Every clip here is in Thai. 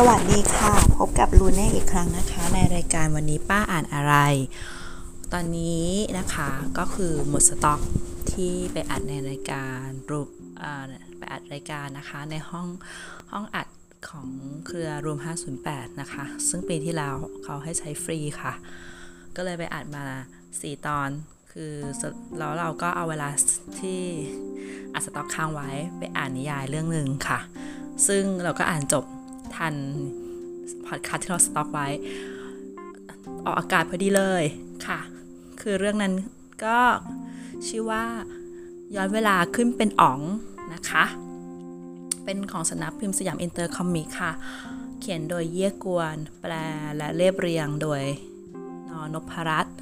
สวัสดีค่ะ พบกับลูเน่อีกครั้งนะคะ ในรายการวันนี้ป้าอ่านอะไร ตอนนี้นะคะก็คือหมดสต็อกที่ไปอัดในรายการรูปไปอัดรายการนะคะในห้องห้องอัดของเครือรวม 508 นะคะ ซึ่งปีที่แล้วเขาให้ใช้ฟรีค่ะ ก็เลยไปอัดมา 4 ตอนคือแล้วเราก็เอาเวลาที่อัดสต็อกค้างไว้ไปอ่านนิยายเรื่องหนึ่งค่ะ ซึ่งเราก็อ่านจบ ทันพอดแคสต์ที่เราสต็อกไว้ ออกอากาศพอดีเลยค่ะ คือเรื่องนั้นก็ชื่อว่าย้อนเวลาขึ้นเป็นอ๋องนะคะ เป็นของสำนักพิมพ์สยามอินเตอร์คอมิกค่ะ เขียนโดยเยว่กวน แปลและเรียบเรียงโดยนนพรัตน์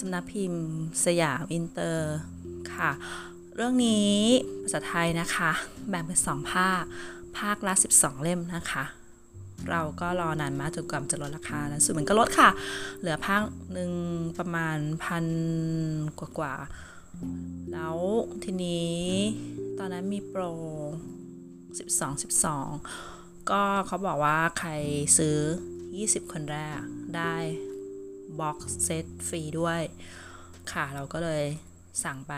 สำนักพิมพ์สยามอินเตอร์ค่ะ เรื่องนี้ภาษาไทยนะคะ แบ่งเป็นสองภาค ภาคละ 12 เล่มนะคะ เราก็รอนานมากจนกว่าจะลดราคาแล้วสุดมันก็ลดค่ะ เหลือภาคหนึ่งประมาณพันกว่ากว่า แล้วทีนี้ตอนนั้นมีโปร 12 12 ก็เขาบอกว่าใครซื้อ 20 คนแรกได้ boxset ฟรีด้วย ค่ะเราก็เลยสั่งไป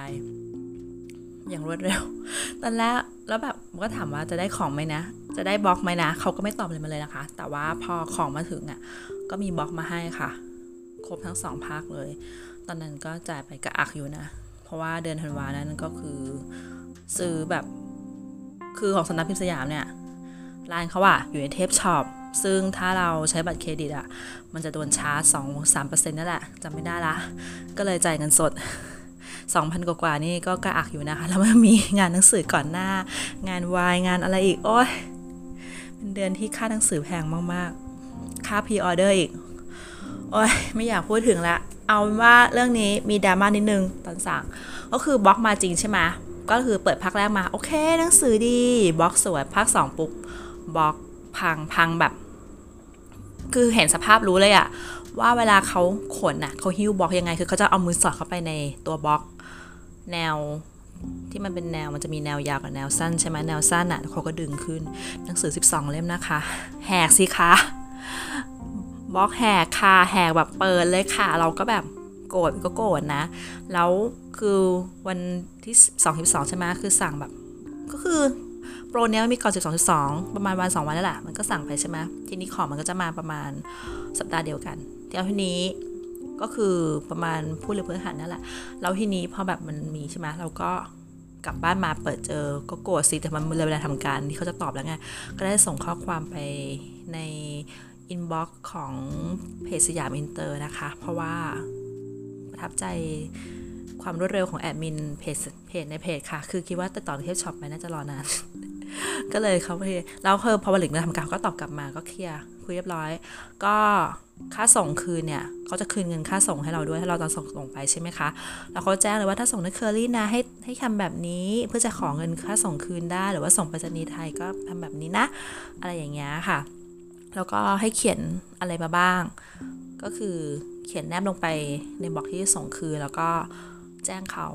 อย่างรวดเร็ว ตอนแรกแล้วแบบก็ถามว่าจะได้ของไหมนะ จะได้บล็อกไหมนะ เขาก็ไม่ตอบเลยมาเลยนะคะ แต่ว่าพอของมาถึงอะ่ะ ก็มีบล็อกมาให้ค่ะ ครบทั้งสองภาคเลย ตอนนั้นก็จ่ายไปกระอักอยู่นะ เพราะว่าเดือนธันวานั้นก็คือซื้อแบบ คือของสำนักพิมพ์สยามเนี่ย ร้านเขาอะอยู่ในเทพช็อป ซึ่งถ้าเราใช้บัตรเครดิตอะมันจะโดนชาร์จสองสามเปอร์เซ็นต์นั่นแหละจำไม่ได้ละ ก็เลยจ่ายเงินสด 2,000 กว่าๆนี่ก็กระอักอยู่นะคะ แล้วมันมีงานหนังสือก่อนหน้า งานวายงานอะไรอีก โอ้ยเป็นเดือนที่ค่าหนังสือแพงมากๆ ค่า pre-order อีก โอ้ยไม่อยากพูดถึงละ เอาว่าเรื่องนี้มีดราม่านิดนึงตอนสั่ง ก็คือบล็อกมาจริงใช่ไหมก็คือเปิดพักแรกมาโอเคหนังสือดีบล็อกสวยพักสองปุ๊บบล็อกพังพังแบบ คือเห็นสภาพรู้เลยอะว่าเวลาเขาขนน่ะเขาหิ้วบล็อกยังไง คือเขาจะเอามือสอดเข้าไปในตัวบล็อก แนวที่มันเป็นแนวมันจะมีแนวยาวกับแนวสั้นใช่ไหมแนวสั้นอะเขาก็ดึงขึ้น หนังสือ 12 เล่มนะคะ แหกสิคะบล็อกแหกค่ะแหกแบบเปิดเลยค่ะ เราก็แบบโกรธก็โกรธนะ แล้วคือวันที่2 12ใช่ไหมคือสั่งแบบ ก็คือโปรเนี้ยมีก่อน12 12ประมาณวัน2วันนั่นแหละมันก็สั่งไปใช่ไหมทีนี้ของมันก็จะมาประมาณสัปดาห์เดียวกันเดี๋ยวทีนี้ ก็คือประมาณพูดเลยเพื่อหันนั่นแหละ แล้วทีนี้พอแบบมันมีใช่ไหมเราก็กลับบ้านมาเปิดเจอก็โกรธสิแต่มันเลยเวลาทำการที่เขาจะตอบแล้วไง ก็ได้ส่งข้อความไปในinbox ของเพจสยามอินเตอร์นะคะ เพราะว่าประทับใจความรวดเร็วของแอดมินเพจเพจในเพจค่ะ คือคิดว่าติดต่อเทพช็อปไปน่าจะรอนาน ก็เลยเขาไปแล้วเพิ่มพอวันหลังมาทำการก็ตอบกลับมาก็เคลียร์ คุยเรียบร้อย ก็ค่าส่งคืนเนี่ยเขาจะคืนเงินค่าส่งให้เราด้วยถ้าเราตอนส่งส่งไปใช่ไหมคะแล้วเขาแจ้งเลยว่าถ้าส่งในเคอรี่นะให้ให้ทำแบบนี้เพื่อจะขอเงินค่าส่งคืนได้ หรือว่าส่งไปรษณีย์ไทยก็ทำแบบนี้นะ อะไรอย่างเงี้ยค่ะ แล้วก็ให้เขียนอะไรมาบ้าง ก็คือเขียนแนบลงไปในบล็อกที่ส่งคืนแล้วก็แจ้งเขา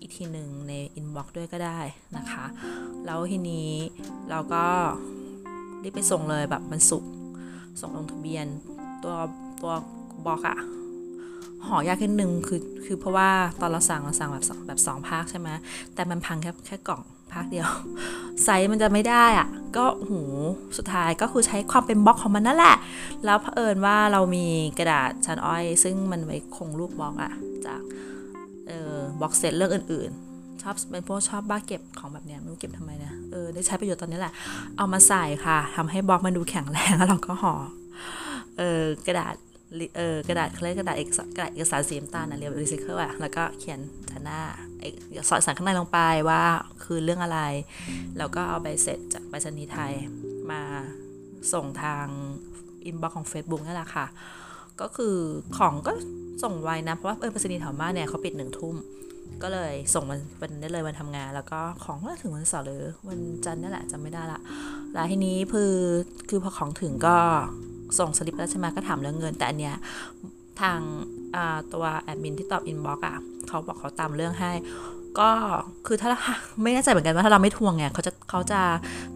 อีกทีหนึ่งใน inbox ด้วยก็ได้นะคะ แล้วทีนี้เราก็รีบไปส่งเลยแบบวันศุกร์ ส่งลงทะเบียน ตัวตัวบล็อกอะห่อยากขึ้นหนึ่งคือคือเพราะว่าตอนเราสั่งเราสั่งแบบแบบสองภาคใช่ไหมแต่มันพังแค่แค่กล่องภาคเดียวไซส์มันจะไม่ได้อะก็หูสุดท้ายก็คือใช้ความเป็นบล็อกของมันนั่นแหละ แล้วเผอิญว่าเรามีกระดาษชานอ้อย ซึ่งมันไว้คงรูปบล็อกอะจากเออ boxset เรื่องอื่นๆ ชอบเป็นพวกชอบบ้าเก็บของแบบเนี้ยไม่รู้เก็บทำไมนะเออได้ใช้ประโยชน์ตอนนี้แหละ เอามาใส่ค่ะทำให้บล็อกมันดูแข็งแรงแล้วเราก็ห่อเออกระดาษเออกระดาษเขาเรียกกระดาษเอกสารกระดาษเอกสารสีน้ำตาลนะเรียกรีไซเคิลอะแล้วก็เขียนฐานะสอดสารข้างในลงไปว่าคือเรื่องอะไร แล้วก็เอาใบเสร็จจากไปรษณีย์ไทยมาส่งทางอินบ็อกของ Facebook นั่นแหละค่ะ ก็คือของก็ส่งไวนะ เพราะว่าเออไปรษณีย์แถวบ้านเนี่ยเขาปิดหนึ่งทุ่ม ก็เลยส่งมันวันได้เลยวันทำงาน แล้วก็ของก็ถึงวันเสาร์หรือวันจันทร์นั่แหละจำไม่ได้ละแล้วทีนี้คือคือพอของถึงก็ส่งสลิปแล้วใช่ไหมก็ถามเรื่องเงิน แต่อันเนี้ยทางตัวแอดมินที่ตอบ inbox อะเขาบอกเขาตามเรื่องให้ ก็คือถ้าไม่แน่ใจเหมือนกันว่าถ้าเราไม่ทวงไงเขาจะเขาจะ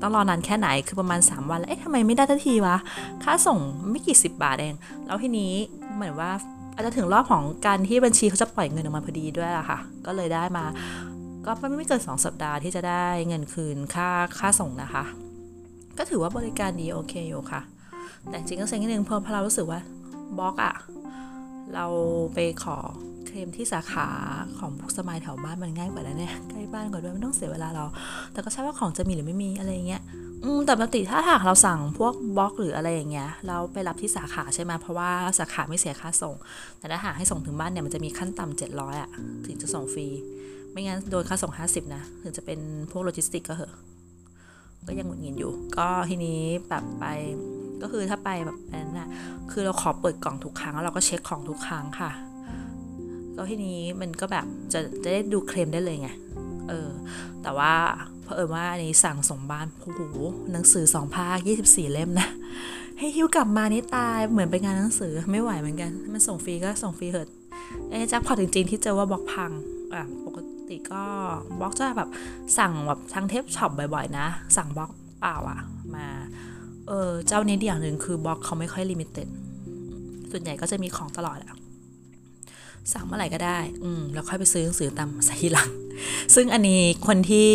ต้องรอนานแค่ไหนคือประมาณ 3 วันแล้วเอ๊ะทำไมไม่ได้ทันทีวะ ค่าส่งไม่กี่สิบบาทเอง แล้วทีนี้เหมือนว่า จะถึงรอบของการที่บัญชีเขาจะปล่อยเงินออกมาพอดีด้วยล่ะค่ะ ก็เลยได้มา ก็ไม่เกิน2สัปดาห์ที่จะได้เงินคืนค่าค่าส่งนะคะ ก็ถือว่าบริการดีโอเคอยู่ค่ะ แต่จริงก็เซ็งนิดนึงเพราะเรารู้สึกว่าบล็อกอะเราไปขอเคลมที่สาขาของบุ๊คสไมล์แถวบ้านมันง่ายกว่าแล้วเนี่ยใกล้บ้านกว่าด้วยไม่ต้องเสียเวลาเรา แต่ก็ใช่ว่าของจะมีหรือไม่มีอะไรเงี้ย อืมแต่ปกติถ้าหากเราสั่งพวกบล็อกหรืออะไรอย่างเงี้ยเราไปรับที่สาขาใช่ไหมเพราะว่าสาขาไม่เสียค่าส่ง แต่ถ้าหากให้ส่งถึงบ้านเนี่ยมันจะมีขั้นต่ำเจ็ดร้อยอะถึงจะส่งฟรี ไม่งั้นโดนค่าส่ง 50 นะ ถึงจะเป็นพวกโลจิสติกก็เหอะ ก็ยังหงุดหงิดอยู่ ก็ทีนี้แบบไปก็คือถ้าไปแบบนั้นน่ะคือเราขอเปิดกล่องทุกครั้งแล้วเราก็เช็คของทุกครั้งค่ะ ก็ทีนี้มันก็แบบจะจะได้ดูเคลมได้เลยไงเออแต่ว่า เพอเอว่าอันนี้สั่งส่งบ้านโอ้โหหนังสือสองภาค24 เล่มนะ ให้ฮิ้วกลับมานี่ตายเหมือนไปงานหนังสือไม่ไหวเหมือนกัน มันส่งฟรีก็ส่งฟรีเถอะเอ๊ะแจ็คพอตจริงๆที่เจอว่าบล็อกพังอะปกติก็บล็อกจะแบบสั่งแบบทางเทปช็อปบ่อยๆ นะ สั่งบล็อกเปล่าอะมาเออเจ้านี้อย่างหนึ่งคือบล็อกเขาไม่ค่อยลิมิเต็ดส่วนใหญ่ก็จะมีของตลอดอะ สั่งเมื่อไหร่ก็ได้ อืมแล้วค่อยไปซื้อหนังสือตามใส่หลัง ซึ่งอันนี้คนที่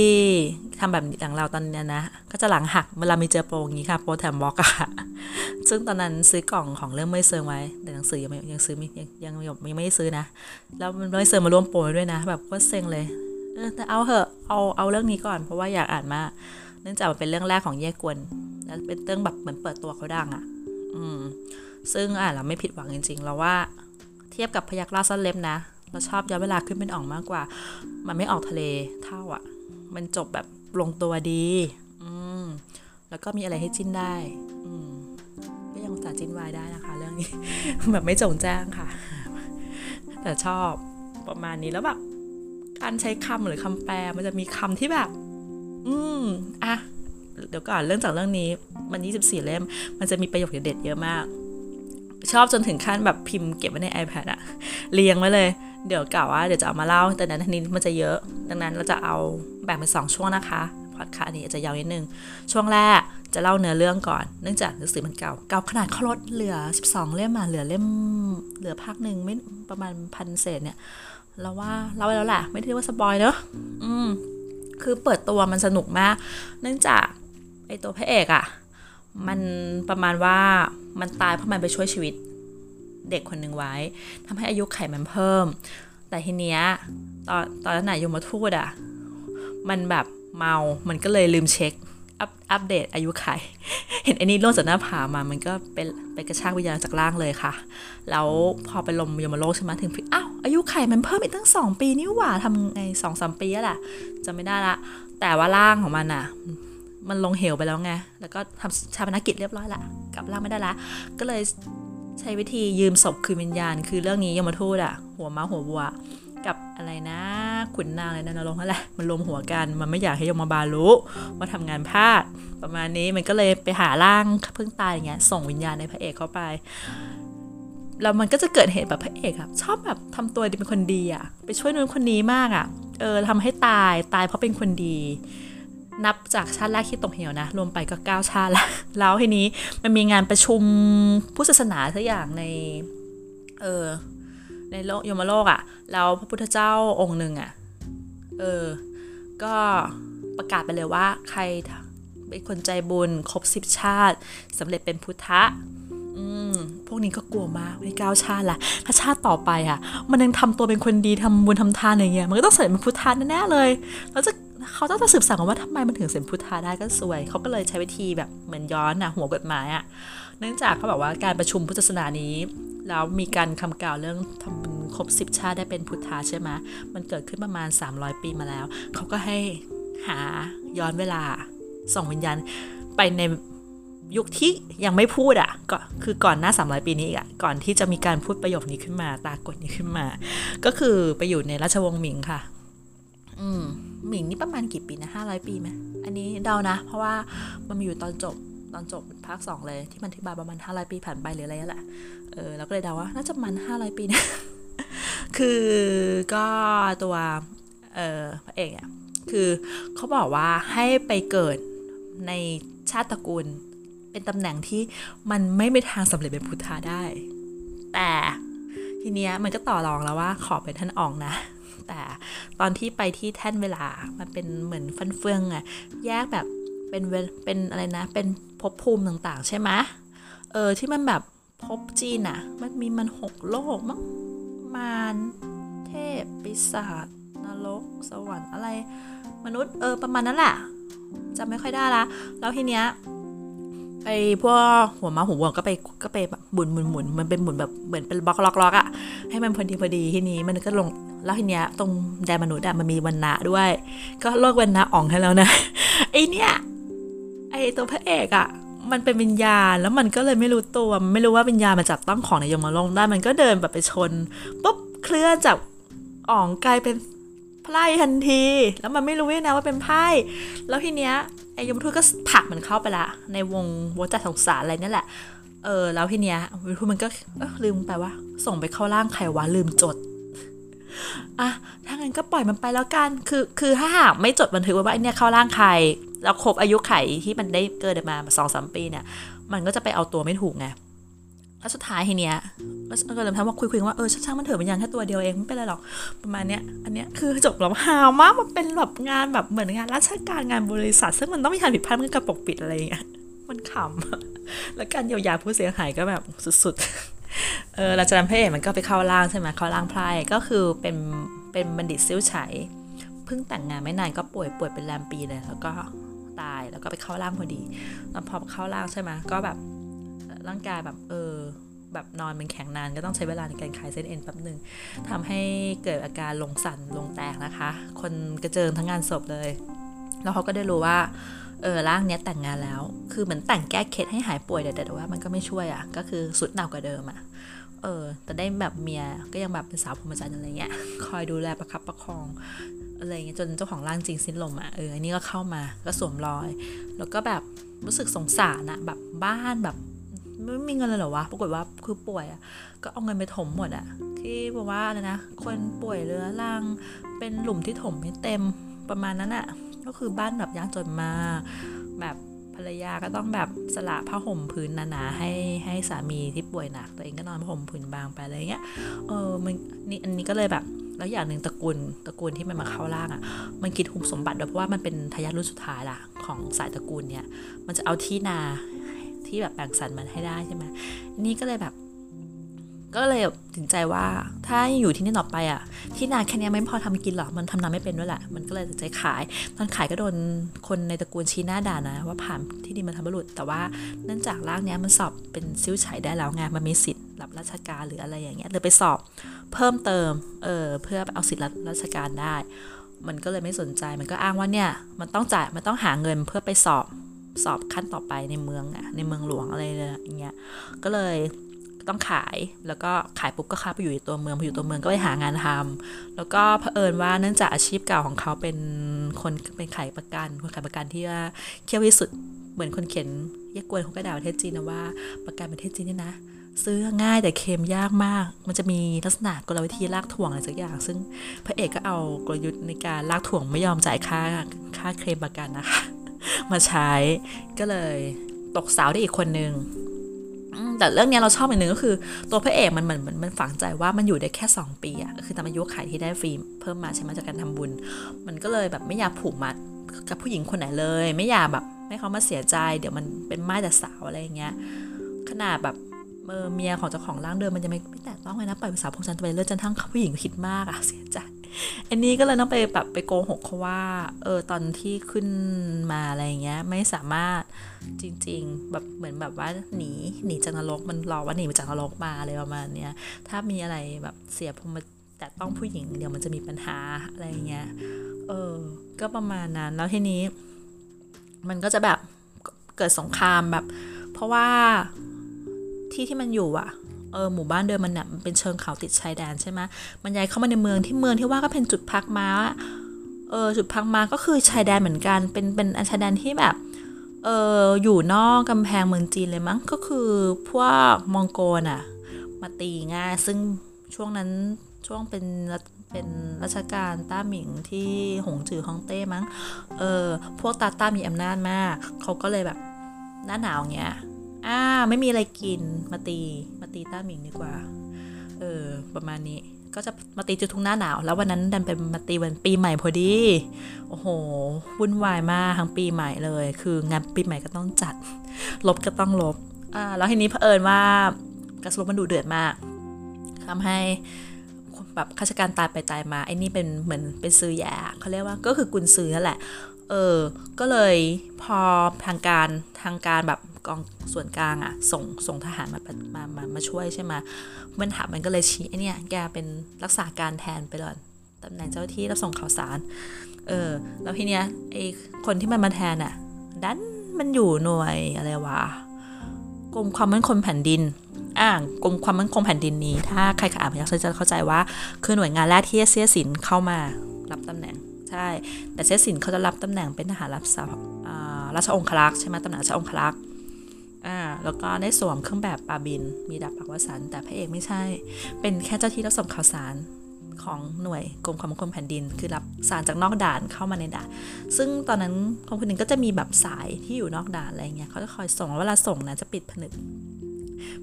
ทำแบบอย่างเราตอนนี้นะ ก็จะหลังหักเวลามีเจอโปรอย่างนี้ค่ะโปรแถมบล็อกอะซึ่งตอนนั้นซื้อกล่องของเรื่องไม่เซิงไว้ แต่หนังสือยังไม่ยังซื้อไม่ยังยังยังไม่ได้ซื้อนะ แล้วมันไม่เซิงมาร่วมโปรด้วยนะ แบบก็เซ็งเลย เออแต่เอาเหอะเอาเอาเรื่องนี้ก่อน เพราะว่าอยากอ่านมากเนื่องจากมันเป็นเรื่องแรกของแยกกวนแล้วเป็นเรื่องแบบเหมือนเปิดตัวเขาดังอะอืม ซึ่งอ่านแล้วไม่ผิดหวังจริงๆเราว่า ทียบกับพยักราสั้นเล็บนะ เราชอบย้อนเวลาขึ้นเป็นอ่องมากกว่า มันไม่ออกทะเลเท่าอะ่ะ มันจบแบบลงตัวดี อืม แล้วก็มีอะไรให้จิ้นได้ อืม ก็ยังสาจิ้นวายได้นะคะ เรื่องนี้ แบบไม่จงแจ้งค่ะ แต่ชอบประมาณนี้แล้วแบบการใช้คำหรือคำแปลมันจะมีคำที่แบบ อืม อะ เดี๋ยวก่อนเรื่องจากเรื่องนี้ มัน 24 เล่ม มันจะมีประโยคเด็ดๆเยอะมาก ชอบจนถึงขั้นแบบพิมพ์เก็บไว้ใน iPad อะเรียงไว้เลย เดี๋ยวกล่าวว่าเดี๋ยวจะเอามาเล่า แต่นั้นทีนี้มันจะเยอะ ดังนั้นเราจะเอาแบ่งเป็นสองช่วงนะคะพอดคาสต์นี้อาจจะยาวนิดนึง ช่วงแรกจะเล่าเนื้อเรื่องก่อน เนื่องจากหนังสือมันเก่า เก่าขนาดเขาลดเหลือ 12 เล่มมาเหลือเล่ม เหลือภาคหนึ่งไม่ประมาณพันเศษเนี่ย เราว่าเล่าไปแล้วแหละ ไม่ได้เรียกว่าสปอยเนอะอืม คือเปิดตัวมันสนุกมาก เนื่องจากไอตัวพระเอกอะ่ะ มันประมาณว่ามันตายเพราะมันไปช่วยชีวิตเด็กคนหนึ่งไว้ทำให้อายุไขมันเพิ่ม แต่ทีเนี้ยตอนตอนนั้นนายยมทูตอะ่ะ มันแบบเมา มันก็เลยลืมเช็ค อัปอัปเดตอายุไข เห็นไอ้นี่โลดจากหน้าผามา มันก็เป็นไปกระชากวิญญาณจากล่างเลยค่ะ แล้วพอไปลมยมโลกใช่ไหมถึงพี่อ้าวอายุไขมันเพิ่มอีกตั้งสองปีนี่หว่าทำไงสองสามปีแล้วแหละจะไม่ได้ละ แต่ว่าร่างของมันอะ มันลงเหวไปแล้วไง แล้วก็ทำชาปนกิจเรียบร้อยละกลับร่างไม่ได้ละ ก็เลยใช้วิธียืมศพคืนวิญญาณ คือเรื่องนี้ยมทูตอะหัวม้าหัววัว กับอะไรนะขุนนางอะไรนะนรงนั่นแหละมันรวมหัวกัน มันไม่อยากให้ยมบาลรู้ว่าทำงานพลาด ประมาณนี้มันก็เลยไปหาร่างเพิ่งตายอย่างเงี้ยส่งวิญญาณในพระเอกเข้าไป แล้วมันก็จะเกิดเหตุแบบพระเอกอะชอบแบบทำตัวเป็นคนดีอะไปช่วยนู้นคนนี้มากอะเออทำให้ตายตายเพราะเป็นคนดี นับจากชาติแรกที่ตกเหวนะ รวมไปก็เก้าชาติละแล้วทีนี้มันมีงานประชุมผู้ศาสนาทุกอย่างใน เออในโลกยมโลกอะ่ะ แล้วพระพุทธเจ้าองค์หนึ่งอะ่ะ เออ ก็ประกาศไปเลยว่า ใครเป็นคนใจบุญครบสิบชาติสำเร็จเป็นพุทธะอืมพวกนี้ก็กลัวมากในเก้าชาติละถ้าชาติต่อไปอะ่ะ มันยังทำตัวเป็นคนดีทำบุญทำทานอย่างเงี้ยมันก็ต้องเสร็จเป็นพุทธะแน่ๆเลยแล้วจะ เขาต้องจะสืบสาวว่าทำไมมันถึงเสร็จพุทธะได้ก็สวย เขาก็เลยใช้วิธีแบบเหมือนย้อนอะหัวกฎหมายอะเนื่องจากเขาบอกว่าการประชุมพุทธศาสนานี้ แล้วมีการคำกล่าวเรื่องทำบุญครบสิบชาติได้เป็นพุทธาใช่ไหมมันเกิดขึ้นประมาณ 300 ปีมาแล้ว เขาก็ให้หาย้อนเวลาส่งวิญญาณไปในยุคที่ยังไม่พูดอะ่ะก็คือก่อนหน้า 300 ปีนี้อะ่ะก่อนที่จะมีการพูดประโยคนี้ขึ้นมา ตากฎนี้ขึ้นมา ก็คือไปอยู่ในราชวงศ์หมิงค่ะ อืม หมิงนี่ประมาณกี่ปีนะห้าร้อยปีไหมอันนี้เดานะ เพราะว่ามันมีอยู่ตอนจบตอนจบภาคสองเลยที่มันอธิบายประมาณห้าร้อยปีผ่านไปหรืออะไรนั่นแหละเออแล้วก็เลยเดาว่าน่าจะมันห้าร้อยปีนะคือก็ตัวเออพระเอกเนี่ยคือเขาบอกว่าให้ไปเกิดในชาติตระกูลเป็นตำแหน่งที่มันไม่มีทางสำเร็จเป็นพุทธาได้ แต่ทีเนี้ยมันก็ต่อรองแล้วว่าขอเป็นท่านอองนะ แต่ตอนที่ไปที่แท่นเวลา มันเป็นเหมือนฟันเฟืองอะแยกแบบเป็นเวลเป็นอะไรนะ เป็นภพภูมิต่างๆ ใช่ไหมเออที่มันแบบภพจีนอะมันมีมันหกโลกมั้งมารเทพปีศาจนรกสวรรค์อะไร มนุษย์เออประมาณนั้นแหละจำไม่ค่อยได้ละแล้วทีเนี้ย ไอ้พวกหัวมาหัววัวก็ไปก็ไปแบบหมุนหมุนหมุนมันเป็นหมุนแบบเหมือนเป็นบล็อกล็อกล็อกอะให้มันพอดีพอดีทีนี้มันก็ลงแล้วทีเนี้ยตรงแดนมนุษย์อะมันมีวันนะด้วย ก็โลกวันนะอ่องให้แล้วนะไอเนี้ยไอตัวพระเอกอะมันเป็นวิญญาณแล้วมันก็เลยไม่รู้ตัวไม่รู้ว่าวิญญาณมาจับต้องของในยมโลกได้มันก็เดินแบบไปชนปุ๊บเคลื่อนจากอ่องกลายเป็น ไพ่ทันที แล้วมันไม่รู้ด้วยนะว่าเป็นไพ่ แล้วทีเนี้ยไอ้ยมทูตก็ผักมันเข้าไปละ ในวงวัฏสงสารอะไรนั่นแหละ เออ แล้วทีเนี้ยยมทูตมันก็ลืมไปว่า ส่งไปเข้าร่างใครวะลืมจดอะถ้างั้นก็ปล่อยมันไปแล้วกัน คือ คือถ้าหากไม่จดบันทึกไว้ว่าไอเนี่ยเข้าร่างใคร แล้วครบอายุไขที่มันได้เกิดมาสองสามปีเนี่ย มันก็จะไปเอาตัวไม่ถูกไง แล้วสุดท้ายทีเนี้ยก็เลยทำว่าคุยๆว่าเออช่างมันเถอะมันยังแค่ตัวเดียวเองไม่เป็นไรหรอกประมาณเนี้ยอันเนี้ยคือจบแล้วฮาวมากมันเป็นแบบงานแบบเหมือนงานราชการงานบริษัท ซึ่งมันต้องมีการผิดพลาดมันก็ปกปิดอะไรอย่างเงี้ยมันขำแล้วการเยียวยาผู้เสียหายก็แบบสุดๆเออหลังจากนั้นพระเอกมันก็ไปเข้าร่างใช่ไหมเข้าร่างไพร่ก็คือเป็นเป็นบัณฑิตซิ่วไฉเพิ่งแต่งงานไม่นานก็ป่วยป่วยเป็นแรมปีเลยแล้วก็ตายแล้วก็ไปเข้าร่างพอดีแล้วพอเข้าร่างใช่ไหมก็แบบ ร่างกายแบบเออแบบนอนเป็นแข็งนานก็ต้องใช้เวลาในการคลายเส้นเอ็นแป๊บหนึ่งทำให้เกิดอาการลงสั่นลงแตกนะคะ คนกระเจิงทั้งงานศพเลย แล้วเขาก็ได้รู้ว่าเออร่างเนี้ยแต่งงานแล้ว คือเหมือนแต่งแก้เคล็ดให้หายป่วยแต่แต่ว่ามันก็ไม่ช่วยอะ่ะ ก็คือสุดหนักกว่าเดิมอะ่ะเออ แต่ได้แบบเมียก็ยังแบบเป็นสาวพรหมจรรย์อะไรเงี้ยคอยดูแลประคับประคองอะไรเงี้ยจนเจ้าของร่างจริงสิ้นลมอะ่ะเอออันนี้ก็เข้ามาก็สวมรอย แล้วก็แบบรู้สึกสงสารอะแบบบ้านแบบ ไม่มีเงินเลยเหรอวะ ปรากฏว่าคือป่วยอะก็เอาเงินไปถมหมดอะที่บอกว่าอะไรนะ คนป่วยเรื้อรัง เป็นหลุมที่ถมไม่เต็มประมาณนั้นอะก็คือบ้านแบบยากจนมา แบบภรรยาก็ต้องแบบสละผ้าห่มพื้นหนาๆให้ให้สามีที่ป่วยหนักตัวเองก็นอนผ้าห่มพื้นบางไปอะไรเงี้ย เออมันนี่อันนี้ก็เลยแบบแล้วอย่างหนึ่งตระกูลตระกูลที่มันมาเข้าร่างอะ่ะ มันกินหุบสมบัติด้วยเพราะว่ามันเป็นทายาทรุ่นสุดท้ายล่ะของสายตระกูลเนี่ย มันจะเอาที่นา ที่แบบแบ่งสรรมันให้ได้ใช่ไหมนี่ก็เลยแบบ ก็เลยถึงใจว่าถ้าอยู่ที่นี่ต่อไปอะ ที่นาแค่นี้ไม่พอทำกินหรอกมันทำนาไม่เป็นด้วยแหละ มันก็เลยตัดใจขาย ตอนขายก็โดนคนในตระกูลชี้หน้าด่านะ ว่าผ่านที่ดินมาทำบรรลุแต่ว่าเนื่องจากร่างเนี้ยมันสอบเป็นซิ้วไฉได้แล้วไงมันมีสิทธิ์รับราชการหรืออะไรอย่างเงี้ยเลยไปสอบเพิ่มเติมเออเพื่อเอาสิทธิ์รับราชการได้มันก็เลยไม่สนใจ มันก็อ้างว่าเนี่ย มันต้องจ่าย มันต้องหาเงินเพื่อไปสอบ สอบขั้นต่อไปในเมืองอะในเมืองหลวงอะไรอย่างเงี้ยก็เลยต้องขายแล้วก็ขายปุ๊บก็เข้าไปอยู่ในตัวเมืองพออยู่ตัวเมืองก็ไปหางานทำแล้วก็เผอิญว่าเนื่องจากอาชีพเก่าของเขาเป็นคนเป็นขายประกันคนขายประกันที่ว่าเคี่ยวที่สุดเหมือนคนเขียนแยกกวนเขาก็ด่าประเทศจีนนะว่าประกันประเทศจีนนี่นะ ซื้อง่ายแต่เค็มยากมาก มันจะมีลักษณะกลวิธีลากถ่วงอะไรสักอย่าง ซึ่งพระเอกก็เอากลยุทธ์ในการลากถ่วงไม่ยอมจ่ายค่าค่าเคลมประกันนะคะ มาใช้ก็เลยตกสาวได้อีกคนนึงแต่เรื่องนี้เราชอบอีกหนึ่งก็คือ ตัวพระเอกมันเหมือนมันฝังใจว่ามันอยู่ได้แค่ 2 ปีอะคือตามอายุขายที่ได้ฟรีเพิ่มมาใช่ไหมจากการทำบุญ มันก็เลยแบบไม่อยากผูกมัดกับผู้หญิงคนไหนเลย ไม่อยากแบบให้เขามาเสียใจ เดี๋ยวมันเป็นไม้แต่สาวอะไรอย่างเงี้ยขนาดแบบเมียของเจ้าของร่างเดิมมันจะไม่ไม่แตะต้องเลยนะปล่อยสาวพงจันทร์ไปเลิกจนทั้งผู้หญิงคิดมากอะเสียใจ อันนี้ก็เลยต้องไปแบบไปโกหกเขาว่า เออตอนที่ขึ้นมาอะไรเงี้ย ไม่สามารถจริง ๆ แบบเหมือนแบบว่าหนีหนีจากนรกมันรอว่าหนีมาจากนรกมาอะไรประมาณเนี้ยถ้ามีอะไรแบบเสียพมแต่ต้องผู้หญิงเดี๋ยวมันจะมีปัญหาอะไรเงี้ยเออ ก็ประมาณนั้นแล้วทีนี้ มันก็จะแบบเกิดสงครามแบบ เพราะว่าที่ที่มันอยู่อะ ออหมู่บ้านเดิมมันเนี่ยมันเป็นเชิงเขาติดชายแดนใช่ไหมมันย้ายเข้ามาในเมืองที่เมืองที่ว่าก็เป็นจุดพักม้าเออจุดพักม้าก็คือชายแดนเหมือนกันเป็นเป็นชายแดนที่แบบเอออยู่นอกกำแพงเมืองจีนเลยมั้งก็คือพวกมองโกลอะมาตีง่ายซึ่งช่วงนั้นช่วงเป็นเป็นราชการต้าหมิงที่หงจือฮ่องเต้มั้ง เออพวกตาต้ามีอำนาจมาก เขาก็เลยแบบหน้าหนาวเงี้ย อ่าไม่มีอะไรกินมาตีมาตีต้าหมิงดีกว่า เออ ประมาณนี้ก็จะมาตีจุดทุ่งหน้าหนาว แล้ววันนั้นดันเป็นมาตีวันปีใหม่พอดี โอ้โห วุ่นวายมากทั้งปีใหม่เลย คืองานปีใหม่ก็ต้องจัด ลบก็ต้องลบ อ่า แล้วทีนี้เผอิญว่ากระทรวงมันดูเดือดมากทำให้แบบข้าราชการตายไปตายมาไอ้นี่เป็นเหมือนเป็นซื้อยาเขาเรียกว่าก็คือกุนซื้อนั่นแหละ เออ ก็เลยพอทางการทางการแบบ กองส่วนกลางอะส่งส่งทหารมามามามาช่วยใช่ไหมมันถามมันก็เลยชี้ไอเนี่ยแกเป็นรักษาการแทนไปเลยตำแหน่งเจ้าที่รับส่งข่าวสาร เออ แล้วทีเนี้ยไอคนที่มันมาแทนอะดันมันอยู่หน่วยอะไรวะกรมความมั่นคงแผ่นดิน อ่ากรมความมั่นคงแผ่นดินนี้ ถ้าใครอ่านพยักษ์จะเข้าใจว่า คือหน่วยงานแรกที่เสียสินเข้ามารับตำแหน่ง ใช่ แต่เสียสินเขาจะรับตำแหน่งเป็นทหารรับสาราชองครักษ์ใช่ไหมตำแหน่งราชองครักษ์ อ่าแล้วก็ได้สวมเครื่องแบบปาบิน มีดาบปักวสัน แต่พระเอกไม่ใช่ เป็นแค่เจ้าที่รับส่งข่าวสารของหน่วยกรมความมั่นคงแผ่นดิน คือรับสารจากนอกด่านเข้ามาในด่าน ซึ่งตอนนั้นคนคนหนึ่งก็จะมีแบบสายที่อยู่นอกด่านอะไรเงี้ยเขาจะคอยส่งเวลาส่งนะจะปิดผนึก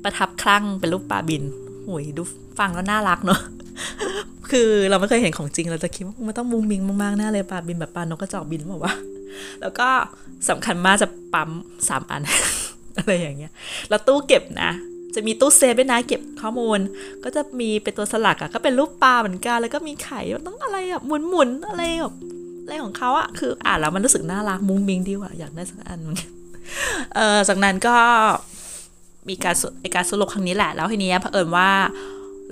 ประทับคลั่งเป็นรูปปลาบินหุยดูฟังแล้วน่ารักเนาะคือเราไม่เคยเห็นของจริงเราจะคิดว่ามันต้องมุงมิงมากๆแน่เลยปลาบินแบบปลานกกระจอกบินบอกว่า แล้วก็สำคัญมากจะปั๊มสามอัน อะไรอย่างเงี้ย แล้วตู้เก็บนะ จะมีตู้เซฟด้วยนะเก็บข้อมูล ก็จะมีเป็นตัวสลักอะก็เป็นรูปปลาเหมือนกัน แล้วก็มีไข่ต้องอะไรอะหมุนหมุนอะไรแบบอะไรของเขาอะคืออ่านแล้วมันรู้สึกน่ารักมุ้งมิงดีว่ะอยากได้สักอันเออจากนั้นก็มีการในการสรุปครั้งนี้แหละ แล้วทีนี้เผอิญว่า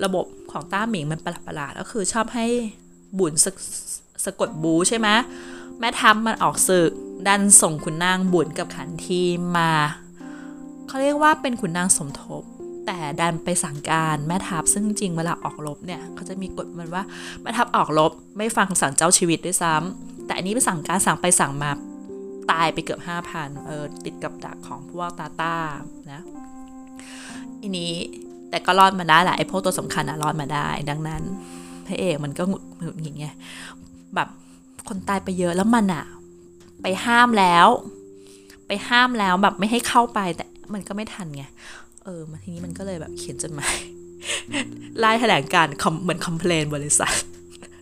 ระบบของต้าหมิงมันประหลาดๆก็คือชอบให้บุญสสะกดบูใช่ไหมแม่ทัพมันออกศึกดันส่งขุนนางบุญกับขันทีมา เขาเรียกว่าเป็นขุนนางสมทบ แต่ดันไปสั่งการแม่ทัพซึ่งจริงเวลาออกรบเนี่ยเขาจะมีกฎมันว่าแม่ทัพออกรบไม่ฟังสั่งเจ้าชีวิตด้วยซ้ำแต่อันนี้ไปสั่งการสั่งไปสั่งมาตายไปเกือบห้าพันเออติดกับดักของพวกตาตานะอันนี้แต่ก็รอดมาได้แหละไอ้พวกตัวสำคัญอะรอดมาได้ ดังนั้นพระเอกมันก็หงุดหงิดอย่างเงี้ยแบบคนตายไปเยอะแล้วมันอะไปห้ามแล้ว ไปห้ามแล้วแบบไม่ให้เข้าไปแต่ มันก็ไม่ทันไง เออมาทีนี้มันก็เลยแบบเขียนจดหมายไล่แถลงการเหมือนคอมเพลนบริษัท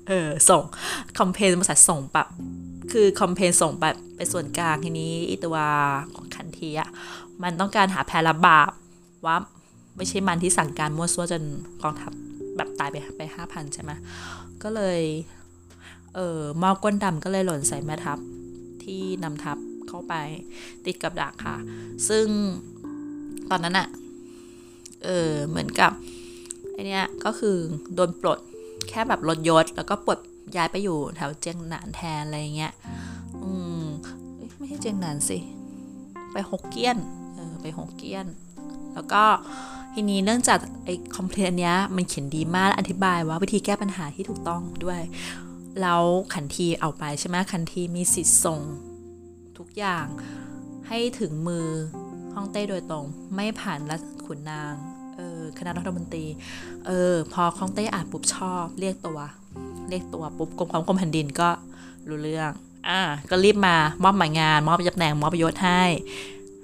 เออ ส่งคอมเพลนบริษัทส่งแบบคือคอมเพลนส่งแบบไปส่วนกลางทีนี้อีตัวของคันทีอะมันต้องการหาแพรบาปว่าไม่ใช่มันที่สั่งการมั่วซั่วจนกองทัพแบบตายไปไปห้าพันใช่ไหมก็เลย เออมอก้นดำก็เลยหล่นใส่แม่ทัพที่นำทัพเข้าไปติดกับดักค่ะ ซึ่ง ตอนนั้นอะเออเหมือนกับไอเนี้ยก็คือโดนปลดแค่แบบลดยศ แล้วก็ปลดย้ายไปอยู่แถวเจียงหนานแทนอะไรเงี้ย อืมไม่ใช่เจียงหนานสิ ไปฮกเกี้ยน เออไปฮกเกี้ยน แล้วก็ทีนี้เนื่องจากไอ้คอมเพลนเนี้ยมันเขียนดีมากอธิบายว่าวิธีแก้ปัญหาที่ถูกต้องด้วย แล้วขันทีเอาไปใช่ไหมขันทีมีสิทธิ์ส่งทุกอย่างให้ถึงมือ ฮ่องเต้โดยตรง ไม่ผ่านรัฐขุนนางเออคณะรัฐมนตรีเออพอฮ่องเต้อ่านปุ๊บชอบ เรียกตัว เรียกตัวปุ๊บกรมความคมแผ่นดินก็รู้เรื่องอ่าก็รีบมามอบหมายงาน มอบตำแหน่งมอบยศให้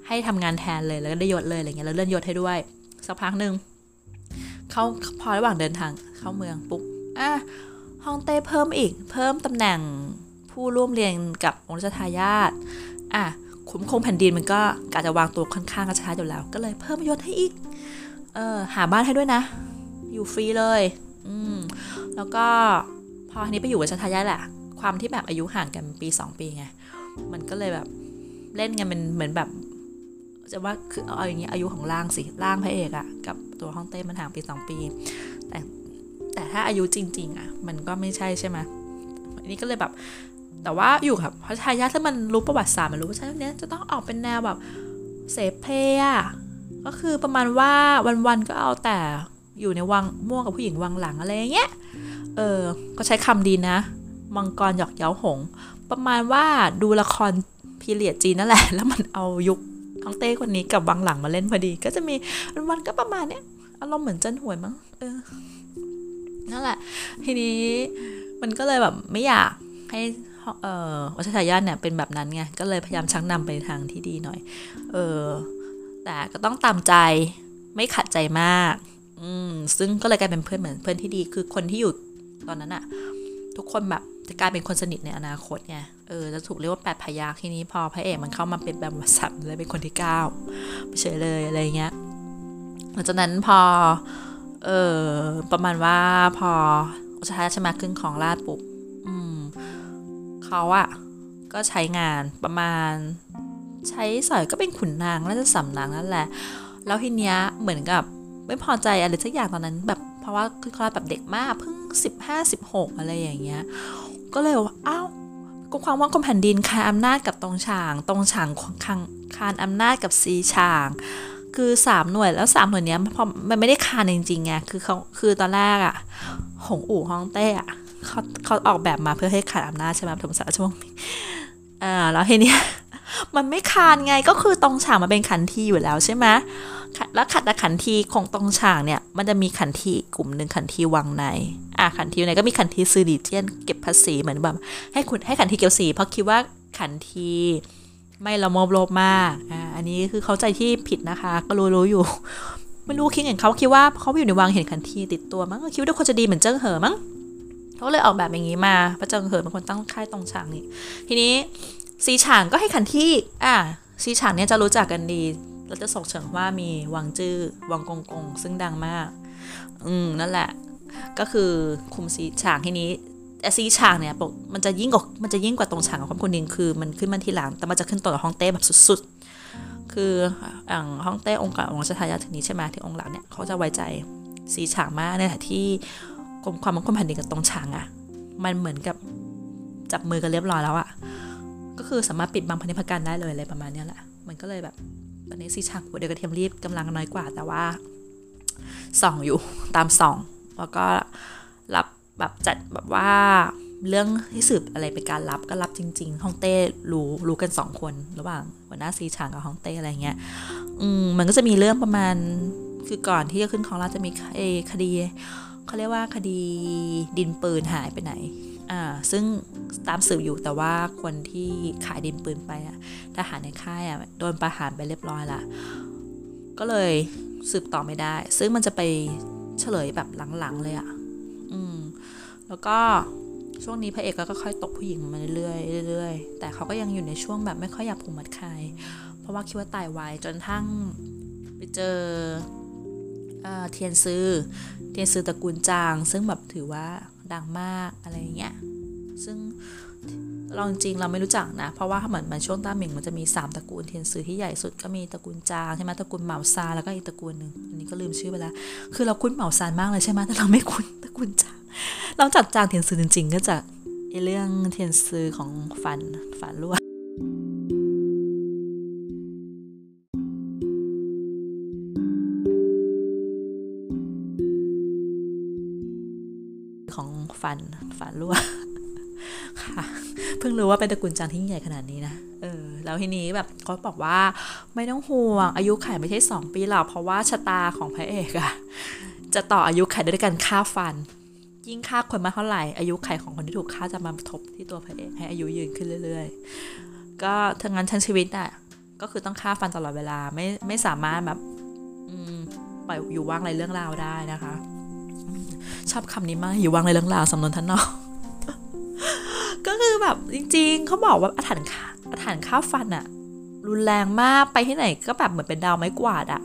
ให้ทำงานแทนเลยแล้วก็ได้ยศเลยอะไรเงี้ยแล้วเลื่อนยศให้ด้วยสักพักหนึ่งเขาพอระหว่างเดินทางเข้าเมืองปุ๊บอะฮ่องเต้เพิ่มอีก เพิ่มตำแหน่งผู้ร่วมเรียนกับองค์รัชทายาทอะ คุ้มคงแผ่นดินมันก็การจะวางตัวค่อนข้างกระช้าอยู่แล้ว ก็เลยเพิ่มยศให้อีก เออหาบ้านให้ด้วยนะ อยู่ฟรีเลย อืมแล้วก็พอทีนี้ไปอยู่กับชทายาทแหละ ความที่แบบอายุห่างกันปีสองปีไง มันก็เลยแบบเล่นกันเป็นเหมือนแบบจะว่าคือเอาอย่างนี้อายุของร่างสิร่างพระเอกอะกับตัวห้องเต้มันห่างปีสองปี แต่แต่ถ้าอายุจริง ๆอะมันก็ไม่ใช่ใช่ไหมอันนี้ก็เลยแบบ แต่ว่าอยู่ครับพระชายาถ้ามันรู้ประวัติศาสตร์มันรู้ว่าใช่เนี้ยจะต้องออกเป็นแนวแบบเสพเพอะก็คือประมาณว่าวันๆก็เอาแต่อยู่ในวังม่วงกับผู้หญิงวังหลังอะไรเงี้ย เออ ก็ใช้คำดีนะ มังกรหยอกเย้าหง ประมาณว่าดูละครพีเรียดจีนนั่นแหละ แล้วมันเอายุคของเต้คนนี้กับวังหลังมาเล่นพอดี ก็จะมีวันก็ประมาณเนี้ย อารมณ์เหมือนจันหวยมั้ง เออ นั่นแหละ ทีนี้มันก็เลยแบบไม่อยากให้ เอ่อวัชทายาทเนี่ยเป็นแบบนั้นไงก็เลยพยายามชักนำไปทางที่ดีหน่อย เออแต่ก็ต้องตามใจไม่ขัดใจมากอืมซึ่งก็เลยกลายเป็นเพื่อนเหมือนเพื่อนที่ดีคือคนที่อยู่ตอนนั้นอะทุกคนแบบจะกลายเป็นคนสนิทในอนาคตไงเออจะถูกเรียกว่าแปดพยาทีนี้พอพระเอกมันเข้ามาเป็นแบบวัสับเลยเป็นคนที่เก้าไปเฉยเลยอะไรเงี้ยหลังจากนั้นพอเออประมาณว่าพอชายชมาขึ้นของราชปุ๊บ เขาอะก็ใช้งานประมาณ ใช้สอยก็เป็นขุนนางแล้วจะสำนางนั่นแหละ แล้วทีเนี้ยเหมือนกับไม่พอใจอะไรสักอย่างตอนนั้นแบบเพราะว่าคือคลอดแบบเด็กมากเพิ่งสิบห้าสิบหกอะไรอย่างเงี้ย ก็เลยว่าอ้าวกความว่างคนแผ่นดินคานอำนาจกับตรงฉาง ตรงฉางคานคานอำนาจกับซีฉาง คือสามหน่วยแล้วสามหน่วยเนี้ยพอมันไม่ได้คานจริงๆไงคือเขาคือตอนแรกอะหงอู่ฮ่องเต้อะ เขาเขาออกแบบมาเพื่อให้ขาดอำนาจใช่ไหมถมสารช่วงอ่าแล้วทีเนี้ยมันไม่คานไงก็คือตรงฉางมันเป็นขันทีอยู่แล้วใช่ไหมแล้วขัดแต่ขันทีของตรงฉางเนี่ย มันจะมีขันทีกลุ่มหนึ่งขันทีวังใน อะขันทีในก็มีขันทีซือดีเจียนเก็บภาษีเหมือนแบบให้คุณให้ขันทีเก็บภาษีเพราะคิดว่าขันทีไม่ละโมบโลภมาก อ่า อันนี้คือเข้าใจที่ผิดนะคะ ก็รู้รู้อยู่ ไม่รู้คิดอย่างเขาคิดว่าเขาอยู่ในวังเห็นขันทีติดตัวมั้งคิดว่าคนจะดีเหมือนเจิ้งเหอมั้ง เขาเลยออกแบบอย่างนี้มาพระเจิ้งเหอเป็นคนตั้งค่ายตรงฉางนี่ทีนี้ซีฉางก็ให้ขันที่อ่าซีฉางเนี่ยจะรู้จักกันดีเราจะส่งเฉิงว่ามีวังจื้อวังกงกง ซึ่งดังมาก อืมนั่นแหละ ก็คือคุมซีฉางทีนี้แต่ซีฉางเนี่ยปกมันจะยิ่งกว่ามันจะยิ่งกว่าตรงฉางของคนคนนึงคือ มันขึ้นมาทีหลัง แต่มันจะขึ้นต่อกับฮ่องเต้แบบสุดๆ คืออ่างฮ่องเถึงค์องค์ชายาถึงนี้ใช่ไหมที่องค์หลังเนี่ยเขาจะไว้ใจซีฉางมากเนี่ยที่ กรมความมั่นคงแผ่นดินกับตรงฉางอะมันเหมือนกับจับมือกันเรียบร้อยแล้วอะก็คือสามารถปิดบังพันธุการได้เลยอะไรประมาณนี้แหละ มันก็เลยแบบตอนนี้ซีฉางหัวเดียวกระเทียมรีบกำลังน้อยกว่า แต่ว่าส่องอยู่ตามส่อง แล้วก็รับแบบจัดแบบว่าเรื่องที่สืบอะไรเป็นการรับก็รับจริง ๆ ฮ่องเต้รู้รู้กันสองคนระหว่างหัวหน้าซีฉางกับฮ่องเต้อะไรเงี้ย อืมมันก็จะมีเรื่องประมาณคือก่อนที่จะขึ้นของราจะมีคดี เขาเรียกว่าคดีดินปืนหายไปไหนอ่าซึ่งตามสืบอยู่แต่ว่าคนที่ขายดินปืนไปอะทหารในค่ายอะโดนประหารไปเรียบร้อยละก็เลยสืบต่อไม่ได้ ซึ่งมันจะไปเฉลยแบบหลังๆเลยอะอืมแล้วก็ช่วงนี้พระเอกก็ค่อยตกผู้หญิงมาเรื่อยๆเรื่อยๆแต่เขาก็ยังอยู่ในช่วงแบบไม่ค่อยอยากผูกมัดใคร เพราะว่าคิดว่าตายไวจนทั้งไปเจอเทียนซื้อ ยนซือตระกูลจาง ซึ่งแบบถือว่าดังมากอะไรเงี้ยซึ่งเราจริงเราไม่รู้จักนะ เพราะว่าเหมือนมันช่วงต้าเหม่งมันจะมี 3ตระกูลเทียนซือที่ใหญ่สุดก็มีตระกูลจางใช่ไหมตระกูลเหมาซาแล้วก็อีกตระกูลหนึ่งอันนี้ก็ลืมชื่อไปแล้วคือเราคุ้นเหมาซานมากเลยใช่ไหมแต่เราไม่คุ้นตระกูลจางเราจัดจางเทียนซือจริง ๆ ก็จะไอเรื่องเทียนซือของฝันฝันรั่ว ของฝันฝันรั่วค่ะเพิ่งรู้ว่าเป็นตระกูลจางที่ใหญ่ขนาดนี้นะเออแล้วทีนี้แบบเขาบอกว่าไม่ต้องห่วง อายุไขไม่ใช่สองปีหรอกเพราะว่าชะตาของพระเอกอะจะต่ออายุไขด้วยการฆ่าฟัน ยิ่งฆ่าคนมาเท่าไหร่อายุไขของคนที่ถูกฆ่าจะมาทบที่ตัวพระเอกให้อายุยืนขึ้นเรื่อย ๆ ก็ทั้งนั้นทั้งชีวิตอะก็คือต้องฆ่าฟันตลอดเวลาไม่ไม่สามารถแบบปล่อยอยู่ว่างไรเรื่องราวได้นะคะ ชอบคำนี้มากอยู่วางในเรื่องราวสำนวนท่านนอกก็คือแบบจริง ๆเขาบอกว่าอาถรรพ์อาถรรพ์ข้าวฟันอะรุนแรงมากไปที่ไหนก็แบบเหมือนเป็นดาวไม้กวาดอะ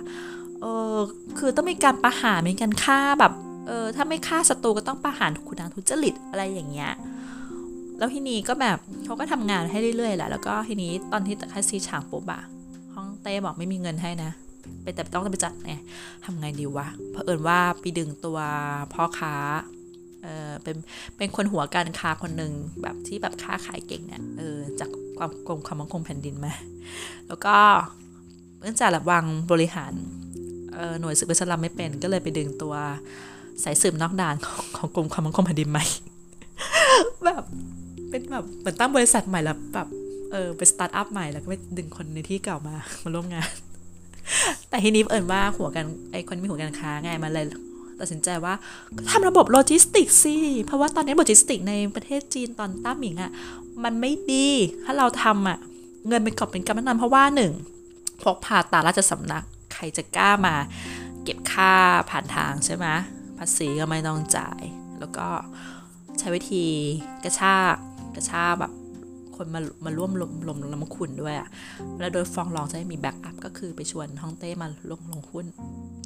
เออคือต้องมีการประหารมีการฆ่าแบบเออถ้าไม่ฆ่าศัตรูก็ต้องประหารคุณนางทุจริตอะไรอย่างเงี้ยแล้วทีนี้ก็แบบเขาก็ทำงานให้เรื่อยๆแหละแล้วก็ทีนี้ตอนที่ตะคัซีฉางปุ๊บอะห้องเต้บอกไม่มีเงินให้นะ ไปแต่ต้องไปจัดไงทำไงดีวะเพอเอิญว่าไปดึงตัวพ่อค้าเออเป็นเป็นคนหัวการค้าคนหนึ่งแบบที่แบบค้าขายเก่งเนี่ยเออจากความกรมความมั่นคงแผ่นดินมา แล้วก็เนื่องจาระวังบริหารเออหน่วยสืบสลัมไม่เป็นก็เลยไปดึงตัวสายสืบนอกด่านของของกรมความมั่นคงแผ่นดินใหม่แบบเป็นแบบเหมือนตั้งบริษัทใหม่แล้วแบบเออไปสตาร์ทอัพใหม่แล้วก็ไปดึงคนในที่เก่ามามาร่วมงาน แต่ทีนี้เอิญว่าหัวการไอคนมีหัวการค้าไงมันเลยตัดสินใจว่าทำระบบโลจิสติกสิเพราะว่าตอนนี้โลจิสติกในประเทศจีนตอนต้าหมิงอะ่ะมันไม่ดีถ้าเราทำอะ่ะเงินเป็นกอบเป็นกำนะเพราะว่าหนึ่งพกพาตราราชสำนัก ใครจะกล้ามา เก็บค่าผ่านทางใช่ไหมภาษีก็ไม่ต้องจ่าย แล้วก็ใช้วิธีกระชากกระชากแบบ คนมามาร่วมลงลงลงทุนด้วยอะแล้วโดยฟองรองจะให้มี backup ก็คือไปชวนฮ่องเต้มาลงลงหุ้น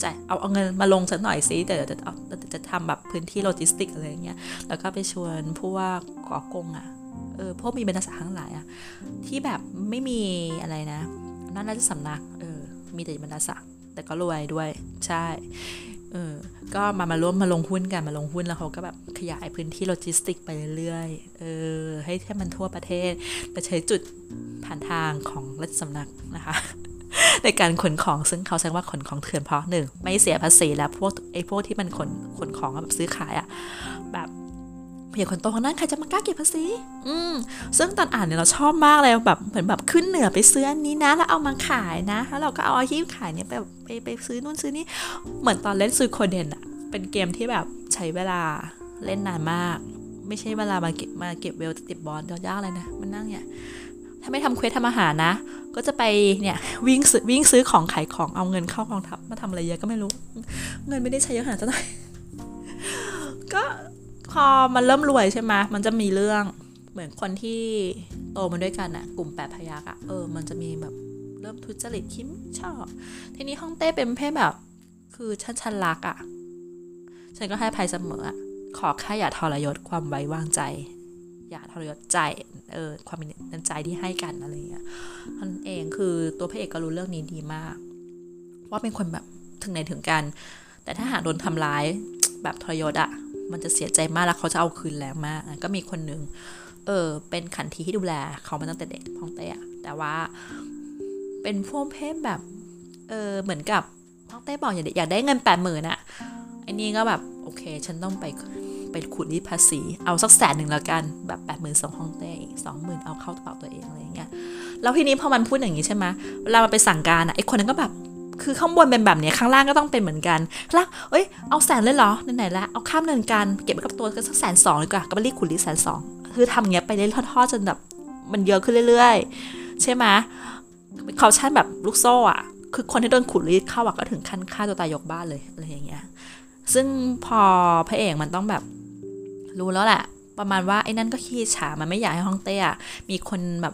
จ่ายเอาเอาเงินมาลงสักหน่อยซิแต่เดี๋ยวจะเอาจะทำแบบพื้นที่โลจิสติกอะไรอย่างเงี้ยแล้วก็ไปชวนผู้ว่าก่อกงอะเออพวกมีบรรดาศักดิ์ทั้งหลายอะที่แบบไม่มีอะไรนะนั่นน่าจะสำนักเออมีแต่บรรดาศักดิ์แต่ก็รวยด้วยใช่ เออ ก็มามาร่วมมาลงหุ้นกันมาลงหุ้นแล้วเขาก็แบบขยายพื้นที่โลจิสติกไปเรื่อยๆ เออ ให้ให้มันทั่วประเทศไปใช้จุดผ่านทางของราชสำนักนะคะ ในการขนของซึ่งเขาใช้ว่าขนของเถื่อนเพราะหนึ่งไม่เสียภาษีแล้วพวกไอ้พวกที่มันขนขนของแบบซื้อขายอะแบบ เียคนโตคนนั้นใครจะมากล้าเก็บภาษีอืมซึ่งตอนอ่านเนี่ยเราชอบมากเลยแบบเหมือนแบบขึ้นเหนือไปซื้ออันนี้นะ แล้วเอามาขายนะ แล้วเราก็เอาอาชีพขายเนี่ยไปไปไปซื้อนู่นซื้อนี่เหมือนตอนเล่นซูโคเดนอะเป็นเกมที่แบบใช้เวลาเล่นนานมาก ไม่ใช่เวลามาเก็บมาเก็บเวลติดบอลยากเลยนะมันนั่งเนี่ยถ้าไม่ทำเควสทำอาหารนะ ก็จะไปเนี่ยวิ่งซื้อวิ่งซื้อของขายของเอาเงินเข้ากองทัพมาทำอะไรเยอะก็ไม่รู้ เงินไม่ได้ใช้เยอะขนาดนั้นก็ พอมันเริ่มรวยใช่ไหมมันจะมีเรื่องเหมือนคนที่โตมาด้วยกันอะกลุ่มแปดพยักอะเออ มันจะมีแบบเริ่มทุจริตคิมชอบ ทีนี้ห้องเต้เป็นเพศแบบ คือฉันฉันรักอะฉันก็ให้ภัยเสมออะขอแค่อย่าทรยศความไว้วางใจ อย่าทรยศใจ เออ ความเป็นน้ำใจที่ให้กันอะไรเงี้ยนั่นเองคือตัวพระเอกก็รู้เรื่องนี้ดีมาก ว่าเป็นคนแบบถึงไหนถึงกัน แต่ถ้าหากโดนทำร้ายแบบทรยศอะ มันจะเสียใจมากแล้วเขาจะเอาคืนแรงมาก ก็มีคนหนึ่งเออเป็นขันทีที่ดูแลเขามาตั้งแต่เด็กพ้องเต้อะแต่ว่าเป็นพวกเพศแบบเออเหมือนกับพ้องเต้บอกอยากอยากได้เงินแปดหมื่นอะไอ้นี่ก็แบบโอเค ฉันต้องไปไปขุดรีดภาษี เอาสักแสนหนึ่งแล้วกันแบบแปดหมื่นสองห้องเต้อีกสองหมื่นเอาเข้ากระเป๋าตัวเองอะไรอย่างเงี้ยแล้วทีนี้พอมันพูดอย่างนี้ใช่ไหมเวลามันไปสั่งการอะไอ้คนนั้นก็แบบ คือข้างบนเป็นแบบนี้ข้างล่างก็ต้องเป็นเหมือนกันล่างเอ้ยเอาแสนเลยเหรอไหนๆแล้วเอาข้ามเนินการเก็บไว้กับตัวก็สักแสนสองดีกว่าก็ไปรีดขุดรีดแสนสองคือทำอย่างเงี้ยไปเรื่อยๆทอดๆจนแบบมันเยอะขึ้นเรื่อย ๆ ใช่ไหมเขาชั่นแบบลูกโซ่อะคือคนที่โดนขุดรีดเข้าอะก็ถึงขั้นฆ่าตัวตายยกบ้านเลยอะไรอย่างเงี้ยซึ่งพอพระเอกมันต้องแบบรู้แล้วแหละประมาณว่าไอ้นั่นก็ขี้ฉามันไม่อยากให้ฮ่องเต้อะมีคนแบบ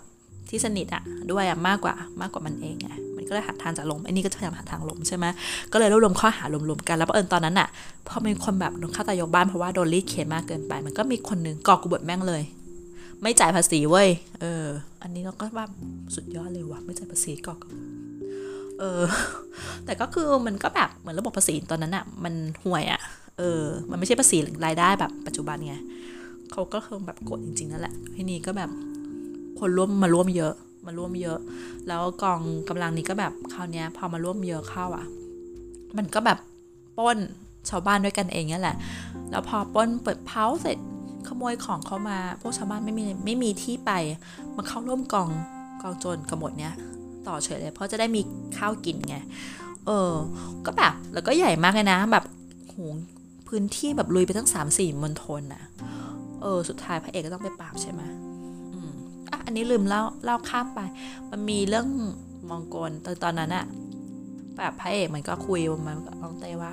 ที่สนิทอะด้วยอะมากกว่ามากกว่ามันเองไง ก็เลยหาทางจะล้มไอ้นี่ก็พยายามหาทางล้มใช่ไหมก็เลยรวบรวมข้อหารวมๆกันแล้วเอิญตอนนั้นอะพอมีคนแบบโดนฆ่าตายยกบ้านเพราะว่าโดนรีดเข็นมากเกินไป มันก็มีคนนึงก่อกบฏแม่งเลย ไม่จ่ายภาษีเว้ยเออ อันนี้เราก็ว่าสุดยอดเลยว่ะไม่จ่ายภาษีก่อกเออ แต่ก็คือมันก็แบบเหมือนระบบภาษีตอนนั้นอะ มันห่วยอะเออ มันไม่ใช่ภาษีรายได้แบบปัจจุบันไงเขาก็คงแบบโกรธจริงๆนั่นแหละทีนี้ก็แบบคนร่วมมาร่วมเยอะ มาร่วมเยอะ แล้วกองกำลังนี้ก็แบบคราวนี้พอมาร่วมเยอะเข้าอะ มันก็แบบป้นชาวบ้านด้วยกันเองนี่แหละ แล้วพอป้นเปิดเผาเสร็จขโมยของเขามา พวกชาวบ้านไม่มีไม่มีที่ไปมาเข้าร่วมกองกองโจรกบฏเนี้ยต่อเฉยเลย เพราะจะได้มีข้าวกินไง เออ ก็แบบแล้วก็ใหญ่มากเลยนะ แบบหูพื้นที่แบบลุยไปทั้งสามสี่มณฑลน่ะเออ สุดท้ายพระเอกก็ต้องไปปราบใช่ไหม อะอันนี้ลืมเล่าเล่าข้ามไป มันมีเรื่องมองโกลตอนตอนนั้นอะแบบพระเอกมันก็คุยมันกับน้องเต้ว่า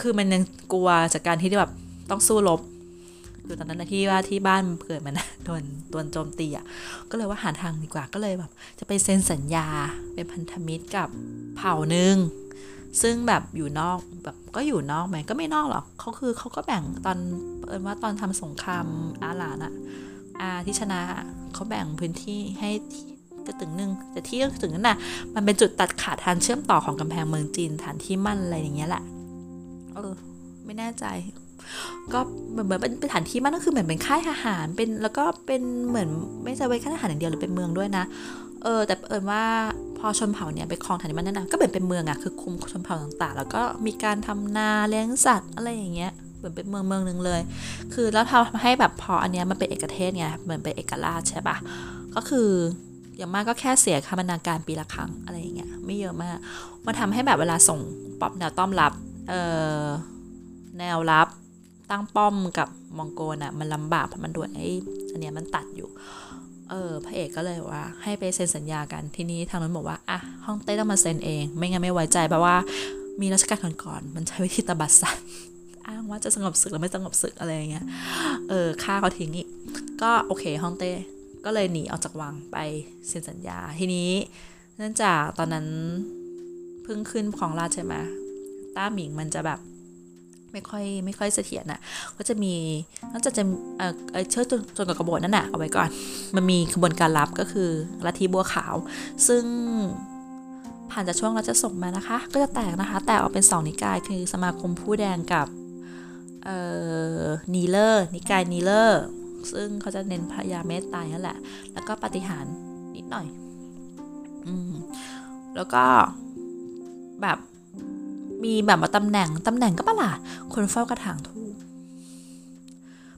คือมันยังกลัวจากการที่แบบต้องสู้รบคือตอนนั้นนะที่ว่าที่บ้านเกิดมันโดนโดนโจมตีอะก็เลยว่าหาทางดีกว่าก็เลยแบบ จะไปเซ็นสัญญาเป็นพันธมิตรกับเผ่าหนึ่งซึ่งแบบอยู่นอกแบบก็อยู่นอกไหมก็ไม่นอกหรอกเขาคือเขาก็แบ่งตอนเอินว่าตอนทำสงครามอาหลานอะ อาที่ชนะเขาแบ่งพื้นที่ให้กระตึงหนึ่งแต่ที่กระตึงนั้นน่ะมันเป็นจุดตัดขาดทางเชื่อมต่อของกำแพงเมืองจีนฐานที่มั่นอะไรอย่างเงี้ยแหละเออไม่แน่ใจ ก็เหมือนเหมือนเป็นฐานที่มั่นก็คือเหมือนเป็นค่ายทหารเป็นแล้วก็เป็นเหมือนไม่ใช่ไว้ค่ายทหารอย่างเดียวหรือเป็นเมืองด้วยนะเออแต่เอิญว่าพอชนเผ่าเนี่ยไปครองฐานที่มั่นนั่นนะก็เหมือนเป็นเมืองอะคือคุมชนเผ่าต่างๆ แล้วก็มีการทำนาเลี้ยงสัตว์อะไรอย่างเงี้ย เหมือนเป็นเมืองเมืองหนึ่งเลย คือแล้วทำให้แบบพออันเนี้ยมันเป็นเอกเทศไงเหมือนเป็นเอกราชใช่ปะก็คืออย่างมากก็แค่เสียคมนาการปีละครั้งอะไรอย่างเงี้ยไม่เยอะมากมาทำให้แบบเวลาส่งป๊อปแนวต้อมรับเอ่อแนวรับตั้งป้อมกับมองโกนอะมันลำบากเพราะมันโดนไอ้อันเนี้ยมันตัดอยู่เออพระเอกก็เลยว่า ให้ไปเซ็นสัญญากันทีนี้ทางนั้นบอกว่าอะห้องเต้ต้องมาเซ็นเอง ไม่งั้นไม่ไว้ใจเพราะว่ามีราชการก่อนๆมันใช้วิธีตบัดสัตว์ อ้างว่าจะสงบศึกแล้วไม่สงบศึกอะไรอย่างเงี้ย เออฆ่าเขาทิ้งอีก ก็โอเคห้องเต้ก็เลยหนีออกจากวังไปเซ็นสัญญา ทีนี้เนื่องจากตอนนั้นเพิ่งขึ้นของราชใช่ไหมต้าหมิงมันจะแบบไม่ค่อยไม่ค่อยเสถียรน่ะ ก็จะมีนอกจากจะเออเชิดจนจนกับกบฏนั่นน่ะเอาไว้ก่อน มันมีขบวนการลับก็คือลัทธิบัวขาว ซึ่งผ่านจากช่วงราชสมมานะคะ ก็จะแตกนะคะ แตกออกเป็นสองนิกาย คือสมาคมผู้แดงกับ หมีเล่อนิกายหมีเล่อซึ่งเขาจะเน้นพระยาเมตตานั่นแหละ แล้วก็ปาฏิหาริย์นิดหน่อย อืม แล้วก็แบบมีแบบว่าตำแหน่ง ตำแหน่งก็ประหลาดคนเฝ้ากระถางธูป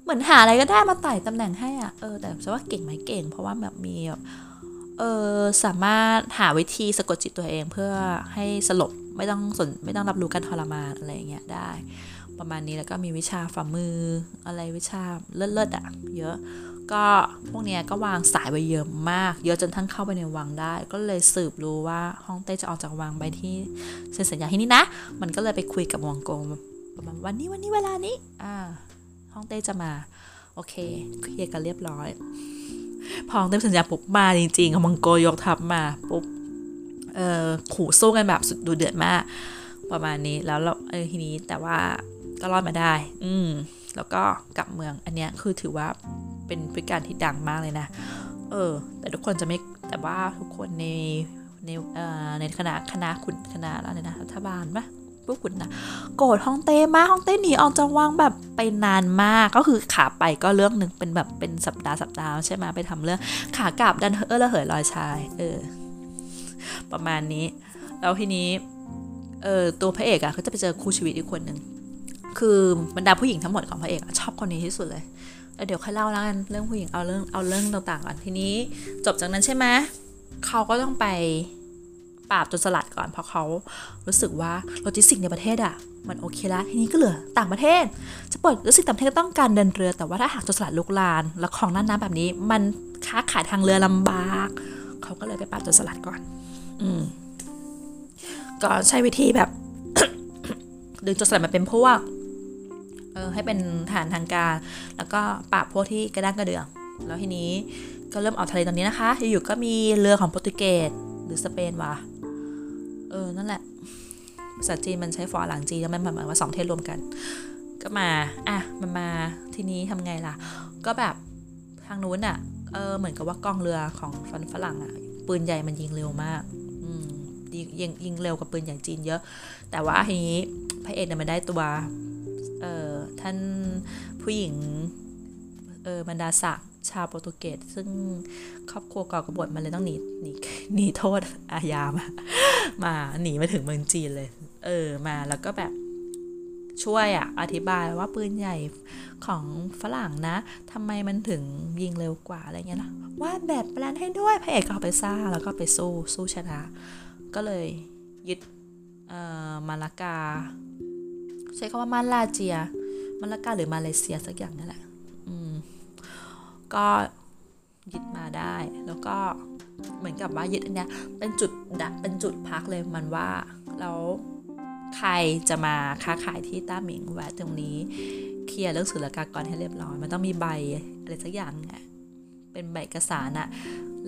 เหมือนหาอะไรก็ได้มาตั้งตำแหน่งให้อะ เออ แต่จะว่าเก่งไหมเก่ง เพราะว่าแบบมีแบบ เออ สามารถหาวิธีสะกดจิตตัวเองเพื่อให้สลบ ไม่ต้องสน ไม่ต้องรับรู้การทรมานอะไรอย่างเงี้ยได้ ประมาณนี้แล้วก็มีวิชาฝ่ามืออะไรวิชาเลิศๆอะเยอะ ก็พวกเนี้ยก็วางสายไว้เยอะมาก เยอะจนทั้งเข้าไปในวังได้ ก็เลยสืบรู้ว่าฮ่องเต้จะออกจากวังไปที่เซ็นสัญญาที่นี่นะ มันก็เลยไปคุยกับวังโกงประมาณวันนี้วันนี้เวลานี้อ่าฮ่องเต้จะมา โอเคเคลียร์กันเรียบร้อย พอฮ่องเต้สัญญาปุ๊บมาจริงๆมังโกยกทัพมาปุ๊บเออขู่สู้กันแบบสุดดูเดือดมากประมาณนี้แล้วเราเออทีนี้แต่ว่า ก็รอดมาได้ อืม แล้วก็กลับเมือง อันเนี้ยคือถือว่าเป็นพฤติการที่ดังมากเลยนะ เออ แต่ทุกคนจะไม่ แต่ว่าทุกคนใน ใน เอ่อ ในคณะ คณะขุนคณะอะไรนะ รัฐบาลปะพวกขุนนะ โกรธฮ่องเต้มากฮ่องเต้หนีออกจากวังแบบไปนานมาก ก็คือขาไปก็เรื่องหนึ่งเป็นแบบ เป็นสัปดาห์สัปดาห์ใช่ไหมไปทำเรื่อง ขากลับดันเออระเหยลอยชาย เออ ประมาณนี้ แล้วทีนี้ เออตัวพระเอกอะก็จะไปเจอคู่ชีวิตอีกคนหนึ่ง คือบรรดาผู้หญิงทั้งหมดของพระเอกชอบคนนี้ที่สุดเลยเดี๋ยวค่อยเล่าแล้วกันเรื่องผู้หญิงเอาเรื่องเอาเรื่องต่างๆก่อนทีนี้จบจากนั้นใช่ไหมเขาก็ต้องไปปราบโจรสลัดก่อนเพราะเขารู้สึกว่าโลจิสติกในประเทศอะมันโอเคแล้วทีนี้ก็เหลือต่างประเทศ จะเปิดรู้สึกต่างประเทศก็ต้องการเดินเรือ แต่ว่าถ้าหากโจรสลัดลุกลานแล้วของน่านน้ำแบบนี้ มันค้าขายทางเรือลำบากเขาก็เลยไปปราบโจรสลัดก่อน อืมก็ใช้วิธีแบบดึงโจรสลัดมาเป็นพวก เออให้เป็นฐานทางการ แล้วก็ปราบพวกที่กระด้างกระเดือง แล้วทีนี้ก็เริ่มออกทะเลตอนนี้นะคะอยู่ๆก็มีเรือของโปรตุเกสหรือสเปนวะเออนั่นแหละภาษาจีนมันใช้ฟอร์หลังจีนแล้วมันเหมือนว่าสองเทศรวมกัน ก็มาอะมันมาทีนี้ทำไงล่ะ ก็แบบทางนู้นอะเออเหมือนกับว่ากองเรือของฟันฝรั่งอะปืนใหญ่มันยิงเร็วมากอืมยิงยิงยิงเร็วกว่าปืนใหญ่จีนเยอะ แต่ว่าทีนี้พระเอกเนี่ยมันได้ตัว ท่านผู้หญิงเออบรรดาศักดิ์ชาวโปรตุเกสซึ่งครอบครัวก่อกบฏมันเลยต้องหนีหนีหนีโทษอาญามามาหนีมาถึงเมืองจีนเลย เออมาแล้วก็แบบช่วยอะอธิบายว่าปืนใหญ่ของฝรั่งนะทำไมมันถึงยิงเร็วกว่าอะไรเงี้ยนะวาดแบบแปลนให้ด้วยพระเอกก็เอาไปซ่าแล้วก็ไปสู้สู้ชนะ ก็เลยยึดเอ่อมาลากา ใช้คำว่ามาลาเจียมาลากาหรือมาเลเซียสักอย่างนั่นแหละก็ยึดมาได้ แล้วก็เหมือนกับว่ายึดอันเนี้ยเป็นจุดดักเป็นจุดพักเลยมันว่าแล้วใครจะมาค้าขายที่ต้าหมิงแวะตรงนี้เคลียร์เรื่องศุลกากรให้เรียบร้อย มันต้องมีใบอะไรสักอย่างเนี่ยเป็นใบเอกสารอะ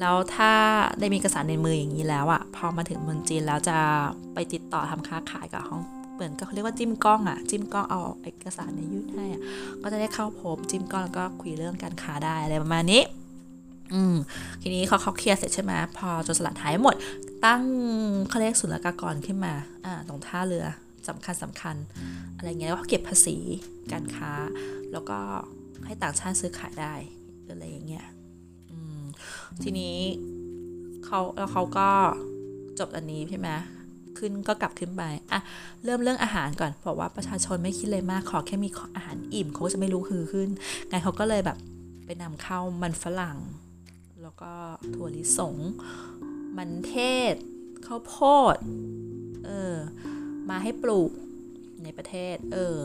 แล้วถ้าได้มีเอกสารในมืออย่างนี้แล้วอะพอมาถึงเมืองจีนแล้วจะไปติดต่อทำค้าขายกับห้อง เหมือนกับเขาเรียกว่าจิ้มกล้องอะจิ้มกล้องเอาเอกสารในยื่นให้อะก็จะได้เข้าพบจิ้มกล้องแล้วก็คุยเรื่องการค้าได้อะไรประมาณนี้อืมทีนี้เขาเขาเคลียร์เสร็จใช่ไหมพอจรสลัดหายหมด ตั้งเขาเรียกศุลกากรขึ้นมาอ่าตรงท่าเรือสำคัญสำคัญ อะไรเงี้ยแล้วก็เก็บภาษีการค้า แล้วก็ให้ต่างชาติซื้อขายได้อะไรอย่างเงี้ยอืมทีนี้เขาแล้วเขาก็จบอันนี้ใช่ไหม ขึ้นก็กลับขึ้นไปอะเริ่มเรื่องอาหารก่อนบอกว่าประชาชนไม่คิดเลยมากขอแค่มีอาหารอิ่มเขาก็จะไม่รู้คือขึ้นไงเขาก็เลยแบบไปนำเข้ามันฝรั่ง แล้วก็ถั่วลิสง มันเทศข้าวโพดเออมาให้ปลูกในประเทศ เออ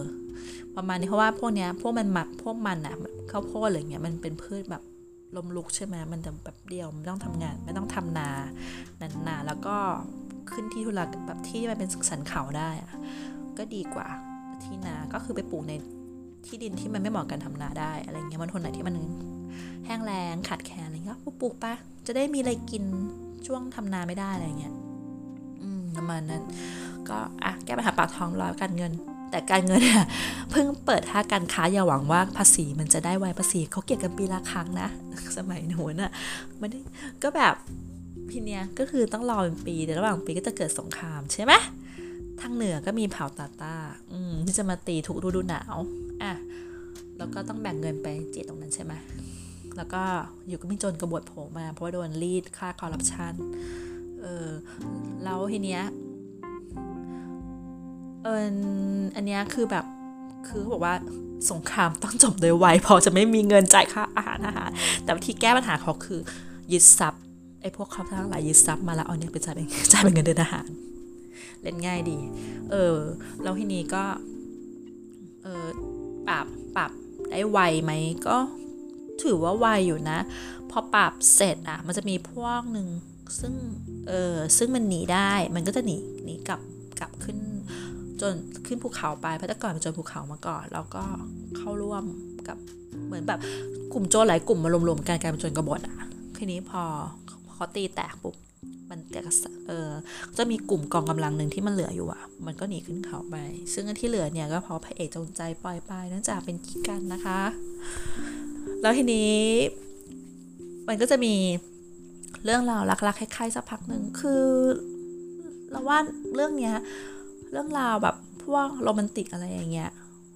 ประมาณนี้เพราะว่าพวกเนี้ยพวกมันหมักพวกมันอะข้าวโพดอะไรเงี้ยมันเป็นพืชแบบลมลุกใช่ไหมมันจะแบบเดียวไม่ต้องทำงานไม่ต้องทำนา นานๆแล้วก็ ขึ้นที่ทุรแบบที่มันเป็นสันเขาได้อะก็ดีกว่าที่นา ก็คือไปปลูกในที่ดินที่มันไม่เหมาะกันทำนาได้อะไรเงี้ยมันทนไหนที่มันแห้งแล้งขาดแคลนอะไรเงี้ยปลูกปะจะได้มีอะไรกินช่วงทำนาไม่ได้อะไรเงี้ยอืมประมาณนั้น ก็อะแก้ปัญหาปากท้องร้อยการเงิน แต่การเงินเนี่ยเพิ่งเปิดท่าการค้าอย่าหวังว่าภาษีมันจะได้ไวภาษีเขาเก็บกันปีละครั้งนะ สมัยหนูน่ะมันก็แบบ พี่เนี้ยก็คือต้องรอเป็นปีแต่ระหว่างปีก็จะเกิดสงครามใช่ไหมทางเหนือก็มีเผ่าตาตาที่จะมาตีทุกฤดูหนาวอะแล้วก็ต้องแบ่งเงินไปเจีตรงนั้นใช่ไหมแล้วก็อยู่ก็มีโจรกบฏโผล่มา เพราะว่าโดนรีดค่าคอร์รัปชันเออแล้วทีเนี้ยเอออันเนี้ยคือแบบคือเขาบอกว่าสงครามต้องจบโดยไวพอจะไม่มีเงินจ่ายค่าอาหารอาหาร แต่วิธีแก้ปัญหาเขาคือยึดทรัพย์ ไอ้พวกเขาทั้งหลายยึดทรัพย์มาแล้วเอาเนี่ยไปจ่ายเป็นจ่ายเป็นเงินเดือนอาหาร เล่นง่ายดี เออแล้วทีนี้ก็เออปรับปรับได้ไวไหมก็ถือว่าไวอยู่นะ พอปรับเสร็จอะ มันจะมีพวกหนึ่งซึ่งเออซึ่งมันหนีได้มันก็จะหนีหนีกลับกลับขึ้น จนขึ้นภูเขาไปเพราะแต่ก่อนมันจนภูเขามาก่อน แล้วก็เข้าร่วมกับเหมือนแบบกลุ่มโจรหลายกลุ่มมารวมๆกันกลายเป็นโจรกบฏอะทีนี้พอ เขาตีแตกปุ๊บมันก็เออจะมีกลุ่มกองกำลังหนึ่งที่มันเหลืออยู่อะ มันก็หนีขึ้นเขาไป ซึ่งอันที่เหลือเนี่ยก็เพราะพระเอกจงใจปล่อยไปเนื่องจากเป็นกิ๊กกันนะคะ แล้วทีนี้ มันก็จะมีเรื่องราวรักๆคล้ายๆสักพักหนึ่งคือเราว่าเรื่องเนี้ยเรื่องราวแบบพวกโรแมนติกอะไรอย่างเงี้ย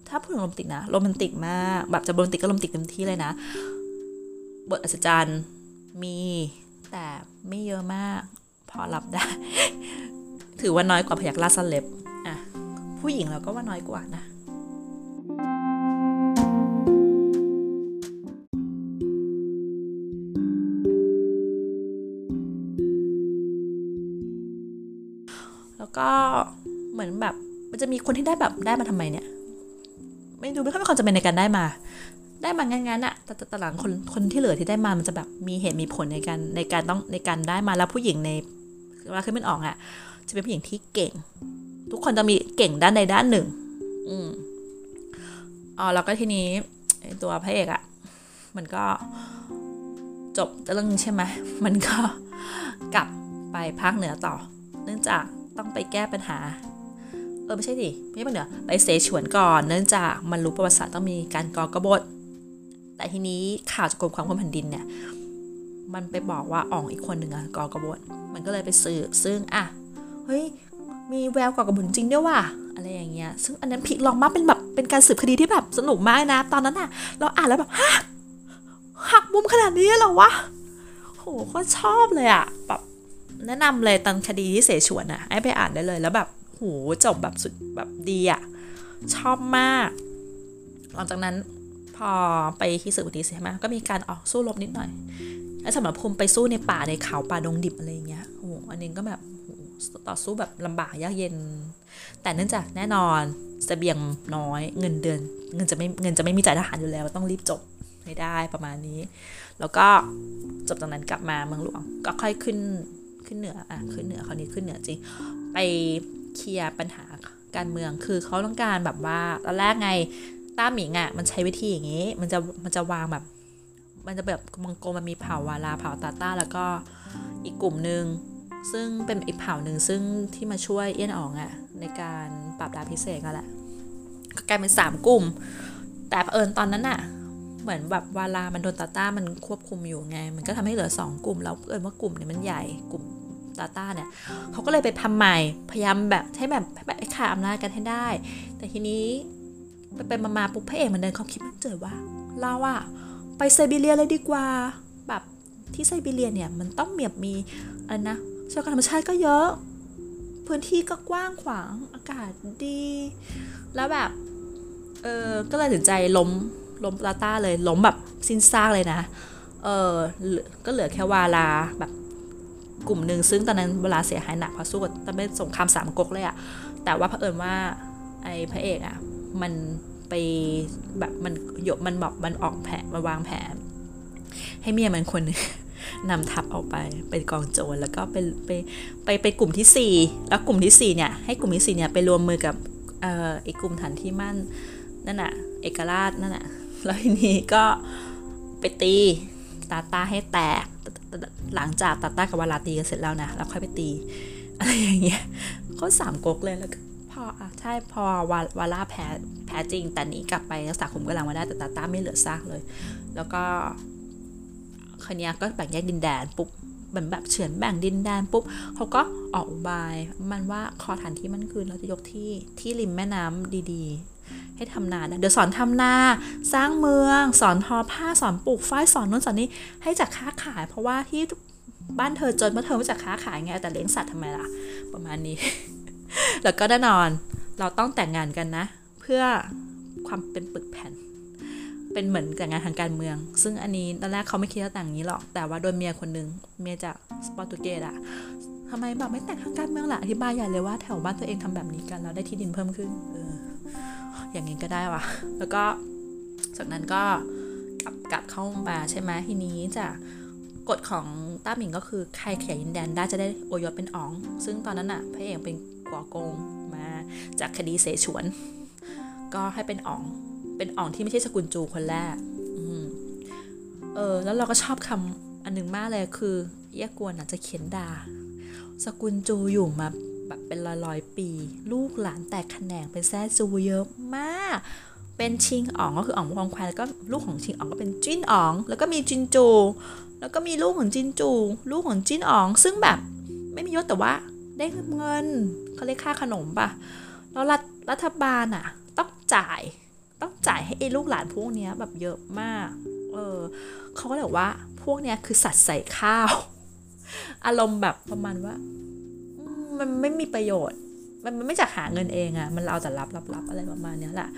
ถ้าพูดถึงโรแมนติกนะโรแมนติกมากแบบจะโรแมนติกก็โรแมนติกเต็มที่เลยนะ บทอัศจรรย์มี แต่ไม่เยอะมาก พอรับได้ ถือว่าน้อยกว่าพยักราชเล็บอะผู้หญิงเราก็ว่าน้อยกว่านะแล้วก็เหมือนแบบมันจะมีคนที่ได้แบบได้มาทำไมเนี่ย ไม่ดูไม่ค่อยมีความจำเป็นในการได้มา ได้มางั้นๆอะแต่แต่หลังคนคนที่เหลือที่ได้มามันจะแบบมีเหตุมีผลในการในการต้องในการได้มาแล้วผู้หญิงในเวลาขึ้นเป็นออกอะจะเป็นผู้หญิงที่เก่ง ทุกคนจะมีเก่งด้านใดด้านหนึ่ง อืมอ๋อแล้วก็ทีนี้ตัวพระเอกอะมันก็จบเรื่องใช่ไหมมันก็กลับไปภาคเหนือต่อ เนื่องจากต้องไปแก้ปัญหา เออไม่ใช่ดิไม่ใช่ปัญหาไปเสฉวนก่อน เนื่องจากมันรู้ประวัติศาสตร์ต้องมีการก่อกบฏ แต่ทีนี้ข่าวจากกรมความคุ้มแผ่นดินเนี่ยมันไปบอกว่าอ่องอีกคนหนึ่งอะก่อกระบฏมันก็เลยไปสืบซึ่งอะเฮ้ยมีแววก่อกบฏจริงด้วยว่ะอะไรอย่างเงี้ยซึ่งอันนั้นพลิกลองมาเป็นแบบเป็นการสืบคดีที่แบบสนุกมากนะ ตอนนั้นอะเราอ่านแล้วแบบฮะหักมุมขนาดนี้เหรอวะโหก็ชอบเลยอะแบบแนะนำเลยตอนคดีที่เสฉวนอะให้ไปอ่านได้เลยแล้วแบบโหจบแบบสุดแบบดีอะชอบมาก หลังจากนั้น อไปที่สืบคดีใช่ไหมก็มีการออกสู้รบนิดหน่อย แล้วสำหรับภูมิไปสู้ในป่าในเขาป่าดงดิบอะไรเงี้ยโอ้อันนี้ก็แบบต่อสู้แบบลำบากยากเย็น แต่เนื่องจากแน่นอนสเสบียงน้อยเงินเดือนเงินจะไม่เงินจะไม่มีจ่ายทหารอยู่แล้วต้องรีบจบให้ได้ประมาณนี้ แล้วก็จบจากนั้นกลับมาเมืองหลวง ก็ค่อยขึ้นขึ้นเหนืออะขึ้นเหนือคราวนี้ขึ้นเหนือจริงไปเคลียร์ปัญหาการเมืองคือเขาต้องการแบบว่าตอนแรกไง ต้าหมิงอะมันใช้วิธีอย่างนี้ มันจะมันจะวางแบบ มันจะแบบมังโกมันมีเผ่าวาลาเผ่าตาต้า แล้วก็อีกกลุ่มหนึ่งซึ่งเป็นอีกเผ่าหนึ่งซึ่งที่มาช่วยเอี้ยนอ๋องอะ่ะในการปรับดาพิเศษก็แหละก็กลายเป็นสามกลุ่ม แต่เผอิญตอนนั้นอะ่ะเหมือนแบบวาลามันโดนตาต้ามันควบคุมอยู่ไง มันก็ทำให้เหลือสองกลุ่ม แล้วเอิญว่ากลุ่มเนี่ยมันใหญ่กลุ่มตาต้าเนี่ยเขาก็เลยไปทำใหม่พยายามแบบให้แบบแบบขาดอำนาจกันให้ได้ แต่ทีนี้ ไปไปมาๆปุ๊บพระเอกมันเดินควาคิดมันเจอว่าเราอะไปไซบีเรียเลยดีกว่า แบบที่ไซบีเรียเนี่ยมันต้องเมียบมีอะไรนะทรัพยากรธรรมชาติก็เยอะ พื้นที่ก็กว้างขวางอากาศดี แล้วแบบเออก็เลยถึงใจล้มล้มตาต้าเลยล้มแบบสิ้นซากเลยนะเออก็เหลือแค่วาลาแบบกลุ่มหนึ่งซึ่งตอนนั้นเวลาเสียหายหนักพราะสู้กับตอนเป็นสงครามสามก๊กเลยอะแต่ว่าเผอิญว่าไอ้พระเอกอะ มันไปแบบมันหยบมันบอกมันออกแผนมาวางแผนให้เมียมันคนนึงนำทัพออกไปเป็นกองโจรแล้วก็ไปไปไปไปกลุ่มที่สี่แล้วกลุ่มที่สี่เนี่ยให้กลุ่มที่สี่เนี่ยไปรวมมือกับเอ่อไอ้กลุ่มฐานที่มั่นนั่นน่ะเอกราชนั่นน่ะแล้วทีนี้ก็ไปตีตาตาให้แตกหลังจากตาตากับวาลาตีกันเสร็จแล้วนะแล้วค่อยไปตีอะไรอย่างเงี้ยเขาสามก๊กเลยแล้วก็ ออะใช่พอวาวาล่าแพ้แพ้จริง แต่นีกลับไปรักษาขุมกำลังมาได้แต่ตาต้าไม่เหลือซากเลย แล้วก็คเนี้ยก็แบ่งแยกดินแดนปุ๊บเหมือนแบบเฉือนแบ่งดินแดนปุ๊บเขาก็ออกอุบายมันว่าคอฐานที่มันคืนเราจะยกที่ที่ริมแม่น้ำดีๆ ให้ทำนานะเดี๋ยวสอนทำนา สร้างเมือง สอนทอผ้าสอนปลูกฝ้ายสอนนู้นสอนนี้ให้จากค้าขาย เพราะว่าที่บ้านเธอจนเพราะเธอไม่จากค้าขายไงแต่เลี้ยงสัตว์ทำไมล่ะ ประมาณนี้ แล้วก็แน่นอนเราต้องแต่งงานกันนะ เพื่อความเป็นปึกแผ่น เป็นเหมือนแต่งงานทางการเมือง ซึ่งอันนี้ตอนแรกเขาไม่คิดว่าแต่งอย่างนี้หรอก แต่ว่าโดนเมียคนนึงเมียจากสปอร์ตุเกสอะทำไมแบบไม่แต่งทางการเมืองล่ะอธิบายใหญ่เลยว่าแถวบ้านตัวเองทำแบบนี้กันแล้วได้ที่ดินเพิ่มขึ้นเอออย่างนี้ก็ได้ว่ะ แล้วก็จากนั้นก็กลับกลับเข้ามาใช่ไหมทีนี้จะกฎของต้าหมิงก็คือใครขยายดินแดนได้จะได้โอยศเป็นอ๋อง ซึ่งตอนนั้นอะพระเอกเป็น กัวกงมาจากคดีเสฉวน ก็ให้เป็นอ๋องเป็นอ๋องที่ไม่ใช่สกุลจูคนแรกอเออแล้วเราก็ชอบคำอันหนึงมากเลยคือเอี้ยกวนอาจจะเขียนด่า สกุลจูอยู่มาแบบเป็นร้อยร้อยๆปี ลูกหลานแตกแขนงเป็นแซ่จูเยอะมาก เป็นชิงอ๋องก็คืออ๋องพองควายแล้วก็ลูกของชิงอ๋องก็เป็นจิ้นอ๋อง แล้วก็มีจินจู แล้วก็มีลูกของจินจู ลูกของจินอ๋อง ซึ่งแบบไม่มียศแต่ว่า ได้เงินเขาเรียกค่าขนมป่ะแล้วรัฐรัฐบาลอะ ต้องจ่ายต้องจ่ายให้ไอ้ลูกหลานพวกเนี้ยแบบเยอะมาก เออเขาก็เลยบอกว่า พวกเนี้ยคือสัตว์ใส่ข้าว อารมณ์แบบประมาณว่า มันไม่มีประโยชน์ มันมันไม่จากหาเงินเองอะมันเอาแต่รับรับรับอะไรประมาณเนี้ยแหละ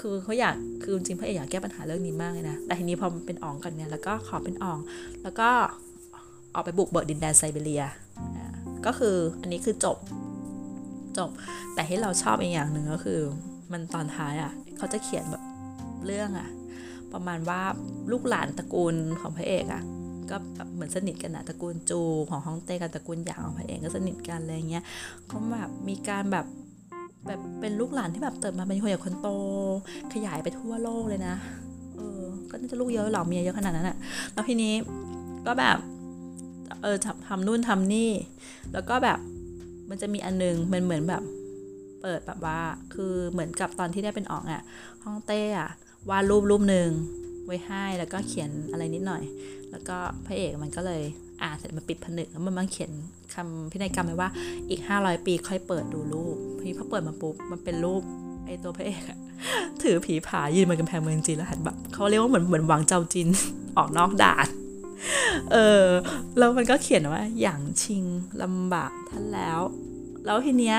คือเขาอยากคือจริงๆพระเอกอยากแก้ปัญหาเรื่องนี้มากเลยนะ แต่ทีนี้พอมันเป็นอ่องกันเนี่ยแล้วก็ขอเป็นอ่อง แล้วก็ออกไปบุกเบิกดินแดนไซบีเรียอ่า ก็คืออันนี้คือจบจบ แต่ที่เราชอบอีกอย่างหนึ่งก็คือ มันตอนท้ายอะ่ะเขาจะเขียนแบบเรื่องอะ่ะ ประมาณว่าลูกหลานตระกูลของพระเอกอะ่ะก็แบบเหมือนสนิทกันนะตระกูลจูของฮ่องเต้กับตระกูลหยางของพระเอกก็สนิทกันอะไรเงี้ยก็แบบมีการแบบแบบเป็นลูกหลานที่แบบเติบมาเป็นคนใหญ่คนโต ขยายไปทั่วโลกเลยนะ เออ ก็น่าจะลูกเยอะหรอเมียเยอะขนาดนั้นอะแล้วทีนี้ก็แบบ เออทำทำนู่นทำนี่ แล้วก็แบบมันจะมีอันนึงมันเหมือนแบบเปิดแบบว่า คือเหมือนกับตอนที่ได้เป็นออกอะฮ่องเต้อะวาดรูปรูปหนึ่งไว้ให้แล้วก็เขียนอะไรนิดหน่อย แล้วก็พระเอกมันก็เลยอ่านเสร็จมันปิดผนึกแล้วมันมาเขียนคำพินัยกรรมไว้ว่าอีก 500 ปีค่อยเปิดดูรูปพี่พอเปิดมาปุ๊บมันเป็นรูปไอ้ตัวพระเอกอะถือผีผายืนบนกำแพงเมืองจีนแล้วหันแบบเขาเรียกว่าเหมือนเหมือนวังเจ้าจีนออกนอกด่าน เออแล้วมันก็เขียนว่าอย่างชิงลำบากท่านแล้ว แล้วทีเนี้ย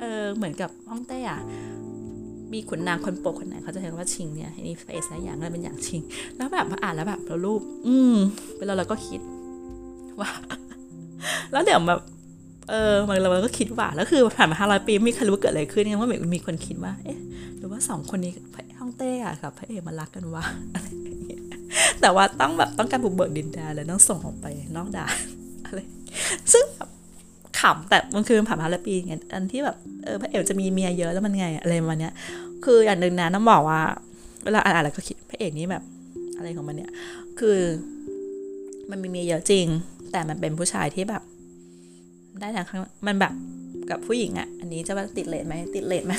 เออเหมือนกับฮ่องเต้อะมีขุนนางคนโปรดคนไหนเขาจะเรียกว่าชิงเนี่ยนี่เฟซนะอย่างนั้นเป็นอย่างชิง แล้วแบบมาอ่านแล้วแบบแล้วรูป อืมเป็นเราเราก็คิดว่า แล้วเดี๋ยวแบบเออมันเราก็คิดว่าแล้วคือผ่านมาห้าร้อยปีไม่มีใครรู้ว่าเกิดอะไรขึ้นเนี่ยว่ามีมีคนคิดว่า เอ๊ะ หรือว่าสองคนนี้พระฮ่องเต้อะกับพระเอกมารักกันวะอะไรอย่างเงี้ย แต่ว่าต้องแบบต้องการบุกเบิกดินแดนเลยต้องส่งออกไปนอกด่านอะไร ซึ่งแบบขำแต่มันคือผ่านมาห้ายปีไงอันที่แบบเออพระเอกจะมีเมียเยอะแล้วมันไงอะไรมาณเนี้ย คืออย่างหนึ่งนะต้องบอกว่า เวลาอ่านอะไรก็คิดพระเอกนี้แบบ อะไรของมันเนี่ย คือ มันมีเมียเยอะจริง แต่มันเป็นผู้ชายที่แบบ ได้ทางข้างมันแบบกับผู้หญิงอะ่ะ อันนี้จะว่าติดเลทไหมติดเลทไหม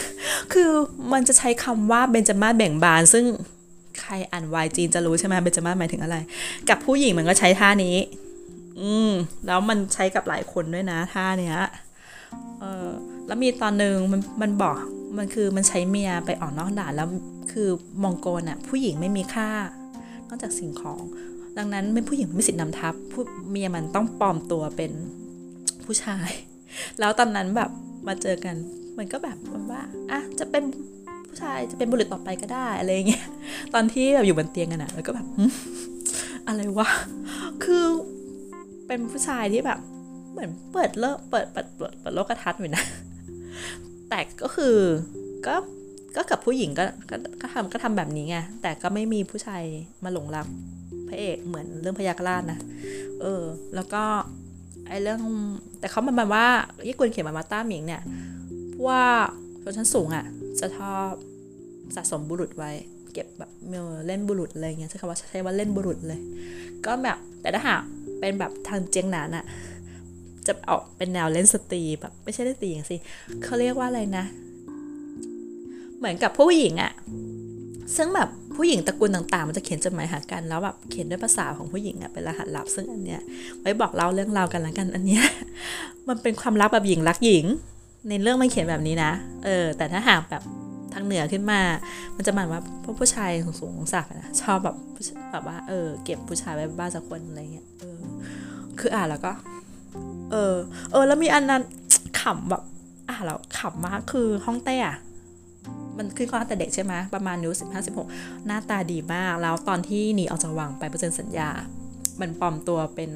คือมันจะใช้คำว่าเบนจามาแบ่งบาน ซึ่ง ใครอ่านวายจีนจะรู้ใช่ไหมเบนจามาหมายถึงอะไร กับผู้หญิงมันก็ใช้ท่านี้ อืม แล้วมันใช้กับหลายคนด้วยนะท่าเนี้ย เออแล้วมีตอนหนึ่งมันมันบอกมันคือมันใช้เมียไปออกนอกด่านแล้วคือมองโกลอะผู้หญิงไม่มีค่า นอกจากสิ่งของ ดังนั้นไม่ผู้หญิงไม่มีสิทธินำทัพผู้เมียมันต้องปลอมตัวเป็นผู้ชาย แล้วตอนนั้นแบบมาเจอกัน มันก็แบบว่าอะจะเป็น ผู้ชายจะเป็นบุรุษต่อไปก็ได้อะไรเงี้ยตอนที่แบบอยู่บนเตียงกันอะแล้วก็แบบอะไรวะคือเป็นผู้ชายที่แบบ เหมือนเปิดเลิกเปิดเปิดเปิดเปิดโลกทัศน์อยู่นะแต่ก็คือก็ก็กับผู้หญิงก็ก็ก็ทำก็ทำแบบนี้ไงแต่ก็ไม่มีผู้ชายมาหลงรักพระเอกเหมือนเรื่องพยากราชนะเออ แล้วก็ไอ้เรื่องแต่เขามันมาว่าญี่ปุ่นเขียนมามาต้าหมิงเนี่ยว่าชนชั้นสูงอะ่ะ จะชอบสะสมบุรุษไว้ เก็บแบบเล่นบุรุษอะไรเงี้ยใช้คำว่าใช้ว่าเล่นบุรุษเลย ก็แบบแต่ถ้าหากเป็นแบบทางเจียงหนานอะจะออกเป็นแนวเล่นสตรีแบบไม่ใช่เล่นสตรีอย่างสิเขาเรียกว่าอะไรนะ เหมือนกับผู้หญิงอะซึ่งแบบผู้หญิงตระกูลต่างๆ มันจะเขียนจดหมายหากันแล้วแบบเขียนด้วยภาษาของผู้หญิงอะเป็นรหัสลับซึ่งอันเนี้ยไว้บอกเล่าเรื่องราวกันละกันอันเนี้ยมันเป็นความลับแบบหญิงรักหญิง ในเรื่องมันเขียนแบบนี้นะ เออ แต่ถ้าหากแบบทางเหนือขึ้นมา มันจะหมายว่าพวกผู้ชายสูงสักนะชอบแบบแบบว่า เออ เก็บผู้ชายไว้บ้านสักคนอะไรเงี้ย เออ คืออ่านแล้วก็ เออ เออ แล้วมีอันนั้นขำแบบ อ่านแล้วขำมากคือห้องเต้อะมันขึ้นข้อแต่เด็กใช่ไหมประมาณนิ้วสิบห้าสิบหกหน้าตาดีมาก แล้วตอนที่หนีออกจากวังไปเปอร์เซ็นต์สัญญา มันปลอมตัวเป็น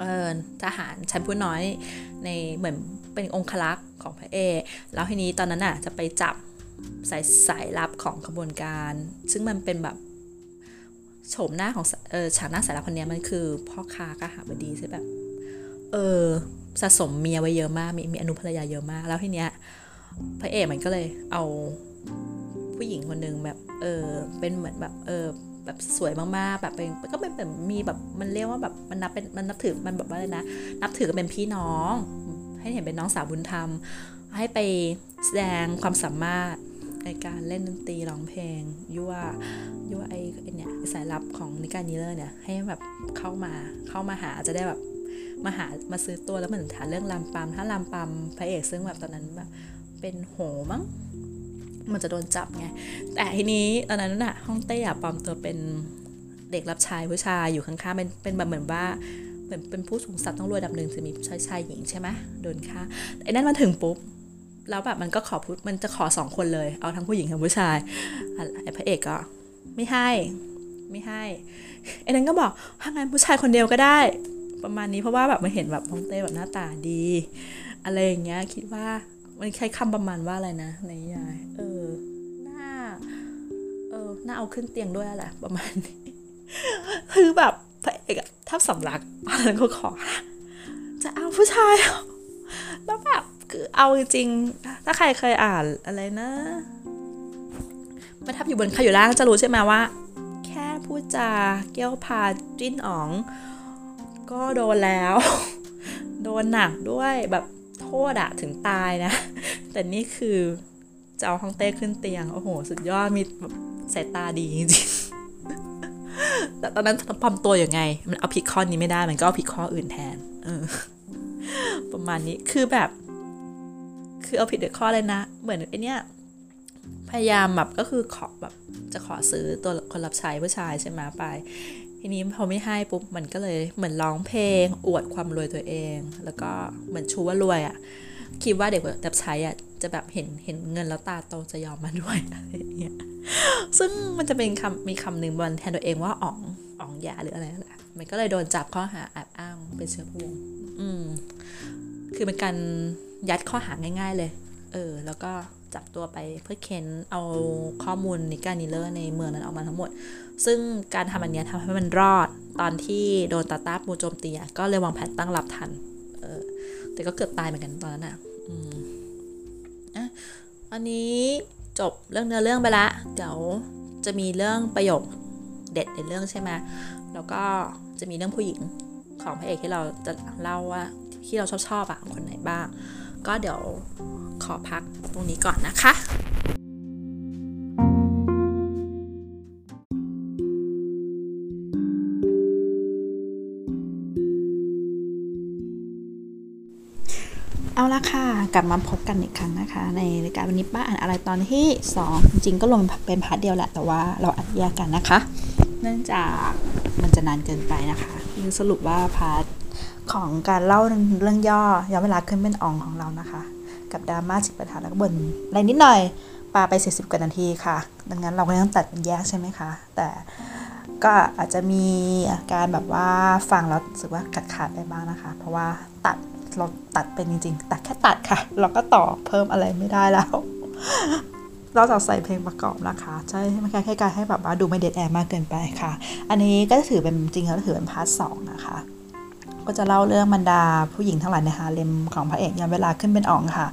เออทหารชั้นผู้น้อย ในเหมือนเป็นองคลักษ์ของพระเอกแล้วทีนี้ตอนนั้นอะจะไปจับสายสายลับของขบวนการ ซึ่งมันเป็นแบบโฉมหน้าของเออฉากหน้าสายลับคนนี้มันคือพ่อค้ากหาบดีใช่แบบเออสะสมเมียไว้เยอะมากมีมีอนุภรรยาเยอะมาก แล้วทีเนี้ยพระเอกมันก็เลยเอาผู้หญิงคนหนึ่งแบบเออเป็นเหมือนแบบเออ แบบสวยมากๆ แบบเป็นก็เป็นแบบมีแบบมันเรียกว่าแบบมันนับเป็นมันนับถือมันแบบว่าอะไรนะ นับถือกันเป็นพี่น้อง ให้เห็นเป็นน้องสาวบุญธรรม ให้ไปแสดงความสามารถในการเล่นดนตรีร้องเพลงยั่วยั่วไอ้เนี่ยสายลับของนิการนีเลอร์เนี่ยให้แบบเข้ามาเข้ามาหาจะได้แบบมาหามาซื้อตัวแล้วเหมือนถามเรื่องลามปามถ้าลามปามพระเอกซึ่งแบบตอนนั้นแบบเป็นโหมั้ง มันจะโดนจับไง แต่ทีนี้ตอนนั้นน่ะห้องเต้อะปลอมตัวเป็นเด็กรับใช้ผู้ชายอยู่ข้างๆเป็นเป็นแบบเหมือนว่าเหมือนเป็นผู้สูงศักดิ์ต้องรวยดับหนึ่งจะมีชายชายหญิงใช่ไหมโดนฆ่าไอ้นั่นมาถึงปุ๊บแล้วแบบมันก็ขอพูดมันจะขอสองคนเลย เอาทั้งผู้หญิงทั้งผู้ชายไอ้พระเอกก็ไม่ให้ไม่ให้ไอ้นั้นก็บอกถ้างั้นผู้ชายคนเดียวก็ได้ ประมาณนี้เพราะว่าแบบมาเห็นแบบฮองเต้แบบหน้าตาดี อะไรอย่างเงี้ยคิดว่า มันใช้คำประมาณว่าอะไรนะในยาย เออหน้า เออหน้าเอาขึ้นเตียงด้วยแหละประมาณนี้คือแบบพระเอกถ้าสำลักตอนนั้นก็ขอ จะเอาผู้ชายแล้วแบบคือเอาจริงถ้าใครเคยอ่านอะไรนะมาทับอยู่บนขาอยู่ล่างจะรู้ใช่ไหมว่า แค่พูดจาเกี้ยวพาจิ้นอ๋อง ก็โดนแล้ว โดนหนักด้วยแบบ ษอะถึงตายนะ แต่นี่คือจะเอาฮองเต้ขึ้นเตียง โอ้โห สุดยอด มีสายตาดีจริงๆแต่ตอนนั้นปลอมตัวอย่างไง มันเอาผิดข้อนี้ไม่ได้ มันก็เอาผิดข้ออื่นแทน เออ ประมาณนี้ คือแบบ คือเอาผิดเด็กข้อเลยนะ เหมือนไอเนี้ยพยายามแบบก็คือขอแบบจะขอซื้อตัวคนรับใช้ผู้ชายใช่ไหมไป ทีนี้พอไม่ให้ปุ๊บมันก็เลยเหมือนร้องเพลง อวดความรวยตัวเอง แล้วก็เหมือนชูว่ารวยอะ่ะคิดว่าเด็กแบบใช้อะจะแบบเห็นเห็นเงินแล้วตาโตจะยอมมาด้วยอะไรเงี้ยซึ่งมันจะเป็นคำมีคำหนึ่งบนแทนตัวเองว่าอ๋องอ๋องยาหรืออะไรแหละมันก็เลยโดนจับข้อหาแอบอ้างเป็นเชื้อพวงอืมคือเป็นการยัดข้อหาง่าย ๆ เลย เออ แล้วก็ จับตัวไปเพื่อเค้นเอาข้อมูลนิการนิเลอร์ในเมืองนั้นออกมาทั้งหมด ซึ่งการทำอันนี้ทำให้มันรอดตอนที่โดนตาตาปูโจมตีก็เลยวางแผนตั้งรับทันเออแต่ก็เกือบตายเหมือนกันตอนนั้นอะอืมอะอันนี้จบเรื่องเนื้อเรื่องไปละ เดี๋ยวจะมีเรื่องประโยคเด็ดในเรื่องใช่ไหมแล้วก็จะมีเรื่องผู้หญิงของพระเอกที่เราจะเล่าว่าที่เราชอบชอบอะคนไหนบ้าง ก็เดี๋ยว ขอพักตรงนี้ก่อนนะคะเอาละค่ะ กลับมาพบกันอีกครั้งนะคะ ในรายการวันนี้ป้าอ่านอะไรตอนที่ 2 จริงๆก็ลงเป็น part เดียวแหละ แต่ว่าเราอัดแยกกันนะคะ เนื่องจากมันจะนานเกินไปนะคะคือสรุปว่า partของการเล่าเรื่องย่อย้อนเวลาขึ้นเป็นอองของเรานะคะ กับดราม่าสิบปัญหาแล้วก็บ่นอะไรนิดหน่อยปาไปเสียสิบกว่านาทีค่ะ ดังนั้นเราก็ต้องตัดเป็นแยกใช่ไหมคะ แต่ก็อาจจะมีอาการแบบว่าฟังแล้วรู้สึกว่าขาดขาดไปบ้างนะคะ เพราะว่าตัดเราตัดเป็นจริงๆ ตัดแค่ตัดค่ะ เราก็ต่อเพิ่มอะไรไม่ได้แล้วนอกจากใส่เพลงประกอบนะคะ ใช่ไม่แค่ให้การให้แบบว่าดูไม่เด็ดแอร์มากเกินไปค่ะ อันนี้ก็ถือเป็นจริงแล้วถือเป็น part สองนะคะ ก็จะเล่าเรื่องบรรดาผู้หญิงทั้งหลายในฮาเร็มของพระเอกย้อนเวลาขึ้นเป็นอ๋องค่ะ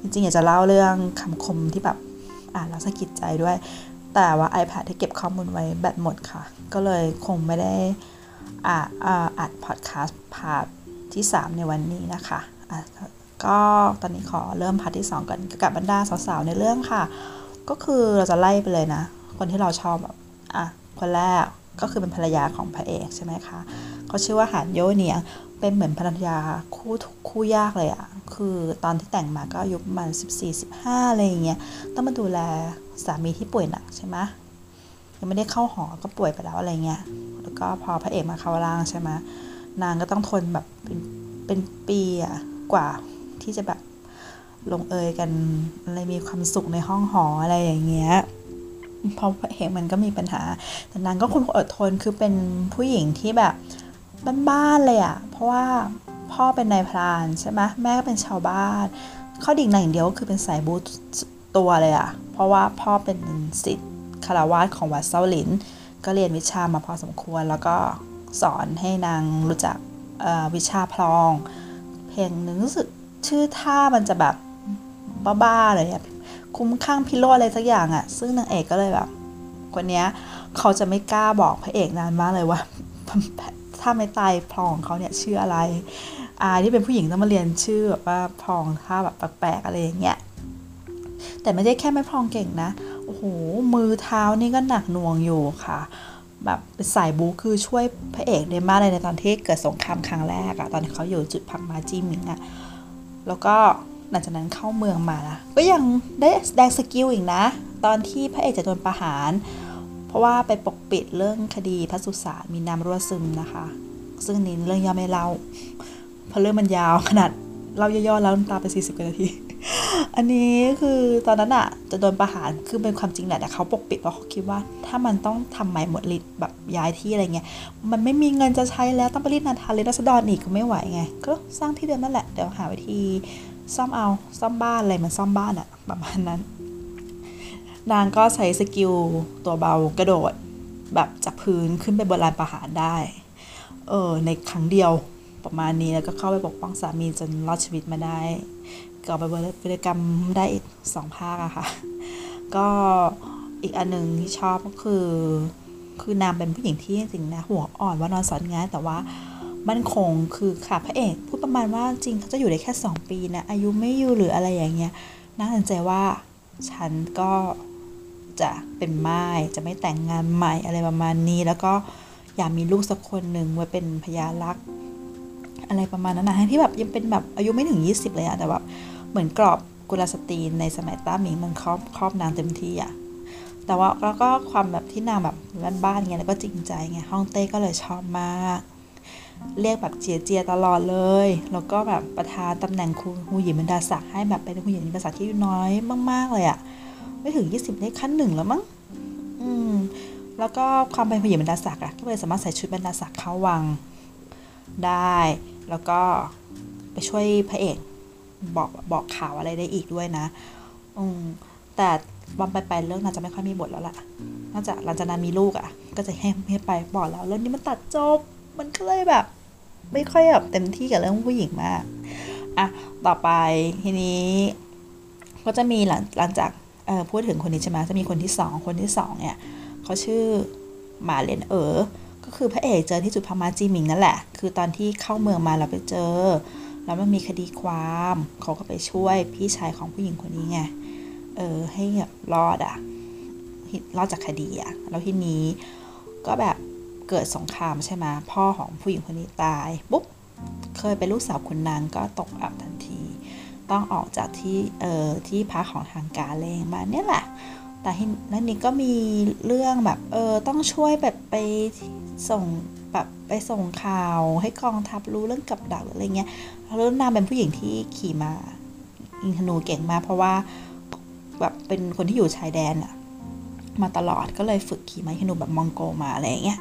จริงๆ อยากจะเล่าเรื่องคำคมที่แบบอ่านแล้วสะกิดใจด้วย แต่ว่า iPad ที่เก็บข้อมูลไว้แบตหมดค่ะ ก็เลยคงไม่ได้อ่าอัด podcast part ที่ 3 ในวันนี้นะคะะก็ตอนนี้ขอเริ่ม part ที่ 2ก่อนกับบรรดาสาวๆ ในเรื่องค่ะ ก็คือเราจะไล่ไปเลยนะ คนที่เราชอบแบบอะคนแรกก็คือเป็นภรรยาของพระเอกใช่ไหมคะ เขาชื่อว่าหานโยเนียง เป็นเหมือนภรรยาคู่คู่ยากเลยอะคือตอนที่แต่งมาก็อายุประมาณ14-15อะไรอย่างเงี้ยต้องมาดูแลสามีที่ป่วยหนักใช่ไหมยังไม่ได้เข้าหอก็ป่วยไปแล้วอะไรเงี้ยแล้วก็พอพระเอกมาเข้าร่างใช่ไหมนางก็ต้องทนแบบเป็นเป็นปีอะกว่าที่จะแบบลงเอยกันอะไรมีความสุขในห้องหออะไรอย่างเงี้ยพราะพระเอกมันก็มีปัญหา แต่นางก็คงอดทนคือเป็นผู้หญิงที่แบบ บ้านๆเลยอะเพราะว่าพ่อเป็นนายพรานใช่ไหมแม่ก็เป็นชาวบ้าน ข้อดิ่งหนึ่งเดียวก็คือเป็นสายบูตตัวเลยอะเพราะว่าพ่อเป็นศิษย์คารวาสของวัดเซาหลิน ก็เรียนวิชามาพอสมควร แล้วก็สอนให้นางรู้จักวิชาพลอง เพลงนึงรู้สึกชื่อท่ามันจะแบบบ้าๆเลยอะคุ้มข้างพิโรอะไรสักอย่างอะซึ่งนางเอกก็เลยแบบคนนี้เขาจะไม่กล้าบอกพระเอกนานมากเลยว่า ถ้าไม่ตายพลองเขาเนี่ยชื่ออะไรอาที่เป็นผู้หญิงต้องมาเรียนชื่อแบบว่าพลองท่าแบบแปลกๆอะไรอย่างเงี้ยแต่ไม่ได้แค่ไม่พลองเก่งนะโอ้โหมือเท้านี่ก็หนักหน่วงอยู่ค่ะแบบสายบู๊คือช่วยพระเอกได้มากเลยในตอนที่เกิดสงครามครั้งแรกอะตอนที่เขาอยู่จุดพักม้าจีหมิงอะแล้วก็หลังจากนั้นเข้าเมืองมานะก็ยังได้แสดง skill อีกนะ ตอนที่พระเอกจะโดนประหาร เพราะว่าไปปกปิดเรื่องคดีพระสุสานมีน้ำรั่วซึมนะคะ ซึ่งนี้เรื่องย่อไม่เล่าเพราะเรื่องมันยาวขนาดเล่าย่อๆแล้วปาไป 40กว่านาที อันนี้คือตอนนั้นอะจะโดนประหารคือเป็นความจริงแหละแต่เขาปกปิดเพราะเขาคิดว่า ถ้ามันต้องทำใหม่หมดฤทธิ์แบบย้ายที่อะไรเงี้ยมันไม่มีเงินจะใช้แล้วต้องไปรีดนาทาเร้นราษฎรอีกก็ไม่ไหวไงก็สร้างที่เดิมนั่นแหละเดี๋ยวหาวิธีซ่อมเอาซ่อมบ้านอะไรมันซ่อมบ้านอะประมาณนั้น นางก็ใช้ skill ตัวเบากระโดดแบบจากพื้นขึ้นไปบนลานประหารได้ เออในครั้งเดียวประมาณนี้แล้วก็เข้าไปปกป้องสามีจนรอดชีวิตมาได้ก็ไปบริกรรมได้อีกสองภาคอะค่ะ ก็อีกอันหนึ่งที่ชอบก็คือ คือนางเป็นผู้หญิงที่จริงนะหัวอ่อนว่านอนสอนงายแต่ว่ามั่นคงคือค่ะพระเอกพูดประมาณว่าจริงเขาจะอยู่ได้แค่ 2 ปีนะ อายุไม่อยู่หรืออะไรอย่างเงี้ยน่าสนใจว่าฉันก็ จะเป็นไม้จะไม่แต่งงานใหม่อะไรประมาณนี้ แล้วก็อยากมีลูกสักคนหนึ่งไว้เป็นพยาลักษอะไรประมาณนั้นนะที่แบบยังเป็นแบบอายุไม่ถึง 20 เลยอะแต่แบบเหมือนกรอบกุลสตรีในสมัยต้าหมิงมันครอบครอบนางเต็มที่อะแต่ว่าแล้วก็ความแบบที่นางแบบบ้านๆเงี้ยแล้วก็จริงใจไงห้องเต้ก็เลยชอบมาก เรียกแบบเจียเจียตลอดเลย แล้วก็แบบประธานตำแหน่งครูหูหญิงบรรดาศักดิ์ให้แบบเป็นหูหญิงบรรดาศักดิ์ที่น้อยมาก ๆเลยอะ ไม่ถึง 20 ได้ขั้นหนึ่งแล้วมั้งอืมแล้วก็ความเป็นผู้หญิงบรรดาศักดิ์อะก็เลยสามารถใส่ชุดบรรดาศักดิ์เข้าวังได้ แล้วก็ไปช่วยพระเอกบอกบอกข่าวอะไรได้อีกด้วยนะอืมแต่บอมไปไปเรื่องน่าจะไม่ค่อยมีบทแล้วล่ะน่าจะหลังจากนั้นมีลูกอะ่ะ ก็จะให้ให้ไปบอกแล้วเรื่องนี้มันตัดจบ มันก็เลยแบบ ไม่ค่อยแบบเต็มที่กับเรื่องผู้หญิงมาก อะ ต่อไปทีนี้ ก็จะมีหลังหลังจาก พูดถึงคนนี้ใช่ไหมจะมีคนที่สองคนที่สองเนี่ยเขาชื่อหมาเลนเอ๋อก็คือพระเอกเจอที่จุดพมาจีมิงนั่นแหละ คือตอนที่เข้าเมืองมาเราไปเจอ แล้วมันมีคดีความเขาก็ไปช่วยพี่ชายของผู้หญิงคนนี้ไงเออให้แบบรอดอะรอดจากคดีอะแล้วทีนี้ก็แบบเกิดสงครามใช่ไหมพ่อของผู้หญิงคนนี้ตายปุ๊บเคยเป็นลูกสาวคุณนางก็ตกอับทันที ต้องออกจากที่เอ่อที่พักของทางการเลงมาเนี่ยแหละแต่นั้นนี้ก็มีเรื่องแบบเออต้องช่วยแบบไปส่งแบบไปส่งข่าวให้กองทัพรู้เรื่องกับดักอะไรเงี้ยแล้วนางเป็นผู้หญิงที่ขี่มาอินทนูเก่งมากเพราะว่าแบบเป็นคนที่อยู่ชายแดนอะมาตลอดก็เลยฝึกขี่ม้าฮินูแบบมองโกมาอะไรเงี้ย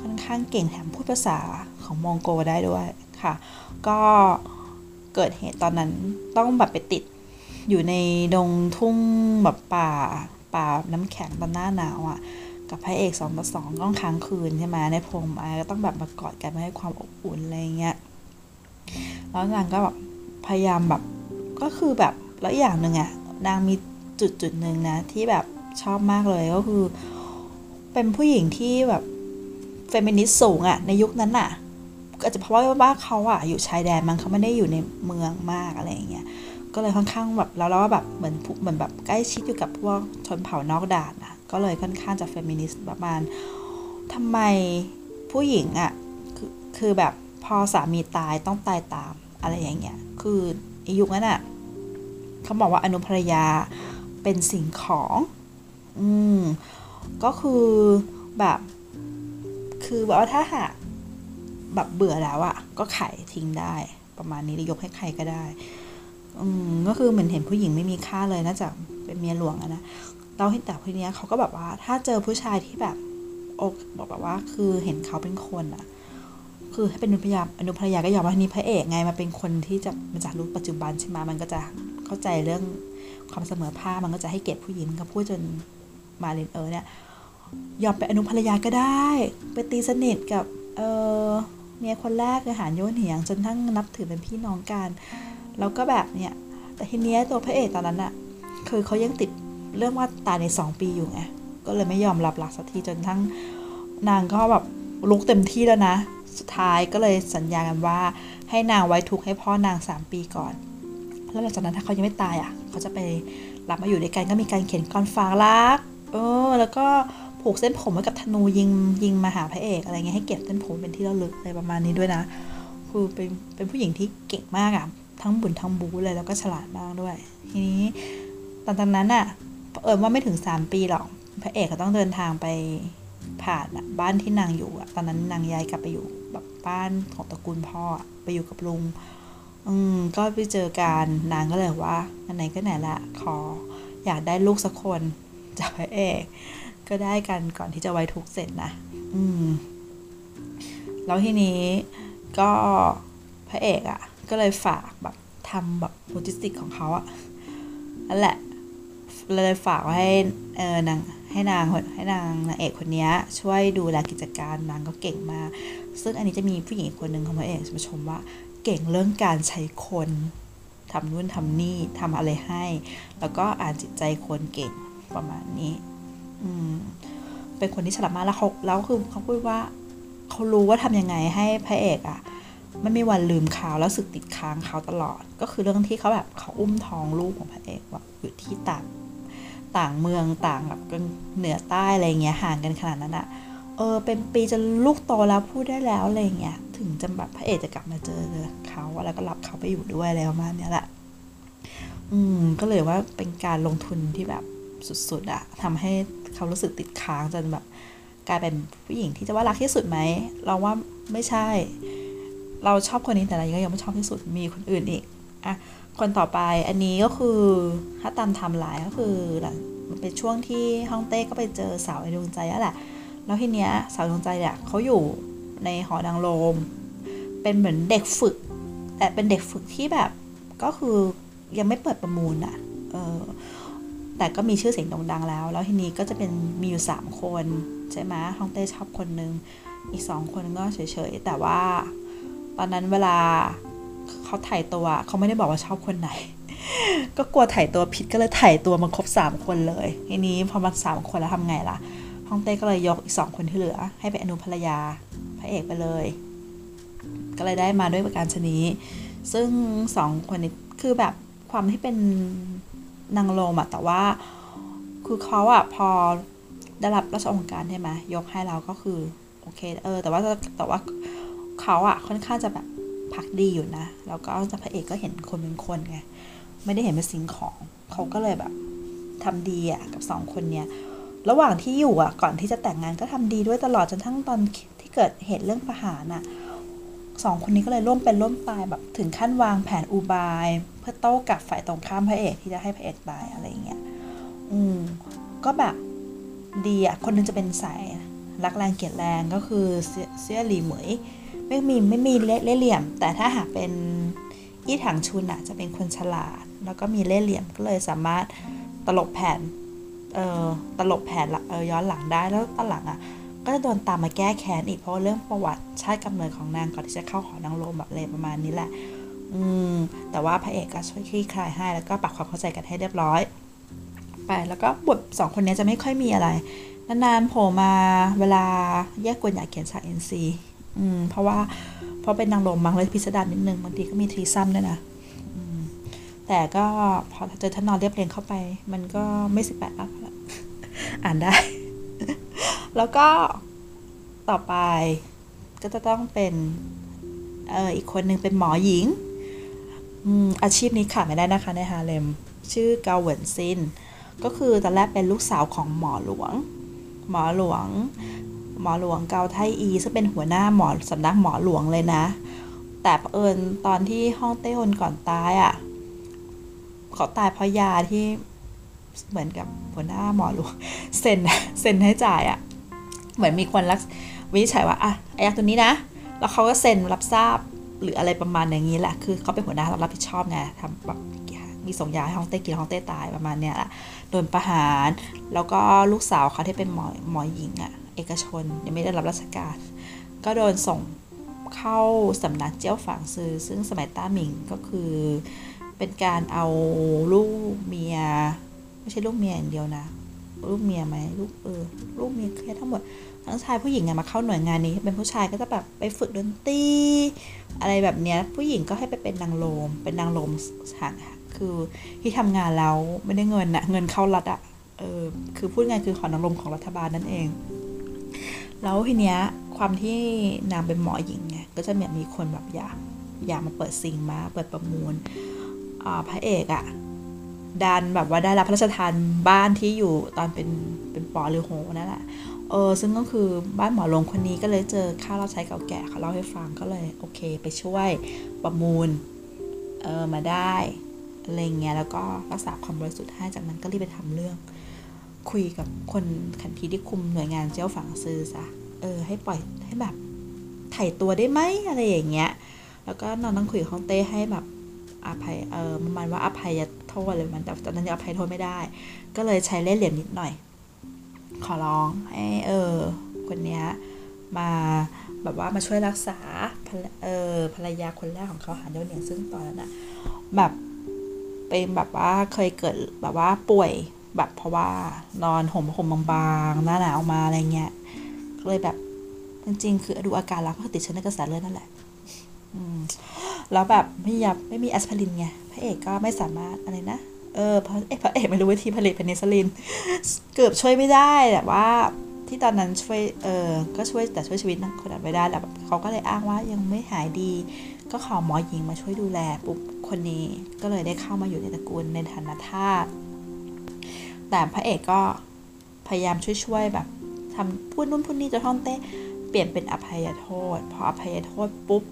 ค่อนข้างเก่งแถมพูดภาษาของมองโกได้ด้วยค่ะ ก็ เกิดเหตุตอนนั้นต้องแบบไปติด อยู่ในดงทุ่งแบบป่าป่าน้ำแข็งตอนหน้าหนาวอะ่ะ กับพระเอกสองต่อสองต้องค้างคืนใช่ไหมในพรมไอ้ก็ต้องแบบมากอดกันม่ให้ความอบอุ่นอะไรเงี้ยแล้วนางก็แบบพยายามแบบก็คือแบบแล้วอย่างหนึ่งอะนางมีจุดจุดหนึ่งนะที่แบบชอบมากเลยก็คือ เป็นผู้หญิงที่แบบเฟมินิสต์สูงอะในยุคนั้นอะ อาจจะเพราะว่าบ้านเขาอะอยู่ชายแดนมันเขาไม่ได้อยู่ในเมืองมากอะไรอย่างเงี้ยก็เลยค่อนข้างแบบแล้วเราก็แบบเหมือนเหมือนแบบใกล้ชิดอยู่กับพวกชนเผ่านอกด่านอะก็เลยค่อนข้างจะเฟมินิสต์ประมาณทำไมผู้หญิงอะคือคือแบบพอสามีตายต้องตายตามอะไรอย่างเงี้ยคืออายุนั้นอะเขาบอกว่าอนุภรยาเป็นสิ่งของ อืมก็คือแบบ คือแบบว่าถ้าหาก แบบเบื่อแล้วอะก็ขายทิ้งได้ ประมาณนี้หรือยกให้ใครก็ได้ อืมก็คือเหมือนเห็นผู้หญิงไม่มีค่าเลยน่าจะเป็นเมียหลวงอะนะเราเห็นแต่คนนี้เขาก็แบบว่า ถ้าเจอผู้ชายที่แบบอกบอกแบบว่า คือเห็นเขาเป็นคนอะคือให้เป็นอนุภรรยาอนุภรยาก็ยอมว่านี้พระเอกไงมาเป็นคนที่จะมาจากรุ่นปัจจุบันใช่ไหมมันก็จะเข้าใจเรื่องความเสมอภาคมันก็จะให้เกียรติผู้หญิงก็พูดจนมาเรนเออเนี่ยยอมเป็นอนุภรยาก็ได้ ไปตีสนิทกับ เออ เมียคนแรกคือหานโยนเหียงจนทั้งนับถือเป็นพี่น้องกัน แล้วก็แบบเนี่ย แต่ทีเนี้ยตัวพระเอกตอนนั้นอะคือเขายังติดเรื่องว่าตายในสองปีอยู่ไง ก็เลยไม่ยอมรับหลักสักทีจนทั้งนางก็แบบลุกเต็มที่แล้วนะ สุดท้ายก็เลยสัญญากันว่าให้นางไว้ทุกข์ให้พ่อนางสามปีก่อน แล้วหลังจากนั้นถ้าเขายังไม่ตายอะ่ะ เขาจะไปรับมาอยู่ด้วยกันก็มีการเขียนกรฝากรัก เออ แล้วก็ ผูกเส้นผมไว้กับธนูยิงยิงมาหาพระเอกอะไรเงี้ยให้เก็บเส้นผมเป็นที่ระลึกอะไรประมาณนี้ด้วยนะ คือเป็นเป็นผู้หญิงที่เก่งมากอะ่ะทั้งบุญทั้งบูเลยแล้วก็ฉลาดมากด้วย ทีนี้ตอนนั้นอะเออว่าไม่ถึงสามปีหรอกพระเอกก็ต้องเดินทางไปผ่านบ้านที่นางอยู่อะตอนนั้นนางย้ายกลับไปอยู่แบบบ้านของตระกูลพ่อไปอยู่กับลุงอืมก็ไปเจอกันนางก็เลยว่าไหนก็ไหนละขออยากได้ลูกสักคนจากพระเอก ก็ได้กันก่อนที่จะไว้ทุกเสร็จนะ อืม แล้วทีนี้ก็พระเอกอะ่ะ ก็เลยฝากแบบทำแบบโลจิสติกของเขาอะ่ะนั่นแหละ เลยฝากไว้ให้เออนางให้นางให้นางนางเอกคนนี้ช่วยดูแลกิจการนางก็เก่งมาก ซึ่งอันนี้จะมีผู้หญิงคนหนึ่งของพระเอกมาชมว่า เก่งเรื่องการใช้คนทำนู่นทำนี่ทำอะไรให้ แล้วก็อ่านจิตใจคนเก่งประมาณนี้ เป็นคนที่ฉลาดมากแล้วเขาแล้วคือเขาพูดว่าเขารู้ว่าทำยังไงให้พระเอกอะ่ะไม่มีวันลืมเขาแล้วสึกติดค้างเขาตลอด ก็คือเรื่องที่เขาแบบเขาอุ้มท้องลูกของพระเอกว่าอยู่ที่ต่างต่างเมืองต่างแบบเหนือใต้อะไรเงี้ยห่างกันขนาดนั้นอะเออเป็นปีจนลูกโตแล้วพูดได้แล้วอะไรเงี้ยถึงจะแบบพระเอกจะกลับมาเจอเขาแล้วก็รับเขาไปอยู่ด้วยแล้วมาเนี้ยแหละ อืมก็เลยว่าเป็นการลงทุนที่แบบสุดๆอะทำให้ เขารู้สึกติดค้างจนแบบกลายเป็นผู้หญิงที่จะว่ารักที่สุดไหม เราว่าไม่ใช่ เราชอบคนนี้แต่เรายังไม่ชอบที่สุดมีคนอื่นอีกอะคนต่อไปอันนี้ก็คือถ้าตามทำลายก็คือหลังมันเป็นช่วงที่ฮ่องเต้ก็ไปเจอสาวในดวงใจแล้วแหละ แล้วทีเนี้ยสาวดวงใจเนี่ยเขาอยู่ในหอนางโรมเป็นเหมือนเด็กฝึก แต่เป็นเด็กฝึกที่แบบก็คือยังไม่เปิดประมูลอะ่ะ เออ แต่ก็มีชื่อเสียงโด่งดังแล้ว แล้วทีนี้ก็จะเป็นมีอยู่สามคนใช่ไหมฮ่องเต้ชอบคนนึง อีกสองคนก็เฉยๆ แต่ว่า ตอนนั้นเวลาเขาถ่ายตัวเขาไม่ได้บอกว่าชอบคนไหน ก็กลัวถ่ายตัวผิดก็เลยถ่ายตัวมาครบสามคนเลยทีนี้พอมาสามคนแล้วทำไงล่ะฮ่องเต้ก็เลยยกอีกสองคนที่เหลือ ให้เป็นอนุภรรยาพระเอกไปเลย ก็เลยได้มาด้วยประการชนี้ ซึ่งสองคนนี้คือแบบความที่เป็น นางโลมอะแต่ว่า คือเขาอะพอได้รับราชองค์การใช่ไหมยกให้เราก็คือ โอเค เออ แต่ว่าแต่ว่าเขาอะค่อนข้างจะแบบพักดีอยู่นะแล้วก็จะพระเอกก็เห็นคนเป็นคนไงไม่ได้เห็นเป็นสิ่งของเขาก็เลยแบบทำดีอะกับสองคนเนี้ยระหว่างที่อยู่อะก่อนที่จะแต่งงานก็ทำดีด้วยตลอดจนทั้งตอนที่เกิดเหตุเรื่องประหารอะ สองคนนี้ก็เลยร่วมเป็นร่วมตายแบบถึงขั้นวางแผนอุบาย เพื่อโต้กับฝ่ายตรงข้ามพระเอกที่จะให้พระเอกตายอะไรเงี้ยอืมก็แบบดีอะคนนึงจะเป็นสายรักแรงเกลียดแรงก็คือเสียหลีเหมย ไม่มีไม่มีเล่เหลี่ยม แต่ถ้าหากเป็นอี้ถังชุนอะจะเป็นคนฉลาด แล้วก็มีเล่เหลี่ยมก็เลยสามารถตลบแผนเอ่อตลบแผนเออย้อนหลังได้แล้วตอนหลังอะ ก็จะโดนตามมาแก้แค้นอีกเพราะเรื่องประวัติชาติกำเนิดของนางก่อนที่จะเข้าหอนางโลมแบบอะไรประมาณนี้แหละ อืม แต่ว่าพระเอกก็ช่วยคลี่คลายให้ แล้วก็ปรับความเข้าใจกันให้เรียบร้อย ไป แล้วก็บทสองคนนี้จะไม่ค่อยมีอะไร นานๆโผล่มาเวลาเยว่กวนอยากเขียนฉาก NC อืม เพราะว่าเพราะเป็นนางโลมมั้งเลยพิสดารนิดนึงบางทีก็มี threesome ด้วยนะแต่ก็พอเจอท่านนอนเรียบเรียงเข้าไป มันก็ไม่สิบแปดอัพละอ่านได้ แล้วก็ต่อไปก็จะต้องเป็นเอออีกคนหนึ่งเป็นหมอหญิงอาชีพนี้ขาดไม่ได้นะคะในฮาเลม ชื่อเกาเหวินซิน ก็คือตอนแรกเป็นลูกสาวของหมอหลวง หมอหลวง หมอหลวงเกาไทอีซึ่งเป็นหัวหน้าหมอสำนักหมอหลวงเลยนะ แต่เอิญตอนที่ห้องเต้ฮนก่อนตายอะ่ะเขาตายเพราะยาที่ เหมือนกับหัวหน้าหมอหลวงเซ็นเซ็นให้จ่ายอะ่ะ เหมือนมีคนรักวิจัยว่าอะไอ้ยาตัวนี้นะ แล้วเขาก็เซ็นรับทราบหรืออะไรประมาณอย่างนี้แหละ คือเขาเป็นหัวหน้าเรารับผิดชอบไงทำแบบมีส่งยาให้ฮองเต้กินฮองเต้ตายประมาณเนี้ยแหละโดนประหาร แล้วก็ลูกสาวเขาที่เป็นหมอหมอหญิงอะ่ะ เอกชนยังไม่ได้รับราชการ ก็โดนส่งเข้าสำนักเจ้าฝางซือ ซึ่งสมัยต้าหมิงก็คือเป็นการเอาลูกเมีย ไม่ใช่ลูกเมียอย่างเดียวนะ ลูกเมียไหมลูกเออ ลูกเมียแค่ทั้งหมดทั้งชายผู้หญิงไงมาเข้าหน่วยงานนี้ เป็นผู้ชายก็จะแบบไปฝึกดนตรีอะไรแบบเนี้ยผู้หญิงก็ให้ไปเป็นนางโลม เป็นนางโลมห่างคือที่ทำงานแล้วไม่ได้เงินนะเงินเข้ารัฐอะเออคือพูดง่ายคือขอนางลมของรัฐบาลนั่นเอง แล้วทีเนี้ยความที่นางเป็นหมอหญิงไงก็จะมีมีคนแบบอยากอยากมาเปิดซิงมาเปิดประมูลพระเอกอะ ดันแบบว่าได้รับพระราชทานบ้านที่อยู่ตอนเป็นเป็นปอหรือโหนั่นแหละเออซึ่งก็คือบ้านหมอลงคนนี้ก็เลยเจอค่าเราใช้เก่าแก่เขาเล่าให้ฟังก็เลยโอเค ไปช่วยประมูลเออมาได้อะไรเงี้ยแล้วก็รักษาความบริสุทธิ์ให้จากนั้นก็รีบไปทำเรื่อง คุยกับคนขันทีที่คุมหน่วยงานเจ้าฝังซื้อซะเออให้ปล่อยให้แบบไถ่ตัวได้ไหมอะไรอย่างเงี้ย แล้วก็นอนนั่งคุยกับฮองเต้ให้แบบ อภัยเออประมาณว่าอภัยโทษเลยมันแต่ตอนนั้นยังอภัยโทษไม่ได้ ก็เลยใช้เล่ห์เหลี่ยมนิดหน่อย ขอร้องให้เออคนเนี้ยมาแบบว่ามาช่วยรักษาเออภรรยาคนแรกของเขาหานโย่วเหนียงซึ่งตอนนั้นอะแบบเป็นแบบว่าเคยเกิดแบบว่าป่วยแบบเพราะว่านอนห่มห่มบางๆหน้าหนาวมาอะไรเงี้ยก็เลยแบบจริงๆ คือดูอาการแล้วก็ติดเชื้อในกระแสเลือดนั่นแหละ แล้วแบบไม่ยับไม่มีแอสไพรินไงพระเอกก็ไม่สามารถอะไรนะเออพระเอกพระเอกไม่รู้วิธีผลิตเพนิซิลิน เกือบช่วยไม่ได้แต่ว่าที่ตอนนั้นช่วยเออก็ช่วยแต่ช่วยชีวิตคนนั้นไม่ได้แล้วเขาก็เลยอ้างว่ายังไม่หายดี ก็ขอหมอหญิงมาช่วยดูแลปุ๊บคนนี้ก็เลยได้เข้ามาอยู่ในตระกูลในฐานะทาสแต่พระเอกก็พยายามช่วยๆแบบทำพูดนู่นพูดนี่จะท่องเต้เปลี่ยนเป็นอภัยโทษ พออภัยโทษปุ๊บ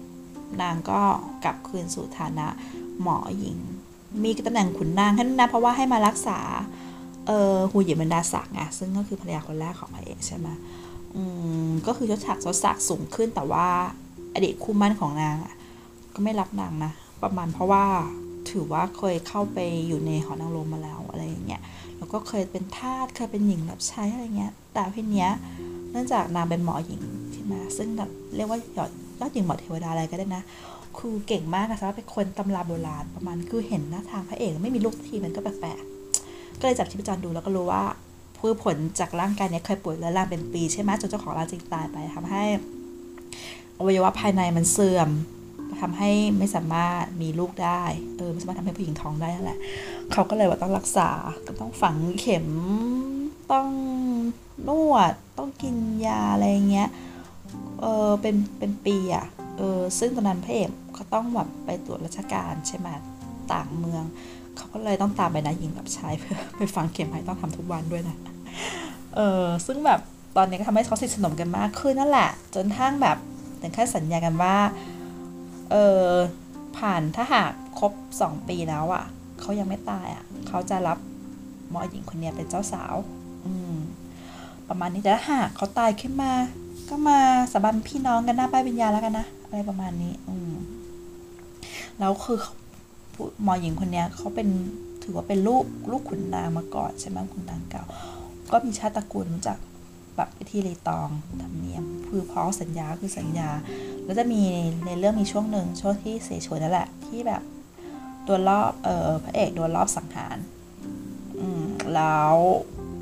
นางก็กลับคืนสู่ฐานะหมอหญิง มีตำแหน่งขุนนางแค่นั้นนะเพราะว่าให้มารักษาเออหูหยิบรรดาศักดิ์ไงซึ่งก็คือภรรยาคนแรกของพระเอกใช่ไหมอืมก็คือยศศักดิ์ยศศักดิ์สูงขึ้นแต่ว่าอดีตคู่มั่นของนางก็ไม่รับนางนะประมาณเพราะว่าถือว่าเคยเข้าไปอยู่ในหอนางรมมาแล้วอะไรอย่างเงี้ยแล้วก็เคยเป็นทาสเคยเป็นหญิงรับใช้อะไรเงี้ยแต่พีเนี้ยเนื่องจากนางเป็นหมอหญิงใช่ไหมซึ่งแบบเรียกว่าหยอด ยอดหญิงหมอเทวดาอะไรก็ได้นะคือเก่งมากนะสำหรับเป็นคนตำราโบราณประมาณคือเห็นหน้าทางพระเอกไม่มีลูกทีมันก็แปลกๆก็เลยจับชีพจรดูแล้วก็รู้ว่าพือผลจากร่างกายเนี้ยเคยป่วยแล้วร่างเป็นปีใช่ไหมจนเจ้าของร่างจึงตายไปทำให้อวัยวะภายในมันเสื่อมทำให้ไม่สามารถมีลูกได้ เออไม่สามารถทำให้ผู้หญิงท้องได้นั่นแหละ เขาก็เลยว่าต้องรักษา ก็ต้องฝังเข็ม ต้องนวด ต้องกินยาอะไรเงี้ย เออเป็นเป็นปีอะเออซึ่งตอนนั้นพระเอกเขาต้องแบบไปตรวจราชการใช่ไหมต่างเมือง เขาก็เลยต้องตามไปนะหญิงกับชายเพื่อไปฝังเข็มให้ต้องทำทุกวันด้วยนะเออซึ่งแบบตอนนี้ก็ทำให้เขาสนิทสนมกันมากขึ้นนั่นแหละ จนทั้งแบบถึงขั้นสัญญากันว่าเออผ่านถ้าหากครบสองปีแล้วอะ่ะเขายังไม่ตายอะ่ะเขาจะรับหมอหญิงคนนี้เป็นเจ้าสาว อืมประมาณนี้แต่ถ้าหากเขาตายขึ้นมา ก็มาสบานพี่น้องกันหน้าป้ายวิญญาแล้วกันนะ อะไรประมาณนี้ อืมแล้วคือหมอหญิงคนนี้เขาเป็นถือว่าเป็นลูกลูกขุนนางมาก่อนใช่ไหมขุนนางเก่า ก็มีชาติตระกูลจากแบบพิธีรีตองธรรมเนียมคือพ้อสัญญาคือสัญญา แล้วจะมีในเรื่องมีช่วงหนึ่งช่วงที่เสฉวนนั่นแหละ ที่แบบโดนรอบเออพระเอกโดนรอบสังหารอืมแล้ว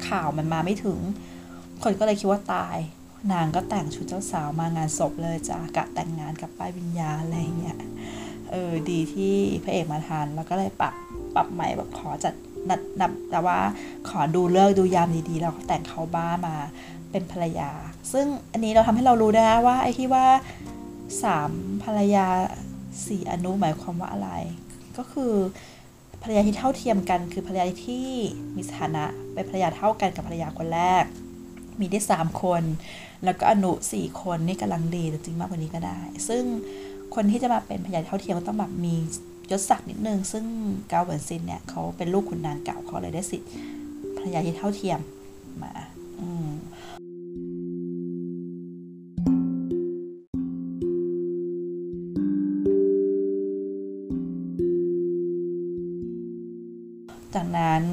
ข่าวมันมาไม่ถึง คนก็เลยคิดว่าตาย นางก็แต่งชุดเจ้าสาวมางานศพเลยจ้ากะแต่งงานกับป้ายวิญญาณอะไรเงี้ยเออดีที่พระเอกมาทันแล้วก็เลยปรับปรับใหม่แบบขอจัดนัดนับแต่ว่าขอดูเลิกดูยามดีๆ แล้วแต่งเขาบ้ามาเป็นภรรยา ซึ่งอันนี้เราทำให้เรารู้ได้ว่าไอ้ที่ว่าสามภรรยาสี่อนุหมายความว่าอะไร ก็คือภรรยาที่เท่าเทียมกัน คือภรรยาที่มีสถานะเป็นภรรยาเท่ากันกับภรรยาคนแรก มีได้สามคน แล้วก็อนุสี่คนนี่กำลังดีแต่จริงมากกว่านี้ก็ได้ ซึ่งคนที่จะมาเป็นภรรยาเท่าเทียมก็ต้องแบบมียศศักดิ์นิดนึง ซึ่งเกาเหวินซินเนี่ยเขาเป็นลูกขุนนางเก่าเขาเลยได้สิทธิ์ภรรยาที่เท่าเทียมมาอืมจากนั้น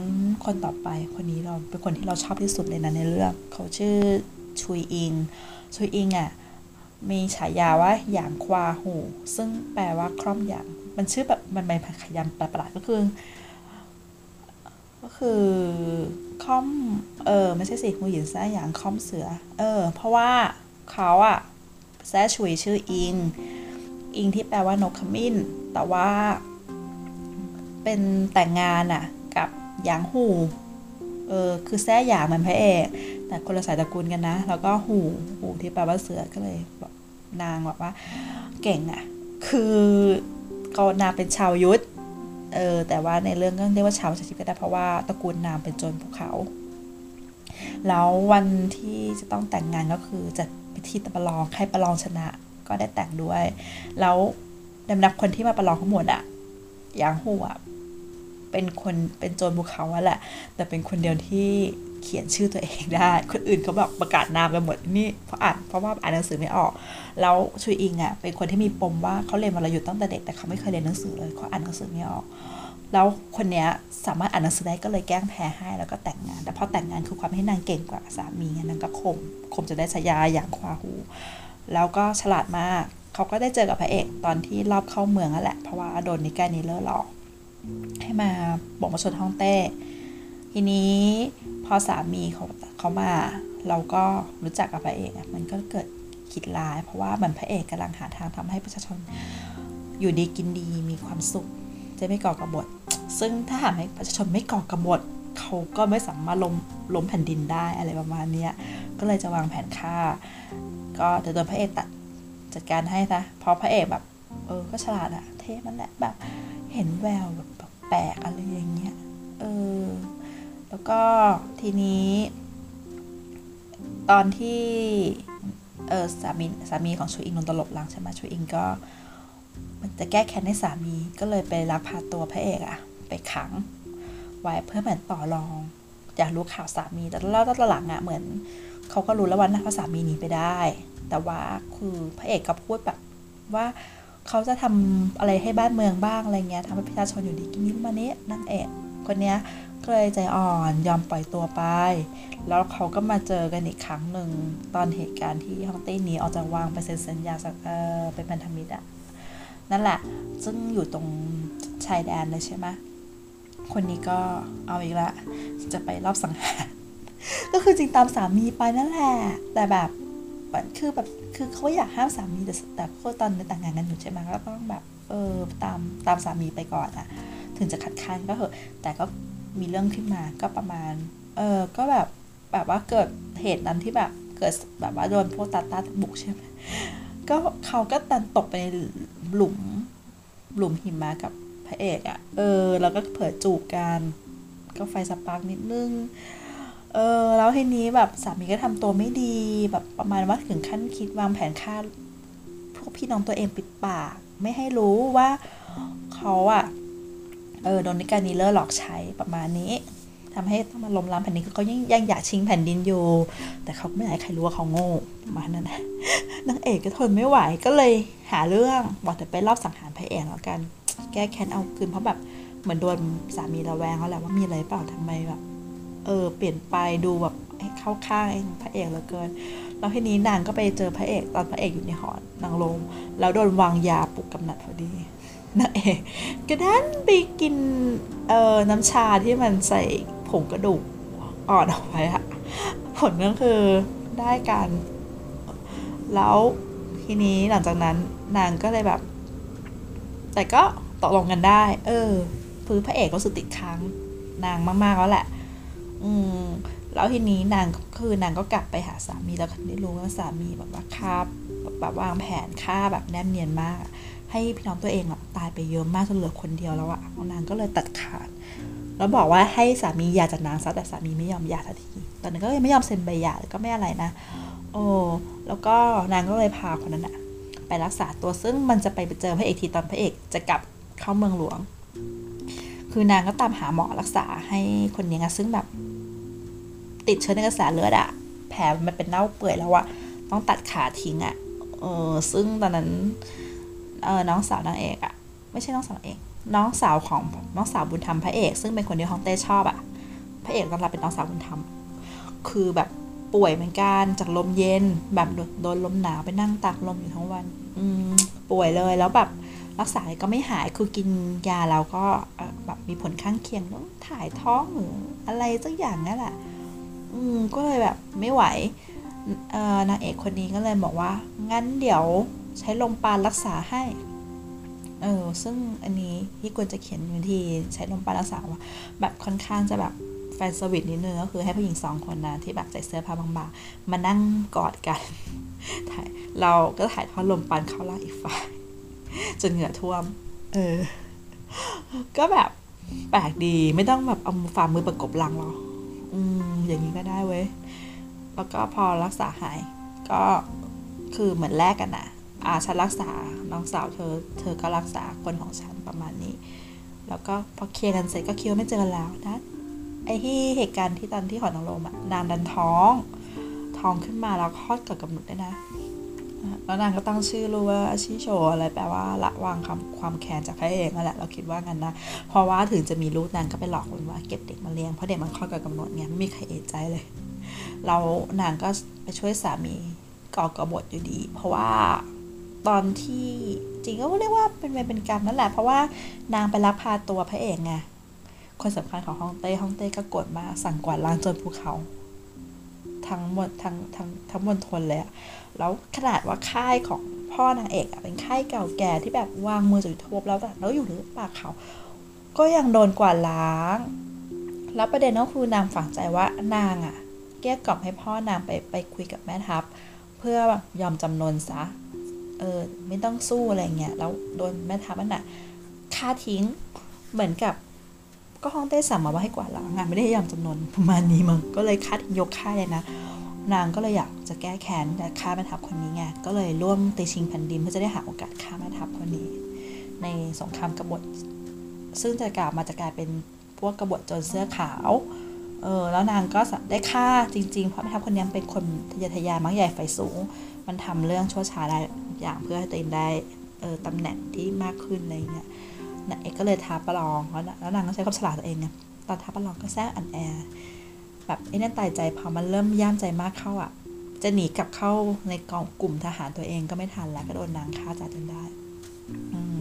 คนต่อไปคนนี้เราเป็นคนที่เราชอบที่สุดเลยนะในเรื่อง เขาชื่อ ชุยอิง ชุยอิงอะมีฉายาว่าหยางควาหู ซึ่งแปลว่าคร่อมหยาง มันชื่อแบบมันเป็นขยำประหลาดก็คือ ก็คือค่อม เออไม่ใช่สิหูหยินแซ่หยางค่อมเสือ เออ เพราะว่าเขาอะแซ่ชุยชื่ออิง อิงที่แปลว่านกขมิ้น แต่ว่าเป็นแต่งงานอะกับหยางหู เออคือแซ่หยางเหมือนพระเอก แต่คนละสายตระกูลกันนะ แล้วก็หูหูที่แปลว่าเสือก็เลยแบบนางแบบว่า เก่งอะคือเขานางเป็นชาวยุทธเออแต่ว่าในเรื่องก็เรียกว่าชาวชาชิพก็ได้เพราะว่าตระกูลนางเป็นโจรภูเขา แล้ววันที่จะต้องแต่งงานก็คือจัดพิธีประลองใครประลองชนะก็ได้แต่งด้วย แล้วลำดับคนที่มาประลองทั้งหมดอะอย่างหัวเป็นคนเป็นโจรภูเขาอะแหละ แต่เป็นคนเดียวที่ เขียนชื่อตัวเองได้ คนอื่นเขาแบบประกาศนามกันหมดนี่เพราะอ่านเพราะว่าอ่านหนังสือไม่ออก แล้วชุยอิงอะเป็นคนที่มีปมว่าเขาเรียนวรยุตั้งแต่เด็กแต่เขาไม่เคยเรียนหนังสือเลยเขาอ่านหนังสือไม่ออก แล้วคนเนี้ยสามารถอ่านหนังสือได้ก็เลยแกล้งแพ้ให้แล้วก็แต่งงาน แต่พอแต่งงานคือความให้นางเก่งกว่าสามีนางก็ข่มข่มจะได้ฉายาอย่างควาหู แล้วก็ฉลาดมากเขาก็ได้เจอกับพระเอกตอนที่รอบเข้าเมืองนั่นแหละเพราะว่าโดนนิกานิเลอร์หลอกให้มาบอกมาชนห้องเต้ทีนี้ พอสามีเขาเขามา เราก็รู้จักกับพระเอกมันก็เกิดคิดร้าย เพราะว่าเหมือนพระเอกกำลังหาทางทำให้ประชาชนอยู่ดีกินดีมีความสุข จะไม่ก่อกระบฏ ซึ่งถ้าหากให้ประชาชนไม่ก่อกระบฏเขาก็ไม่สามารถล้มล้มแผ่นดินได้อะไรประมาณนี้ก็เลยจะวางแผนฆ่า ก็จะโดนพระเอกตัดจัดการให้ซะเพราะพระเอกแบบ เออก็ฉลาดอะเท่มันแหละแบบเห็นแววแบบแปลกอะไรอย่างเงี้ยเออ แล้วก็ทีนี้ ตอนที่เออสามีสามีของชูอิงโดนตลบหลังใช่ไหมชูอิงก็ มันจะแก้แค้นให้สามีก็เลยไปลักพาตัวพระเอกอะไปขัง ไว้เพื่อเหมือนต่อรอง อยากรู้ข่าวสามีแต่แล้วตอนหลังอะเหมือนเขาก็รู้แล้ววันนั้นเขาสามีหนีไปได้ แต่ว่าคือพระเอกก็พูดแบบว่าเขาจะทำอะไรให้บ้านเมืองบ้างอะไรเงี้ยทำให้ประชาชนอยู่ดีกินนี้มาเนี้ยนางเอกคนเนี้ย ก็เลยใจอ่อนยอมปล่อยตัวไป แล้วเขาก็มาเจอกันอีกครั้งหนึ่งตอนเหตุการณ์ที่ฮ่องเต้หนีออกจากวังไปเซ็นสัญญาสักเออเป็นพันธมิตรอะนั่นแหละ ซึ่งอยู่ตรงชายแดนเลยใช่ไหมคนนี้ก็เอาอีกละ จะไปรอบสังหารก็คือจริงตามสามีไปนั่นแหละ แต่แบบคือแบบคือเขาอยากห้ามสามีแต่แต่พวกตอนแต่งงานกันอยู่ใช่ไหมก็ต้องแบบเออตามตามสามีไปก่อนอะถึงจะขัดขันก็เหอะแต่ก็ มีเรื่องขึ้นมาก็ประมาณ เออก็แบบแบบว่าเกิดเหตุนั้นที่แบบเกิดแบบว่าโดนพวกตาตาบุกใช่ไหมก็เขาก็ตันตกไปในหลุมหลุมหิมะกับพระเอกอะ่ะ เออ แล้วก็เผยจูบกัน ก็ไฟสปาร์กนิดนึง เออ แล้วทีนี้แบบสามีก็ทำตัวไม่ดี แบบประมาณว่าถึงขั้นคิดวางแผนฆ่าพวกพี่น้องตัวเองปิดปาก ไม่ให้รู้ว่าเขาอะ เออโดนนิการนีเลอร์หลอกใช้ประมาณนี้ทำให้ต้องมาล้มล้างแผ่นดินคือเขายังยังอยากชิงแผ่นดินอยู่ แต่เขาไม่อยากให้ใครรู้ว่าเขาโง่ประมาณนั้นนะนางเอกก็ทนไม่ไหวก็เลยหาเรื่องบอกแต่ไปรอบสังหารพระเอกแล้วกัน แก้แค้นเอาคืนเพราะแบบเหมือนโดนสามีระแวงเขาแหละว่ามีอะไรเปล่าทำไมแบบเออเปลี่ยนไปดูแบบเข้าข้างไอ้พระเอกเหลือเกิน แล้วทีนี้นางก็ไปเจอพระเอกตอนพระเอกอยู่ในหอนางลงแล้วโดนวางยาปลุกกำนัดพอดี นางเอกก็ดันไปกินเอ่อน้ำชาที่มันใส่ผงกระดูกอ่อนออกไปอะผลก็คือได้การ แล้วทีนี้หลังจากนั้นนางก็เลยแบบ แต่ก็ตกลงกันได้ เออคือพระเอกก็สึกติดค้างนางมากๆแล้วแหละ อืมแล้วทีนี้นางคือนางก็กลับไปหาสามีแล้วได้รู้ว่าสามีแบบว่าฆ่าแบบวางแผนฆ่าแบบแนบเนียนมาก ให้พี่น้องตัวเองแบบตายไปเยอะมากจนเหลือคนเดียวแล้วอะนางก็เลยตัดขาด แล้วบอกว่าให้สามีหย่าจากนางซะแต่สามีไม่ยอมหย่าทันทีตอนนั้นก็ยังไม่ยอมเซ็นใบหย่าก็ไม่อะไรนะโอ้แล้วก็นางก็เลยพาคนนั้นอะไปรักษาตัวซึ่งมันจะไปเจอพระเอกทีตอนพระเอกจะกลับเข้าเมืองหลวง คือนางก็ตามหาหมอรักษาให้คนนี้ซึ่งแบบ ติดเชื้อในกระแสเลือดอะแผลมันเป็นเน่าเปื่อยแล้วอะต้องตัดขาทิ้งอะเออซึ่งตอนนั้น เออน้องสาวนางเอกอะไม่ใช่น้องสาวนางเอก น้องสาวของน้องสาวบุญธรรมพระเอก ซึ่งเป็นคนที่ฮองเต้ชอบอะพระเอกตอนรับเป็นน้องสาวบุญธรรม คือแบบป่วยเหมือนกันจากลมเย็น แบบโดนลมหนาวไปนั่งตากลมอยู่ทั้งวัน อืมป่วยเลยแล้วแบบรักษาก็ไม่หายคือกินยาแล้วก็แบบมีผลข้างเคียงต้องถ่ายท้องหรืออะไรสักอย่างนั่นแหละ อืมก็เลยแบบไม่ไหวเออนางเอกคนนี้ก็เลยบอกว่า งั้นเดี๋ยว ใช้ลมปานรักษาให้ เออ ซึ่งอันนี้ที่ควรจะเขียนวิธีใช้ลมปานรักษาว่าแบบค่อนข้างจะแบบแฟนสวิตนิดนึงก็คือให้ผู้หญิงสองคนนะที่แบบใส่เสื้อผ้าบางๆ มานั่งกอดกันถ่ายเราก็ถ่ายทอดลมปานเข้าล่างอีกฝ่ายจนเหงื่อท่วม เออ ก็แบบแปลกดีไม่ต้องแบบเอาฝ่ามือประกบหลังหรออืมอย่างนี้ก็ได้เว้ย แล้วก็พอรักษาหาย ก็คือเหมือนแลกกันนะ อ่าฉันรักษาน้องสาวเธอ เธอก็รักษาคนของฉันประมาณนี้ แล้วก็พอเคลียร์กันเสร็จก็คิดว่าไม่เจอกันแล้วนะไอ้ที่เหตุการณ์ที่ตอนที่หอนางรมอะนางดันท้อง ท้องขึ้นมาแล้วคลอดกับกำหนดได้นะแล้วนางก็ตั้งชื่อรู้ว่าชิโชอะไรแปลว่าละวางคำความแค้นจากพระเอกนั่นแหละเราคิดว่างั้นนะ เพราะว่าถึงจะมีลูกนางก็ไปหลอกคนว่าเก็บเด็กมาเลี้ยงเพราะเด็กมันคลอดกับกำหนดไงไม่มีใครเอะใจเลยเรานางก็ไปช่วยสามีก่อกระบฏอยู่ดี เพราะว่า ตอนที่จริงก็เรียกว่าเป็นเวรเป็นกรรมนั่นแหละ เพราะว่านางไปรับพาตัวพระเอกไงคนสำคัญของฮ่องเต้ฮ่องเต้ก็กดมาสั่งกวาดล้างจนภูเขา ทั้งหมดทั้งทั้งทั้งมณฑลเลยอะแล้วขนาดว่าค่ายของพ่อนางเอกอะเป็นค่ายเก่าแก่ที่แบบวางมือจุดทบแล้วแต่แล้วอยู่ในป่าเขา ก็ยังโดนกวาดล้าง แล้วประเด็นก็คือนางฝังใจว่านางอะแก้กล่อมให้พ่อนางไปไปคุยกับแม่ทัพ เพื่อยอมจำนนซะ เออไม่ต้องสู้อะไรเงี้ยแล้วโดนแม่ทัพนั่นน่ะฆ่าทิ้งเหมือนกับ ก็ห้องเต้สั่งมาว่าให้กวาดล้างงานไม่ได้ยอมจำนวนประมาณนี้มึงก็เลยฆ่าทิ้งยกค่ายเลยนะนางก็เลยอยากจะแก้แค้นแต่ฆ่าแม่ทัพคนนี้ไงก็เลยร่วมตีชิงแผ่นดินเพื่อจะได้หาโอกาสฆ่าแม่ทัพคนนี้ ในสงครามกบฏ ซึ่งจะกล่าวมาจะกลายเป็นพวกกบฏจรเสื้อขาวเออแล้วนางก็ได้ฆ่าจริงๆ เพราะแม่ทัพคนนี้เป็นคนทะเยอทะยานมักใหญ่ไฟสูง มันทำเรื่องชั่วช้าได้ อย่างเพื่อให้ตัวเองได้เออตำแหน่งที่มากขึ้นอะไรเงี้ยนางเอกก็เลยท้าประลองแล้วแล้วนางก็ใช้ความฉลาดตัวเองไงตอนท้าประลองก็แซงอันแอร์แบบไอ้นั่นตายใจพอมันเริ่มย่ามใจมากเข้าอะ จะหนีกลับเข้าในกองกลุ่มทหารตัวเองก็ไม่ทันแล้วก็โดนนางฆ่าตายจนได้อืม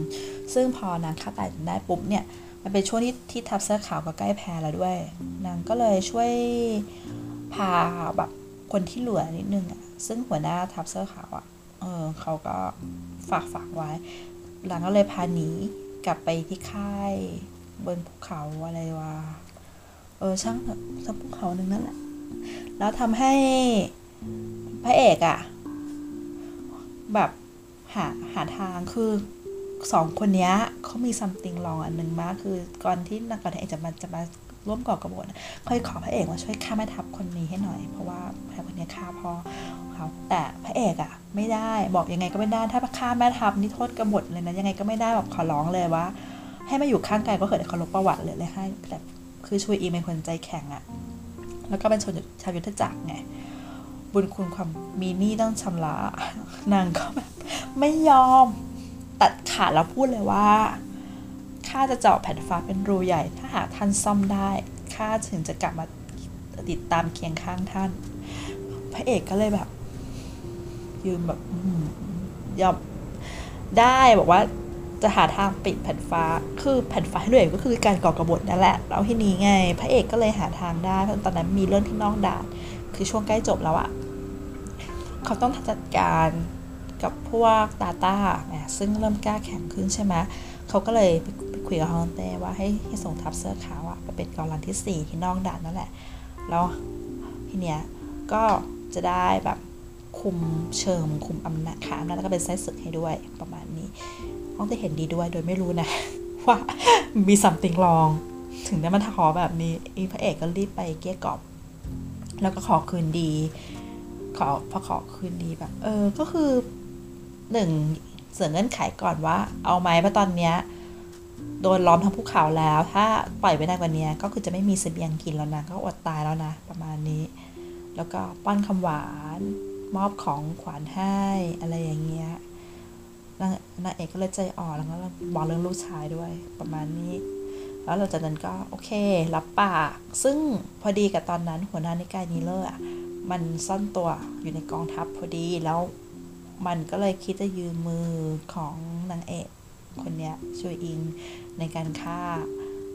ซึ่งพอนางฆ่าตายจนได้ปุ๊บเนี่ย มันเป็นช่วงที่ที่ทัพเสื้อขาวก็ใกล้แพ้แล้วด้วย นางก็เลยช่วยพาแบบคนที่เหลือนิดนึงอะ ซึ่งหัวหน้าทัพเสื้อขาวอะ เออเขาก็ฝากฝากไว้ หลังก็เลยพาหนีกลับไปที่ค่ายบนภูเขาอะไรวะเออช่างสักภูเขาหนึ่งนั่นแหละ แล้วทำให้พระเอกอะแบบหาหาทางคือสองคนนี้เขามีซัมติงลองอันหนึ่งมากคือก่อนที่นักการเอกจะมาจะมา ร่วมก่อกระบฏเคยขอพระเอกมาช่วยฆ่าแม่ทัพคนนี้ให้หน่อย เพราะว่าแม่คนนี้ฆ่าพ่อเขาแต่พระเอกอะไม่ได้บอกยังไงก็ไม่ได้ ถ้าฆ่าแม่ทัพนี่โทษกระบฏเลยนะยังไงก็ไม่ได้แบบขอร้องเลยว่า ให้มาอยู่ข้างกายก็เกิดเขาลบประวัติเลยเลยให้แต่คือช่วยอีเป็นคนใจแข็งอะแล้วก็เป็นชนชาวยุทธจักรไงบุญคุณความมีหนี้ต้องชำระนางก็แบบไม่ยอมตัดขาดแล้วพูดเลยว่า ข้าจะเจาะแผ่นฟ้าเป็นรูใหญ่ ถ้าหากท่านซ่อมได้ข้าถึงจะกลับมาติดตามเคียงข้างท่าน พระเอกก็เลยแบบ ยืมแบบยอมได้บอกว่าจะหาทางปิดแผ่นฟ้า คือแผ่นฟ้าให้ด้วยก็คือการก่อกระบฏนั่นแหละ แล้วที่นี้ไง พระเอกก็เลยหาทางได้ เพราะตอนนั้นมีเรื่องที่นอกด่านคือช่วงใกล้จบแล้วอะเขาต้องจัดการกับพวกตาต้าซึ่งเริ่มกล้าแข็งขึ้นใช่ไหมเขาก็เลยไป คุยกับฮองเต้ว่าให้ให้ส่งทัพเสื้อขาวอะไปเป็นกองรันที่4ที่นอกด่านนั่นแหละ แล้วทีเนี้ยก็จะได้แบบคุมเชิงคุมอำนาจขาอำนาจแล้วก็เป็นไส้ศึกให้ด้วยประมาณนี้ห้องจะเห็นดีด้วยโดยไม่รู้นะ ว่ามีสัมติงลอง ถึงได้มาขอแบบนี้อีพระเอกก็รีบไปเกี้ยกอบ แล้วก็ขอคืนดี ขอพอขอคืนดีแบบ เออก็คือหนึ่งเสนอเงื่อนไขก่อนว่า เอาไหมเพราะตอนเนี้ย โดนล้อมทั้งภูเขาแล้ว ถ้าปล่อยไว้นานกว่านี้ก็คือจะไม่มีเสบียงกินแล้วนะ ก็อดตายแล้วนะ ประมาณนี้ แล้วก็ป้อนคำหวาน มอบของขวัญให้อะไรอย่างเงี้ยนางนางเอกก็เลยใจอ่อนแล้วก็บอกเรื่องลูกชายด้วยประมาณนี้ แล้วหลังจากนั้นก็โอเค รับปาก ซึ่งพอดีกับตอนนั้นหัวหน้านิกายนีเลอร์มันซ่อนตัวอยู่ในกองทัพพอดีแล้วมันก็เลยคิดจะยืมมือของนางเอก คนเนี้ยช่วยอิงในการฆ่า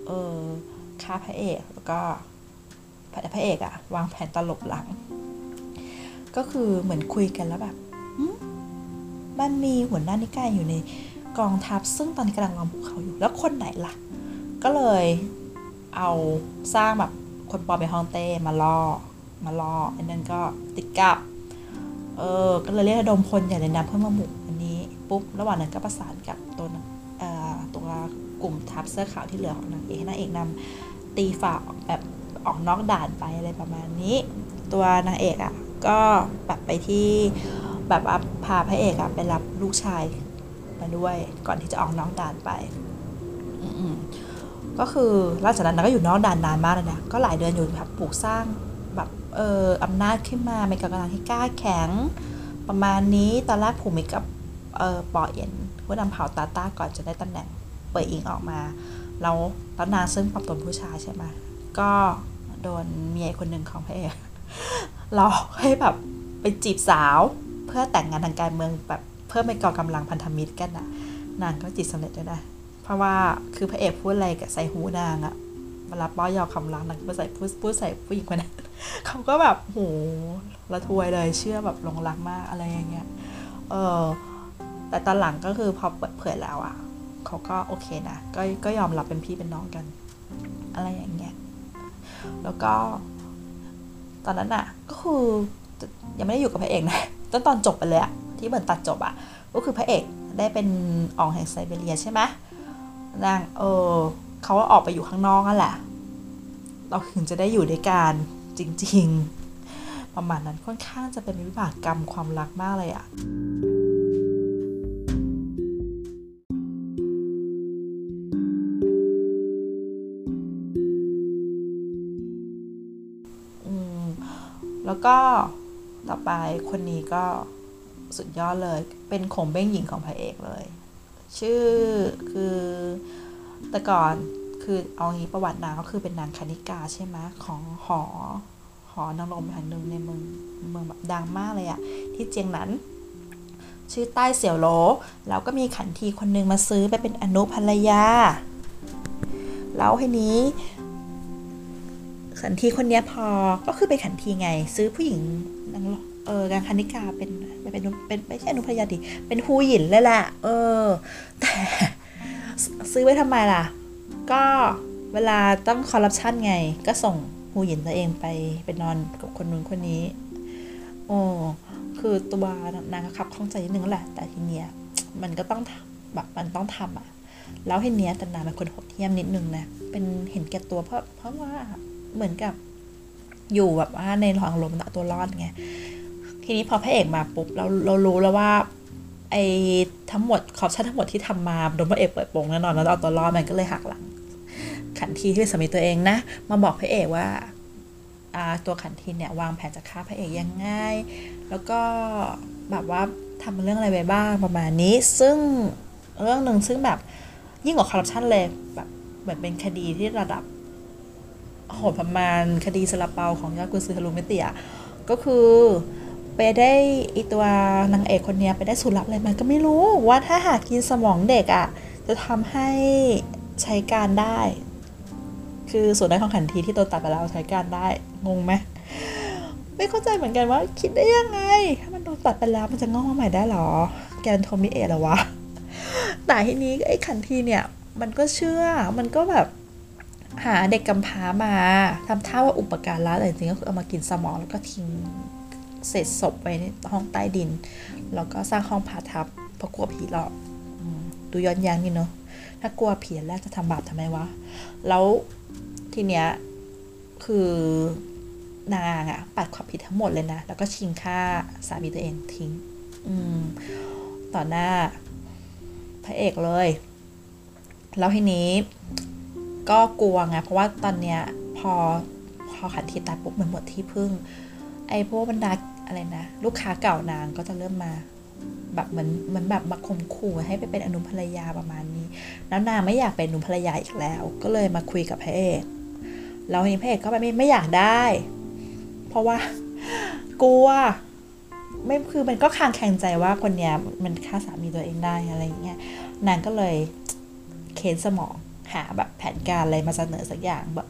เออฆ่าพระเอกแล้วก็พระเอกอะวางแผนตลบหลัง ก็คือเหมือนคุยกันแล้วแบบมันมีหัวหน้านิกายอยู่ในกองทัพซึ่งตอนนี้กำลังล้อมภูเขาอยู่แล้วคนไหนล่ะ ก็เลยเอาสร้างแบบคนปอมไปฮองเต้มาล่อมาล่ออันนั้นก็ติดกับ เออก็เลยเรียกระดมพลใหญ่เลยนะเพื่อมาบุกอันนี้ ปุ๊บ ระหว่างนั้นก็ประสานกับตัว ตัวกลุ่มทัพเสื้อขาวที่เหลือของนางเอกให้นางเอกนำตีฝ่าแบบออกนอกด่านไปอะไรประมาณนี้ ตัวนางเอกอะ่ะก็แบบไปที่แบบพาพระเอกอะไปรับลูกชายมาด้วยก่อนที่จะออกนอกด่านไปก็คือหลังจากนั้นก็อยู่นอกด่านนานมากเลยนะก็หลายเดือนอยู่แบบปลูกสร้างแบบเอออำนาจขึ้นมามีกำลังที่กล้าแข็งประมาณนี้ตอนแรกผูมิกับ เออปอเอ็นผู้นำเผ่าตาต้าก่อนจะได้ตำแหน่งเปิดอิงออกมา แล้วตอนนางซึ่งปรับตนผู้ชายใช่ไหมก็โดนเมียคนหนึ่งของพระเอกหลอกให้แบบไปจีบสาวเพื่อแต่งงานทางการเมืองแบบเพื่อไปก่อกำลังพันธมิตรกันนะนางก็จีบสำเร็จด้วยนะ เพราะว่าคือพระเอกพูดอะไรกับใส่หูนางอะเวลาป้อยอคำรักนางก็ใส่พูดพูดใส่ผู้หญิงคนนั้นเขาก็แบบโหระทวยเลยเชื่อแบบลงรักมากอะไรอย่างเงี้ยเออ แต่ตอนหลังก็คือพอเปิดเผยแล้วอะเขาก็โอเคนะก็ก็ยอมรับเป็นพี่เป็นน้องกัน อะไรอย่างเงี้ยแล้วก็ ตอนนั้นอะก็คือยังไม่ได้อยู่กับพระเอกนะต้นตอนจบไปเลยอะที่เหมือนตัดจบอะก็คือพระเอกได้เป็นอองแห่งไซเบเรียใช่ไหมนางเออเขาออกไปอยู่ข้างนอกนั่นแหละ เราถึงจะได้อยู่ด้วยกันจริง ๆ ประมาณนั้นค่อนข้างจะเป็นวิบากกรรมความรักมากเลยอะ แล้วก็ต่อไปคนนี้ก็สุดยอดเลย เป็นขงเบ้งหญิงของพระเอกเลย ชื่อคือแต่ก่อนคือเอางี้ประวัตินางก็คือเป็นนางคณิกาใช่ไหมของหอหอนางรมแห่งหนึ่งในเมืองเมืองแบบดังมากเลยอะที่เจียงนั้น ชื่อใต้เสี่ยวโหลแล้วก็มีขันทีคนนึงมาซื้อไปเป็นอนุภรรยา แล้วทีนี้ ขันทีคนนี้พอก็คือเป็นขันทีไง ซื้อผู้หญิงนางเออนางคณิกาเป็นเป็นเป็นไม่ใช่อนุภรรยาดิเป็นผู้หญิงเลยแหละเออ แต่ซื้อไว้ทำไมล่ะ ก็เวลาต้องคอร์รัปชันไง ก็ส่งหูหยินตัวเองไปไปนอนกับคนนู้นคนนี้ โอ้คือตัวนางขับข้องใจนิดนึงแหละ แต่ทีเนี้ยมันก็ต้องแบบมันต้องทำอะ แล้วทีเนี้ยแต่นางเป็นคนโหดเหี้ยมนิดนึงนะ เป็นเห็นแก่ตัวเพราะเพราะว่า เหมือนกับอยู่แบบว่าในหลองลมตัวรอดไงทีนี้พอพระเอกมาปุ๊บเราเรารู้แล้วว่าไอ้ทั้งหมดขอบชั้นทั้งหมดที่ทำมาโดนพระเอกเปิดโปงแน่นอนแล้วเอาตัวรอดมันก็เลยหักหลัง ขันทีที่เป็นสามีตัวเองนะ มาบอกพระเอกว่าตัวขันทีเนี่ยวางแผนจะฆ่าพระเอกยังไงแล้วก็แบบว่าทำเรื่องอะไรไปบ้างประมาณนี้ ซึ่งเรื่องหนึ่งซึ่งแบบยิ่งกว่าคอร์รัปชันเลยแบบเหมือนเป็นคดีที่ระดับ โหดประมาณคดีสลับเปาของยอดกุนซือฮารุเมติอะก็คือไปได้อีตัวนางเอกคนนี้ไปได้สูตรลับอะไรมันก็ไม่รู้ว่าถ้าหากกินสมองเด็กอะ่ะ จะทำให้ใช้การได้ คือส่วนได้ของขันทีที่โดนตัดไปแล้วใช้การได้งงไหมไม่เข้าใจเหมือนกันว่าคิดได้ยังไง ถ้ามันโดนตัดไปแล้วมันจะงอกมาใหม่ได้หรอ แกนโทมิเอะหรอวะแต่ทีนี้ไอ้ขันทีเนี่ย มันก็เชื่อมันก็แบบ หาเด็กกำพร้ามาทำท่าว่าอุปการะแต่จริงๆก็คือเอามากินสมองแล้วก็ทิ้งเศษศพไว้ในห้องใต้ดิน แล้วก็สร้างห้องผ่าทับเพราะกลัวผีหลอกดูย้อนยังนี่เนาะถ้ากลัวผีแรกจะทำบาปทำไมวะ แล้วทีเนี้ยคือนางอะปัดความผิดทั้งหมดเลยนะ แล้วก็ชิงฆ่าสามีตัวเองทิ้ง อืม ต่อหน้า พระเอกเลย แล้วทีนี้ ก็กลัวไงเพราะว่าตอนเนี้ยพอพอขันทีตายปุ๊บมันหมดที่พึ่ง ไอ้พวกบรรดาอะไรนะ ลูกค้าเก่านางก็จะเริ่มมา แบบเหมือนเหมือนแบบมาข่มขู่ให้ไปเป็นอนุภรรยาประมาณนี้ แล้วนางไม่อยากเป็นอนุภรรยาอีกแล้ว ก็เลยมาคุยกับพระเอกแล้วนี้พระเอกก็ไม่ไม่อยากได้ เพราะว่ากลัวไม่คือมันก็คางแข่งใจว่าคนเนี้ยมันฆ่าสามีตัวเองได้อะไรอย่างเงี้ยนางก็เลยเค้นสมอง หาแบบแผนการอะไรมาเสนอสักอย่างแบบ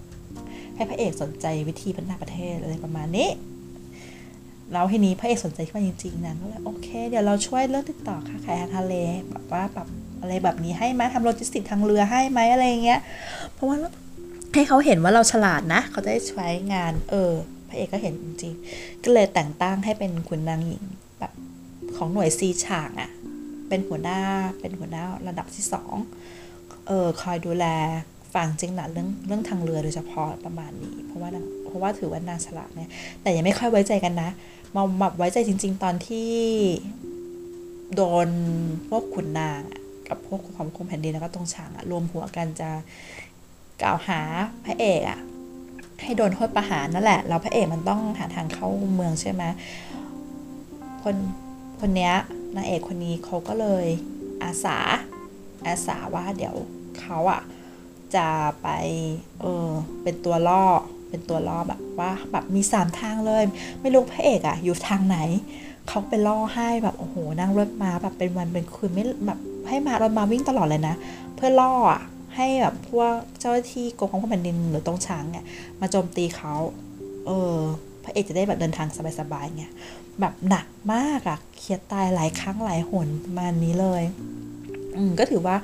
ให้พระเอกสนใจวิธีพัฒนาประเทศอะไรประมาณนี้แล้วทีนี้พระเอกสนใจขึ้นมาจริงๆนางก็เลยโอเค เดี๋ยวเราช่วยเรื่องติดต่อค้าขายทางทะเลแบบว่าแบบอะไรแบบนี้ให้ไหมทำโลจิสติกทางเรือให้ไหมอะไรเงี้ย เพราะว่าให้เขาเห็นว่าเราฉลาดนะ เขาจะได้ใช้งาน เออ พระเอกก็เห็นจริงๆก็เลยแต่งตั้งให้เป็นขุนนางหญิงแบบของหน่วยซีฉากอะ่ะ เป็นหัวหน้าเป็นหัวหน้าระดับที่สอง เออคอยดูแลฝั่งจริงหนัเรื่องเรื่องทางเรือโดยเฉพาะประมาณนี้ เพราะว่าเพราะว่าถือว่านางฉลาดเนี่ยแต่ยังไม่ค่อยไว้ใจกันนะมาหมับไว้ใจจริง ๆ ตอนที่โดนพวกขุนนางกับพวกความคุมแผ่นดินแล้วก็ตรงฉางอะรวมหัวกันจะกล่าวหาพระเอกอะให้โดนโทษประหารนั่นแหละ แล้วพระเอกมันต้องหาทางเข้าเมืองใช่ไหมคนคนเนี้ยนางเอกคนนี้เขาก็เลยอาสา อาสาว่าเดี๋ยวเขาอะจะไปเออเป็นตัวล่อเป็นตัวล่อแบบว่าแบบมีสามทางเลย ไม่รู้พระเอกอะอยู่ทางไหนเขาไปล่อให้แบบโอ้โหนั่งรถมาแบบเป็นวันเป็นคืนไม่แบบให้มารถมาวิ่งตลอดเลยนะ เพื่อล่ออะให้แบบพวกเจ้าหน้าที่กรมของแผ่นดินหรือตรงช้างเนี่ยมาโจมตีเขาเออพระเอกจะได้แบบเดินทางสบายๆไงแบบหนักมากอะเครียดตายหลายครั้งหลายหนมานี้เลย ก็ถือว่า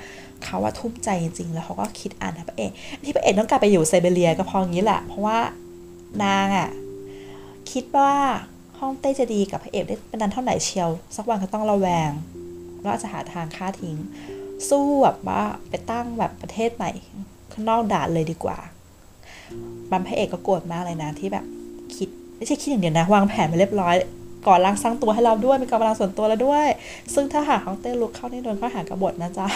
เขาว่าทุ่มใจจริงๆ แล้วเขาก็คิดอ่านนะพระเอกที่พระเอกต้องกลับไปอยู่ไซเบเรียก็พองี้แหละ เพราะว่านางอะ่ะคิดว่าห้องเต้จะดีกับพระเอกได้เป็นนันเท่าไหร่เชียว สักวันก็ต้องระแวงแล้วจะหาทางฆ่าทิ้ง สู้แบบว่าไปตั้งแบบประเทศใหม่ข้างนอกด่านเลยดีกว่าบัมพระเอกก็โกรธมากเลยนะที่แบบคิดไม่ใช่คิดอย่างเดียวนะ วางแผนไปเรียบร้อย ก่อนร่างสร้างตัวให้เราด้วยมีกำลังส่วนตัวแล้วด้วย ซึ่งถ้าหากห้องเต้ลุกเข้านี่โดนข้อหากบฏนะจ๊ะ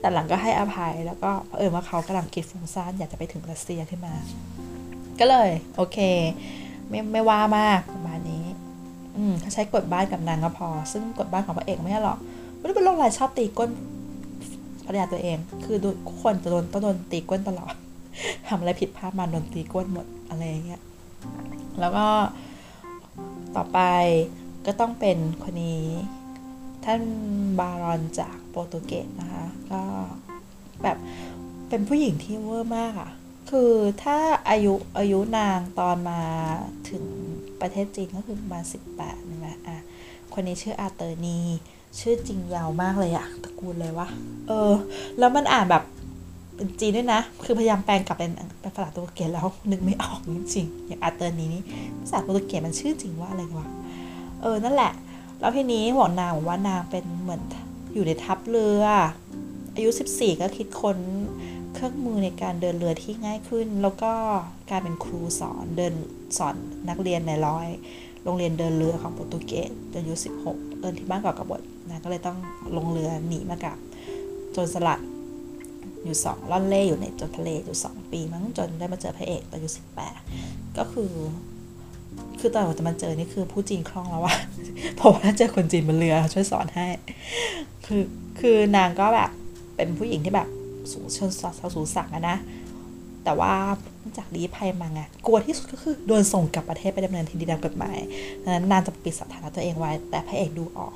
แต่หลังก็ให้อภัยแล้วก็เออว่าเขากำลังคิดฟุ้งซ่านอยากจะไปถึงรัสเซียขึ้นมา ก็เลย โอเค ไม่ไม่ว่ามากประมาณนี้ อืมเขาใช้กดบ้านกับนางก็พอ ซึ่งกดบ้านของพระเอกไม่ใช่หรอกไม่ได้เป็นโรคอะไรชอบตีก้นภรรยาตัวเอง คือทุกคนจะโดนต้องโดนตีก้นตลอดทำอะไรผิดพลาดมาโดนตีก้นหมดอะไรอย่างเงี้ยแล้วก็ ต่อไปก็ต้องเป็นคนนี้ ท่านบารอนจากโปรตุเกสนะคะ ก็แบบเป็นผู้หญิงที่เวอร์มากอะ่ะ คือถ้าอายุอายุนางตอนมาถึงประเทศจีนก็คือประมาณสิบแปดนะอะคนนี้ชื่ออาเตอร์นีชื่อจริงยาวมากเลยอะตระกูลเลยวะเออ แล้วมันอ่านแบบ เป็นจีนด้วยนะ คือพยายามแปลงกลับเป็นเป็นภาษาโปรตุเกสแล้วนึกไม่ออกจริงๆอย่างอาเตอร์นี้นี่ภาษาโปรตุเกสมันชื่อจริงว่าอะไรวะเออนั่นแหละ แล้วทีนี้บอกนางบอกว่านางเป็นเหมือนอยู่ในทัพเรือ อายุ 14 ก็คิดค้นเครื่องมือในการเดินเรือที่ง่ายขึ้น แล้วก็การเป็นครูสอนเดินสอนนักเรียนในร้อย โรงเรียนเดินเรือของโปรตุเกสจนอายุ 16 เอินที่บ้านเกาะกบฏนะก็เลยต้องลงเรือหนีมากับจนสลัด อยู่สองล่อนเล่อยู่ในจนทะเลอยู่สองปีมั้งจนได้มาเจอพระเอกตอนอายุ18ก็คือ คือตอนจะมาเจอนี่คือผู้จีนคล่องแล้วว่าเพราะว่าเจอคนจีนบนเรือช่วยสอนให้ คือคือนางก็แบบเป็นผู้หญิงที่แบบสูงชนสาวสูงสักนะ แต่ว่าจากลี้ภัยมาไงกลัวที่สุดก็คือโดนส่งกลับประเทศไปดำเนินคดีตามกฎหมายดังนั้นนางจะปิดสถานะตัวเองไว้ แต่พระเอกดูออก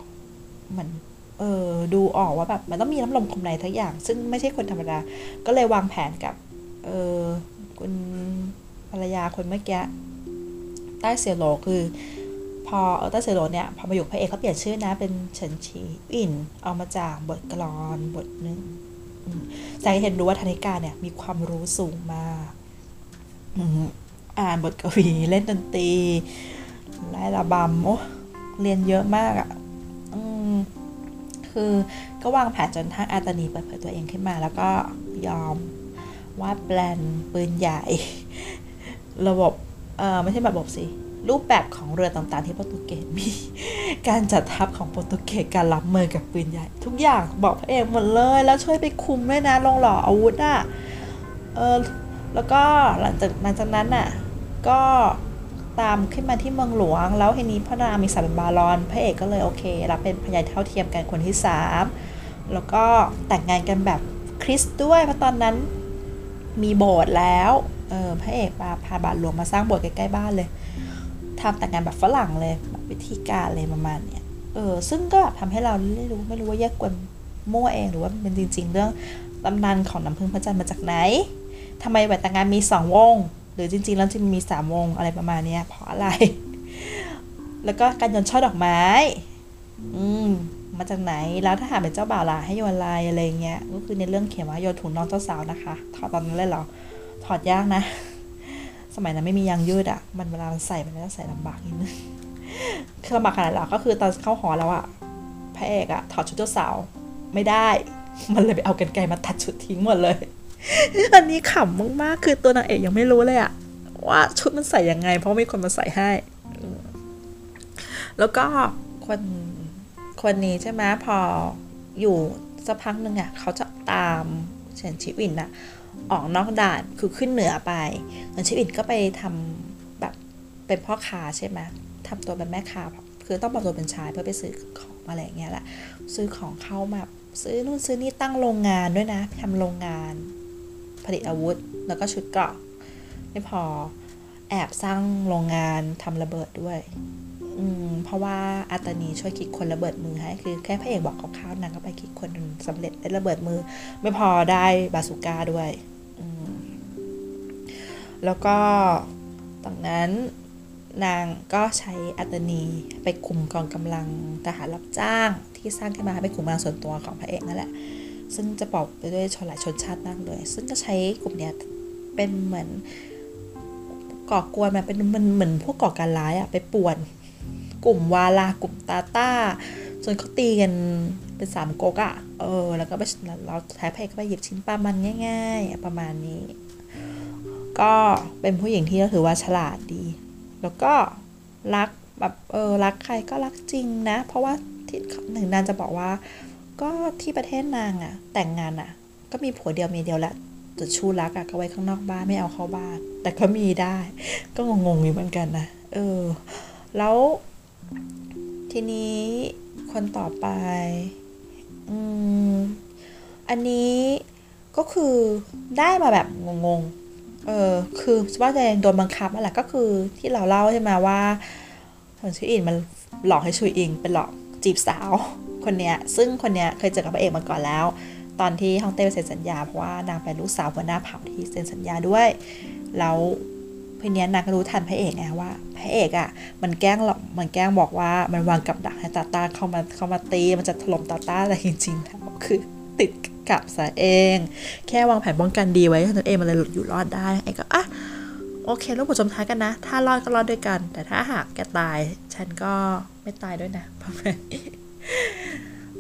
มัน เออดูออกว่าแบบมันต้องมีน้ำลมคมในทั้งอย่าง ซึ่งไม่ใช่คนธรรมดา ก็เลยวางแผนกับ เออคุณภรรยาคนเมื่อกี้ใต้เซียโลคือ พอเออใต้เซียโลเนี่ยพอมาอยู่พระเอกเขาเปลี่ยนชื่อนะ เป็นเฉินชีอิน เอามาจากบทกลอนบทหนึ่งจะเห็นรู้ว่าธนิกาเนี่ยมีความรู้สูงมากอ่านบทกวีเล่นดนตรีไล่ระบำโอ้เรียนเยอะมากอะ คือ ก็วางแผนจนทั้งอาตานีเปิดเผยตัวเองขึ้นมา แล้วก็ยอมวาดแปลนปืนใหญ่ ระบบเออไม่ใช่ระบบสิ รูปแบบของเรือต่างๆที่โปรตุเกสมี การจัดทัพของโปรตุเกสการรับมือกับปืนใหญ่ ทุกอย่างบอกพระเอกหมดเลย แล้วช่วยไปคุมด้วยนะลงหล่ออาวุธอะเออแล้วก็หลังจากหลังจากนั้นน่ะก็ ตามขึ้นมาที่เมืองหลวง แล้วทีนี้พระนางมีสารบาลอนพระเอกก็เลยโอเค รับเป็นพญายเท่าเทียมกันคนที่สามแล้วก็แต่งงานกันแบบคริสต์ด้วยเพราะตอนนั้นมีโบสถ์แล้วเออพระเอกมาพาบาทหลวงมาสร้างโบสถ์ใกล้ๆบ้านเลยทำแต่งงานแบบฝรั่งเลยแบบวิธีการเลยประมาณเนี้ยเออซึ่งก็ทำให้เราไม่รู้ไม่รู้ว่าแยกกวนมั่วเองหรือว่าเป็นจริง ๆ เรื่องตำนานของน้ำพึ่งพระจันทร์มาจากไหนทำไมแหวนแต่งงานมีสองวง หรือจริงๆ แล้วจะมีสามวงอะไรประมาณนี้เพราะอะไร แล้วก็การโยนช่อดอกไม้ อืมมาจากไหนแล้วถ้าหากเป็นเจ้าบ่าวล่ะให้โยนอะไรอะไรเงี้ยก็คือในเรื่องเขียนว่าโยนถุงน้องเจ้าสาวนะคะ ถอดตอนนั้นเลยเหรอถอดยากนะ สมัยนั้นไม่มียางยืดอะ่ะ มันเวลามันใส่มันก็ใส่ลำบากนิดนึงคือลำบากขนาดหรอก็คือตอนเข้าหอแล้วอะพระเอกอะถอดชุดเจ้าสาวไม่ได้ มันเลยไปเอากันไกลมาตัดชุดทิ้งหมดเลย อันนี้ขำมากๆ คือตัวนางเอกยังไม่รู้เลยอะว่าชุดมันใส่ยังไง เพราะมีคนมาใส่ให้ แล้วก็คนคนนี้ใช่ไหมพออยู่สักพักหนึ่งอะเขาจะตามเฉินชิวินอะออกนอกด่านคือขึ้นเหนือไปเฉินชิวินก็ไปทำแบบเป็นพ่อค้าใช่ไหมทำตัวเป็นแม่ค้าคือต้องปลอมตัวเป็นชายเพื่อไปซื้อของอะไรอย่างเงี้ยแหละซื้อของเข้ามาซื้อนู่นซื้อนี่ตั้งโรงงานด้วยนะทำโรงงาน ผลิตอาวุธ แล้วก็ชุดเกราะไม่พอแอบสร้างโรงงานทำระเบิดด้วยอืมเพราะว่าอาตานีช่วยคิดคนระเบิดมือให้คือแค่พระเอกบอกคร่าวนางก็ไปคิดคนสำเร็จได้ระเบิดมือ ไม่พอได้บาสุก้าด้วยอืมแล้วก็ตอนนั้นนางก็ใช้อัตนีไปคุมกองกำลังทหารรับจ้าง ที่สร้างขึ้นมาไปคุมกำลังส่วนตัวของพระเอกนั่นแหละ ซึ่งจะปอบไปด้วยชนหลายชนชาติมากเลย ซึ่งก็ใช้กลุ่มเนี้ยเป็นเหมือนก่อกวนมาเป็นมันเหมือนพวกก่อการร้ายอะไปป่วน กลุ่มวาลากลุ่มตาต้าจนเขาตีกันเป็นสามก๊กอะเออ แล้วก็ไปเราท้ายเอกก็ไปหยิบชิ้นปลามันง่าย ๆ ประมาณนี้ ก็เป็นผู้หญิงที่ก็ถือว่าฉลาดดี แล้วก็รักแบบเออรักใครก็รักจริงนะ เพราะว่าที่หนึ่งนางจะบอกว่า ก็ที่ประเทศนางอะแต่งงานอะก็มีผัวเดียวเมียเดียวแหละแต่ชูรักอะก็ไว้ข้างนอกบ้านไม่เอาเข้าบ้าน แต่ก็มีได้ ก็งงๆอยู่เหมือนกันนะเออ แล้วทีนี้คนต่อไป อืม อันนี้ก็คือได้มาแบบงงๆ เออ คือว่าจะโดนบังคับนั่นแหละก็คือที่เราเล่าใช่ไหมว่าคนชื่ออินมันหลอกให้ชุยอิงเป็นหลอก จีบสาวคนเนี้ยซึ่งคนเนี้ยเคยเจอกับพระเอกมาก่อนแล้ว ตอนที่ฮ่องเต้ไปเซ็นสัญญาเพราะว่านางเป็นลูกสาวหัวหน้าเผ่าที่เซ็นสัญญาด้วย แล้วเพี่เนี้ยนางก็รู้ทันพระเอกไงว่าพระเอกอะ่ะมันแกล้งหลอกมันแกล้งบอกว่ามันวางกับดักให้ตาตาเข้ามาเข้ามาตีมันจะถล่มตาตาแต่จริงๆแล้วคือติดกับซะเอง แค่วางแผนป้องกันดีไว้เท่านั้นเองมันเลยหลุดอยู่รอดได้ไอ้ก็อะโอเคลูกผสมท้ายกันนะ ถ้ารอดก็รอดด้วยกัน แต่ถ้าหากแกตาย ฉันก็ ไม่ตายด้วยนะประมาณนี้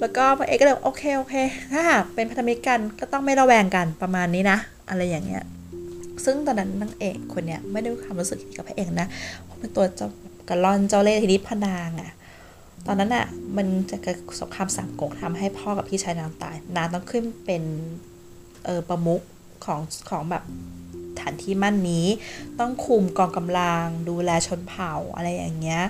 แล้วก็พระเอกก็เลยโอเคโอเค ถ้าหากเป็นพันธมิตรกันก็ต้องไม่ระแวงกันประมาณนี้นะ อะไรอย่างเงี้ย ซึ่งตอนนั้นนางเอกคนเนี้ยไม่ได้ความรู้สึกกับพระเอกนะเพราะเป็นตัวเจ้ากระลอนเจ้าเล่ห์ทีนี้พนางอะ่ะตอนนั้นอะ่ะมันจะเกิดสงครามสามก๊กทำให้พ่อกับพี่ชายนางตาย นางต้องขึ้นเป็นเออประมุขของของแบบฐานที่มั่นนี้ ต้องคุมกองกำลังดูแลชนเผ่าอะไรอย่างเงี้ย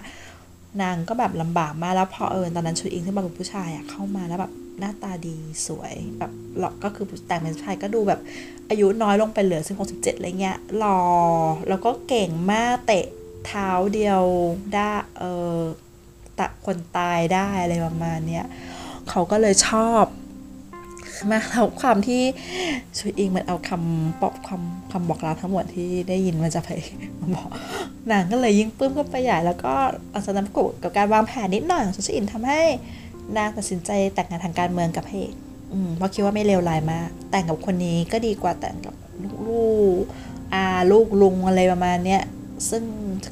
นางก็แบบลำบากมากแล้วพอเออตอนนั้นชุดอิงที่มาเป็นผู้ชายอะเข้ามาแล้วแบบหน้าตาดีสวยแบบหล่อก็คือแต่งเป็นชายก็ดูแบบอายุน้อยลงไปเหลือสิบหกสิบเจ็ดอะไรเงี้ยหล่อแล้วก็เก่งมากเตะเท้าเดียวได้เออตะคนตายได้อะไรประมาณเนี้ยเขาก็เลยชอบ มาแล้วความที่ชุยอิงมันเอาคำปอบคำคำบอกลาทั้งหมดที่ได้ยินมันจะไปมาบอกนางก็เลยยิ่งปื้มก็ไปใหญ่แล้วก็อาศัยน้ำกุกับการวางแผนนิดหน่อยของชุยอิงทำให้นางตัดสินใจแต่งงานทางการเมืองกับพระเอกเพราะคิดว่าไม่เลวร้ายมาก แต่งกับคนนี้ก็ดีกว่าแต่งกับลูกอาลูกลุงอะไรประมาณเนี้ยซึ่ง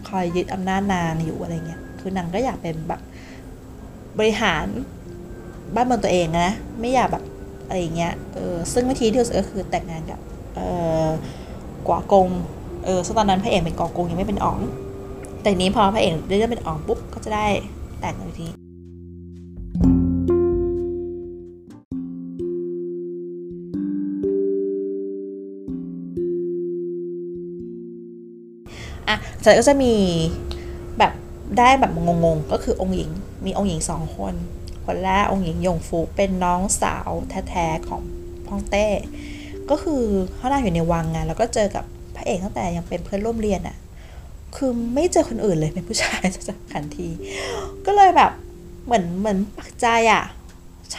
คอยยึดอำนาจนางอยู่อะไรเงี้ย คือนางก็อยากเป็นแบบบริหารบ้านเมืองตัวเองนะ ไม่อยากแบบ อะไรเงี้ยเออซึ่งวิธีที่สุดก็คือแต่งงานกับเออกวากงเออซึ่งตอนนั้นพระเอกเป็นกอกงยังไม่เป็นอ๋องแต่นี้พอพระเอกได้เริ่มเป็นอ๋องปุ๊บก็จะได้แต่งกันทีอะเสร็จก็จะมีแบบได้แบบงงๆ ก็คือองค์หญิง มีองค์หญิงสองคน คนแรกองค์หญิงยงฟูเป็นน้องสาวแท้ๆของพ่องเต้ ก็คือเขาได้อยู่ในวังไงแล้วก็เจอกับพระเอกตั้งแต่ยังเป็นเพื่อนร่วมเรียนอะคือไม่เจอคนอื่นเลยเป็นผู้ชายจะขันที ก็เลยแบบเหมือนเหมือนปักใจอะ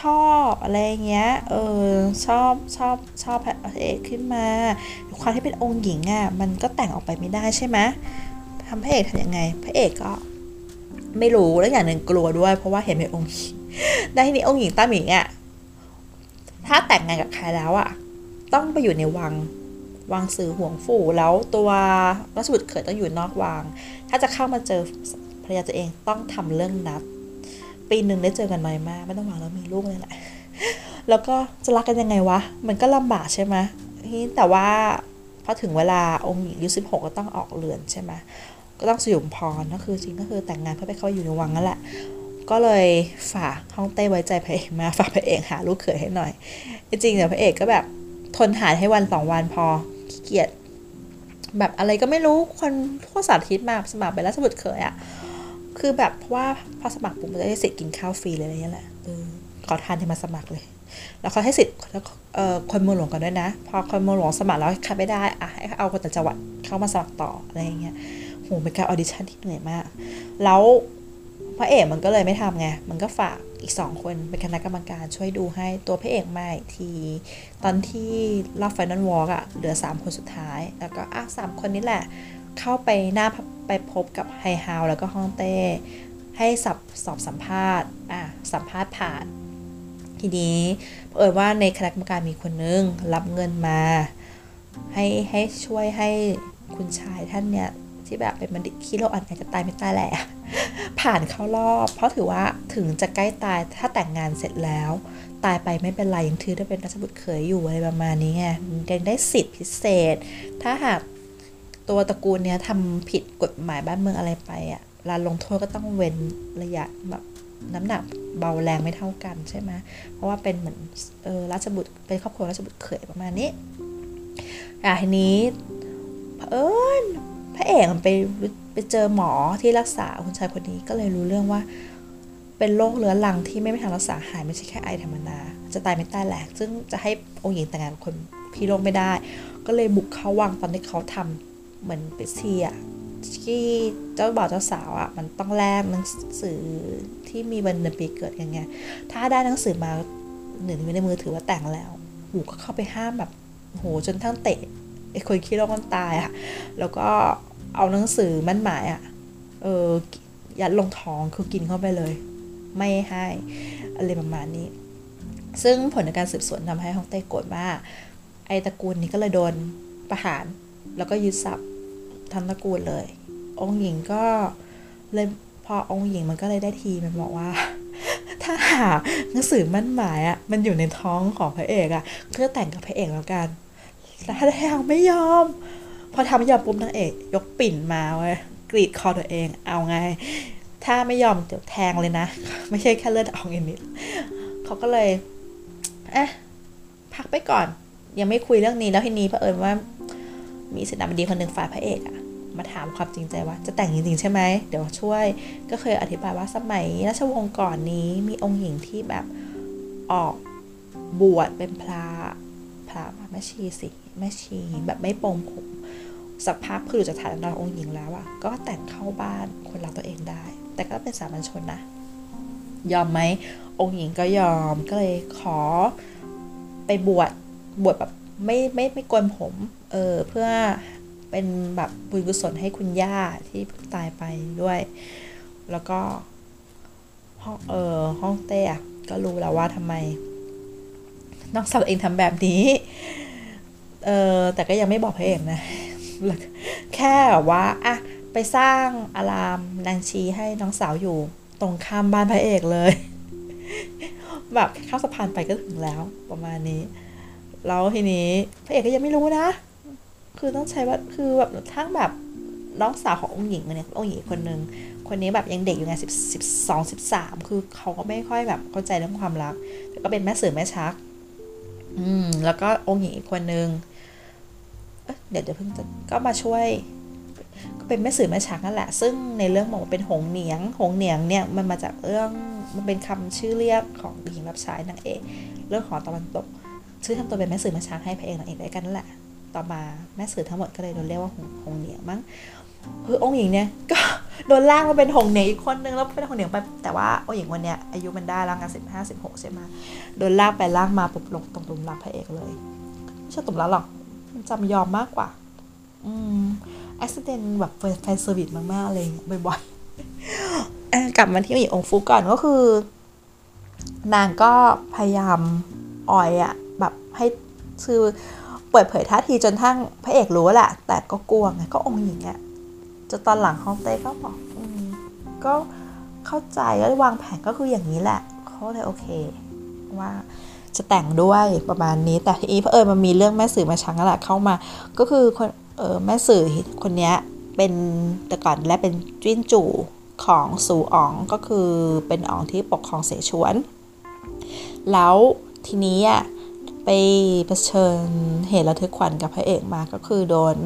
ชอบอะไรเงี้ย เออชอบชอบชอบพระเอกขึ้นมา ความที่เป็นองค์หญิงอะมันก็แต่งออกไปไม่ได้ใช่ไหมทำพระเอกทำยังไง พระเอกก็ไม่รู้แล้วอย่างหนึ่งกลัวด้วย เพราะว่าเห็นเป็นองค์หญิง ได้ทีนี้องค์หญิงต้าหมิงอะถ้าแต่งงานกับใครแล้วอะ ต้องไปอยู่ในวังวังสื่อห่วงฝูแล้วตัวรัชบุตรเขยต้องอยู่นอกวัง ถ้าจะเข้ามาเจอภรรยาตัวเองต้องทำเรื่องนัด ปีหนึ่งได้เจอกันน้อยมาก ไม่ต้องหวังแล้วมีลูกเลยแหละแล้วก็จะรักกันยังไงวะ มันก็ลำบากใช่ไหมแต่ว่าพอถึงเวลาองค์หญิงอายุสิบหกก็ต้องออกเรือนใช่ไหมก็ต้องสยุมพรก็คือจริงก็คือแต่งงานเพื่อไปเข้าอยู่ในวังนั่นแหละ ก็เลยฝากห้องเต้ไว้ใจพระเอกมาฝากพระเอกหาลูกเขยให้หน่อยจริงเดี๋ยวพระเอกก็แบบทนหาให้วันสองวันพอขี้เกียจแบบอะไรก็ไม่รู้คนทั่วสารทิศมาสมัครไปแล้วสมุดเขยอะ่ะคือแบบเพราะว่าพอสมัครปุ๊บมันจะได้สิทธิ์กินข้าวฟรีเลยอะไรเงี้ยแหละเออขอทานให้มาสมัครเลย แล้วเขาให้สิทธิ์เอ่อคนเมืองหลวงก่อนด้วยนะ พอคนเมืองหลวงสมัครแล้วคัดไม่ได้อะให้เอาคนต่างจังหวัดเข้ามาสมัครต่ออะไรเงี้ยโหเป็นการ audition ที่เหนื่อยมาก แล้ว พระเอกมันก็เลยไม่ทำไง มันก็ฝากอีกสองคนเป็นคณะกรรมการช่วยดูให้ตัวพระเอกมาอีกที ตอนที่รอบ final walk อะเหลือ 3 คนสุดท้าย แล้วก็อะสามคนนี้แหละ เข้าไปหน้าไปพบกับไทเฮาแล้วก็ฮ่องเต้ ให้สับสอบสัมภาษณ์อะสัมภาษณ์ผ่าน ทีนี้เอ่ยว่าในคณะกรรมการมีคนนึงรับเงินมา ให้ให้ช่วยให้คุณชายท่านเนี่ย ที่แบบเป็นบัณฑิตขี้โลกอันไหนจะตายไม่ตายแหละ ผ่านเข้ารอบ เพราะถือว่าถึงจะใกล้ตายถ้าแต่งงานเสร็จแล้ว ตายไปไม่เป็นไรยังถือได้เป็นราชบุตรเขยอยู่อะไรประมาณนี้ไงยังได้สิทธิพิเศษ ถ้าหากตัวตระกูลเนี้ยทำผิดกฎหมายบ้านเมืองอะไรไปอะลาลงโทษก็ต้องเว้นระยะแบบน้ำหนักเบาแรงไม่เท่ากันใช่ไหมเพราะว่าเป็นเหมือนเออราชบุตรเป็นครอบครัวราชบุตรเขยประมาณนี้อะทีนี้เออ พระเอกมันไปไปเจอหมอที่รักษาคุณชายคนนี้ก็เลยรู้เรื่องว่า เป็นโรคเรื้อรังที่ไม่มีทางรักษาหายไม่ใช่แค่ไอธรรมดาจะตายไม่ตายแหลก ซึ่งจะให้องค์หญิงแต่งงานคนพี่โรคไม่ได้ ก็เลยบุกเข้าวังตอนที่เขาทำเหมือนเปเซียที่เจ้าบ่าวเจ้าสาวอะ่ะมันต้องแลกหนังสือที่มีวันเดือนปีเกิดยังไงถ้าได้หนังสือมาหนึ่งในมือถือว่าแต่งแล้วหูก็เข้าไปห้ามแบบโหจนทั้งเตะไอ้คนคิดว่ามันตายอะแล้วก็ เอาหนังสือมั่นหมายอะ่ะ เออ ยัดลงท้องคือกินเข้าไปเลย ไม่ให้อะไรประมาณนี้ ซึ่งผลในการสืบสวนทำให้ฮ่องเต้โกรธมาก ไอตระกูลนี้ก็เลยโดนประหาร แล้วก็ยึดทรัพย์ทั้งตระกูลเลย องค์หญิงก็เลยพอองค์หญิงมันก็เลยได้ทีมันบอกว่า ถ้าหาหนังสือมั่นหมายอะ่ะมันอยู่ในท้องของพระเอกอะ่ะเพื่อแต่งกับพระเอกแล้วกันแต่ถ้าแทงไม่ยอม อทำไม่ยอมปุ๊บนางเอก ยกปิ่นมาเว้ยกรีดคอตัวเอง เอาไง ถ้าไม่ยอมเดี๋ยวแทงเลยนะ ไม่ใช่แค่เลือดออกอย่างนี้เขาก็เลยอ๊ะพักไปก่อน ยังไม่คุยเรื่องนี้แล้วทีนี้เผอิญว่า มีศิลปินดีคนหนึ่งฝ่ายพระเอกอะมาถามความจริงใจว่า จะแต่งจริงๆใช่ไหมเดี๋ยวช่วยก็เคยอธิบายว่าสมัยราชวงศ์ก่อนนี้มีองค์หญิงที่แบบออกบวชเป็นพระพระแม่ชีสิแม่ชีแบบไม่ปรงผม สักพักคือจากฐานนองค์หญิงแล้วอะก็แต่งเข้าบ้านคนรักตัวเองได้ แต่ก็เป็นสามัญชนนะ ยอมไหมองค์หญิงก็ยอมก็เลยขอไปบวชบวชแบบไม่ไม่ไม่โกนผมเออเพื่อเป็นแบบบุญกุศลให้คุณย่าที่เพิ่งตายไปด้วย แล้วก็ห้องเออห้องเต้อะก็รู้แล้วว่าทำไมน้องสาวเองทำแบบนี้ เออแต่ก็ยังไม่บอกพระเอกนะ แค่ว่าอะไปสร้างอารามนางชีให้น้องสาวอยู่ตรงข้ามบ้านพระเอกเลย แบบข้ามสะพานไปก็ถึงแล้วประมาณนี้ แล้วทีนี้พระเอกก็ยังไม่รู้นะ คือต้องใช้ว่าคือแบบทั้งแบบน้องสาวขององค์หญิงเนี่ยองค์หญิงคนหนึ่งคนนี้แบบยังเด็กอยู่ไงสิบสิบสองสิบสามคือเขาก็ไม่ค่อยแบบเข้าใจเรื่องความรักแต่ก็เป็นแม่สื่อแม่ชัก อืมแล้วก็องค์หญิงอีกคนนึง เดี๋ยวเดี๋ยวเพิ่งจะก็มาช่วย ก็เป็นแม่สื่อแม่ชักนั่นแหละ ซึ่งในเรื่องบอกว่าเป็นหงเหนียง หงเหนียงเนี่ยมันมาจากเรื่องมันเป็นคำชื่อเรียกของหญิงรับใช้นางเอกเรื่องของตะวันตก ชื่อทำตัวเป็นแม่สื่อแม่ชักให้พระเอกนางเอกได้กันนั่นแหละ ต่อมาแม่สื่อทั้งหมดก็เลยโดนเรียกว่าหงหงเหนียงมั้งคือองค์หญิงเนี่ยก็โดนล่างมาเป็นหงเหนียงอีกคนนึงแล้วเป็นหงเหนียงไปแต่ว่าองค์หญิงวันเนี้ยอายุมันได้แล้วงานสิบห้าสิบหกใช่ไหมโดนลากไปลากมาปุบลงตรงตุ่มรับพระเอกเลยไม่ใช่ตุ่มรับหรอก จำยอมมากกว่า อืมอุบัติเหตุแบบ fan service มากๆเลยบ่อยๆกลับมาที่องค์หญิงองฟุกก่อนก็คือ นางก็พยายามอ่อยอะแบบให้คือเปิดเผยท่าทีจนทั้งพระเอกรู้แหละ แต่ก็กลัวไงก็องค์หญิงอะจนตอนหลังฮ่องเต้ก็บอกอก็เข้าใจแล้ววางแผนก็คืออย่างนี้แหละเขาเลยโอเค ว่า จะแต่งด้วยประมาณนี้ แต่ทีนี้เพอเออมันมีเรื่องแม่สื่อมาชังแหละเข้ามา ก็คือคนเออแม่สื่อคนนี้เป็นแต่ก่อนและเป็นจิ้นจู่ของสูอ๋องก็คือเป็นอ๋องที่ปกครองเสฉวน แล้วทีนี้อะไปเผชิญเหตุระทึกขวัญกับพระเอกมาก็คือโดน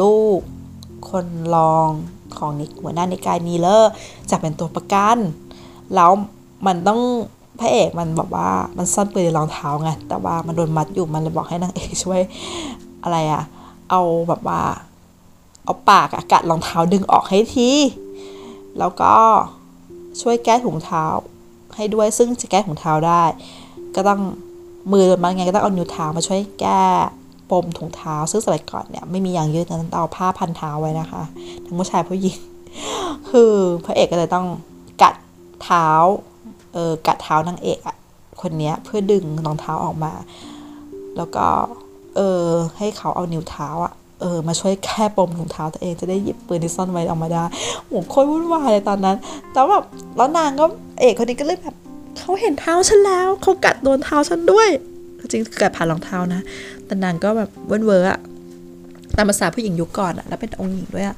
ลูกคนรองของนิกหัวหน้าในกายนีเลอร์จับเป็นตัวประกัน แล้วมันต้อง พระเอกมันบอกว่ามันซ่อนปืนในรองเท้าไงแต่ว่ามันโดนมัดอยู่มันเลยบอกให้นางเอกช่วยอะไรอะเอาแบบว่า เอาปากอะกัดรองเท้าดึงออกให้ทีแล้วก็ช่วยแก้ถุงเท้า ให้ด้วยซึ่งจะแก้ถุงเท้าได้ ก็ต้องมือโดนมัดไงก็ต้องเอานิ้วเท้ามาช่วยแก้ปมถุงเท้า ซึ่งสมัยก่อนเนี่ยไม่มีอย่างยืดนั้นเอาผ้าพันเท้าไว้นะคะทั้งผู้ชายผู้หญิงคือพระเอกก็เลยต้องกัดเท้า เออกัดเท้านางเอกอะคนเนี้ยเพื่อดึงรองเท้าออกมา แล้วก็เออให้เขาเอานิ้วเท้าอะเออมาช่วยแค่ปมถุงเท้าตัวเองจะได้หยิบปืนที่ซ่อนไว้ออกมาได้โหโคตรวุ่นวายเลยตอนนั้น แต่แบบแล้วนางก็เอกคนนี้ก็เลยแบบเขาเห็นเท้าฉันแล้วเขากัดโดนเท้าฉันด้วย จริงกัดผ่านรองเท้านะแต่นางก็แบบเวิร์เวอร์อะตามภาษาผู้หญิงยุคก่อนอะแล้วเป็นองค์หญิงด้วยอะ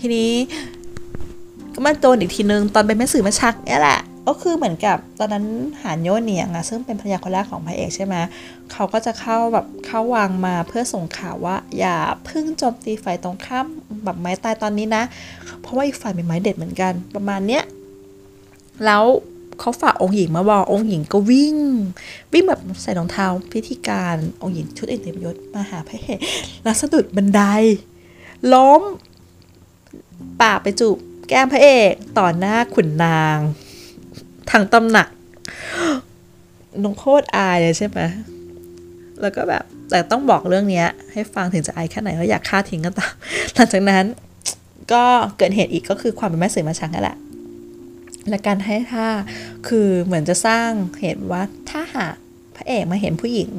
ทีนี้ ก็มาโดนอีกทีนึงตอนเป็นแม่สื่อมาชักเนี่ยแหละ ก็คือเหมือนกับตอนนั้นหานโยเนียงอะซึ่งเป็นภรรยาคนแรกของพระเอกใช่ไหมเขาก็จะเข้าแบบเข้าวางมาเพื่อส่งข่าวว่า อย่าพึ่งโจมตีฝ่ายตรงข้ามแบบไม้ตายตอนนี้นะ เพราะว่าอีกฝ่ายเป็นไม้เด็ดเหมือนกัน ประมาณเนี้ยแล้วเขาฝากองค์หญิงมาบอกองค์หญิงก็วิ่ง วิ่งแบบใส่รองเท้าพิธีการองค์หญิงชุดอินเตมยศมาหาพระเอกแล้วสะดุดบันได ล้มปากไปจูบแก้มพระเอกต่อหน้าขุนนาง ทางตำหนักน้องโคตรอายเลยใช่ไหมแล้วก็แบบแต่ต้องบอกเรื่องนี้ให้ฟังถึงจะอายแค่ไหนก็อยากฆ่าทิ้งก็ตามหลังจากนั้นก็เกิดเหตุอีกก็คือความเป็นแม่สื่อมาชังนั่นแหละ และการให้ท่าคือเหมือนจะสร้างเหตุว่าถ้าหากพระเอกมาเห็นผู้หญิง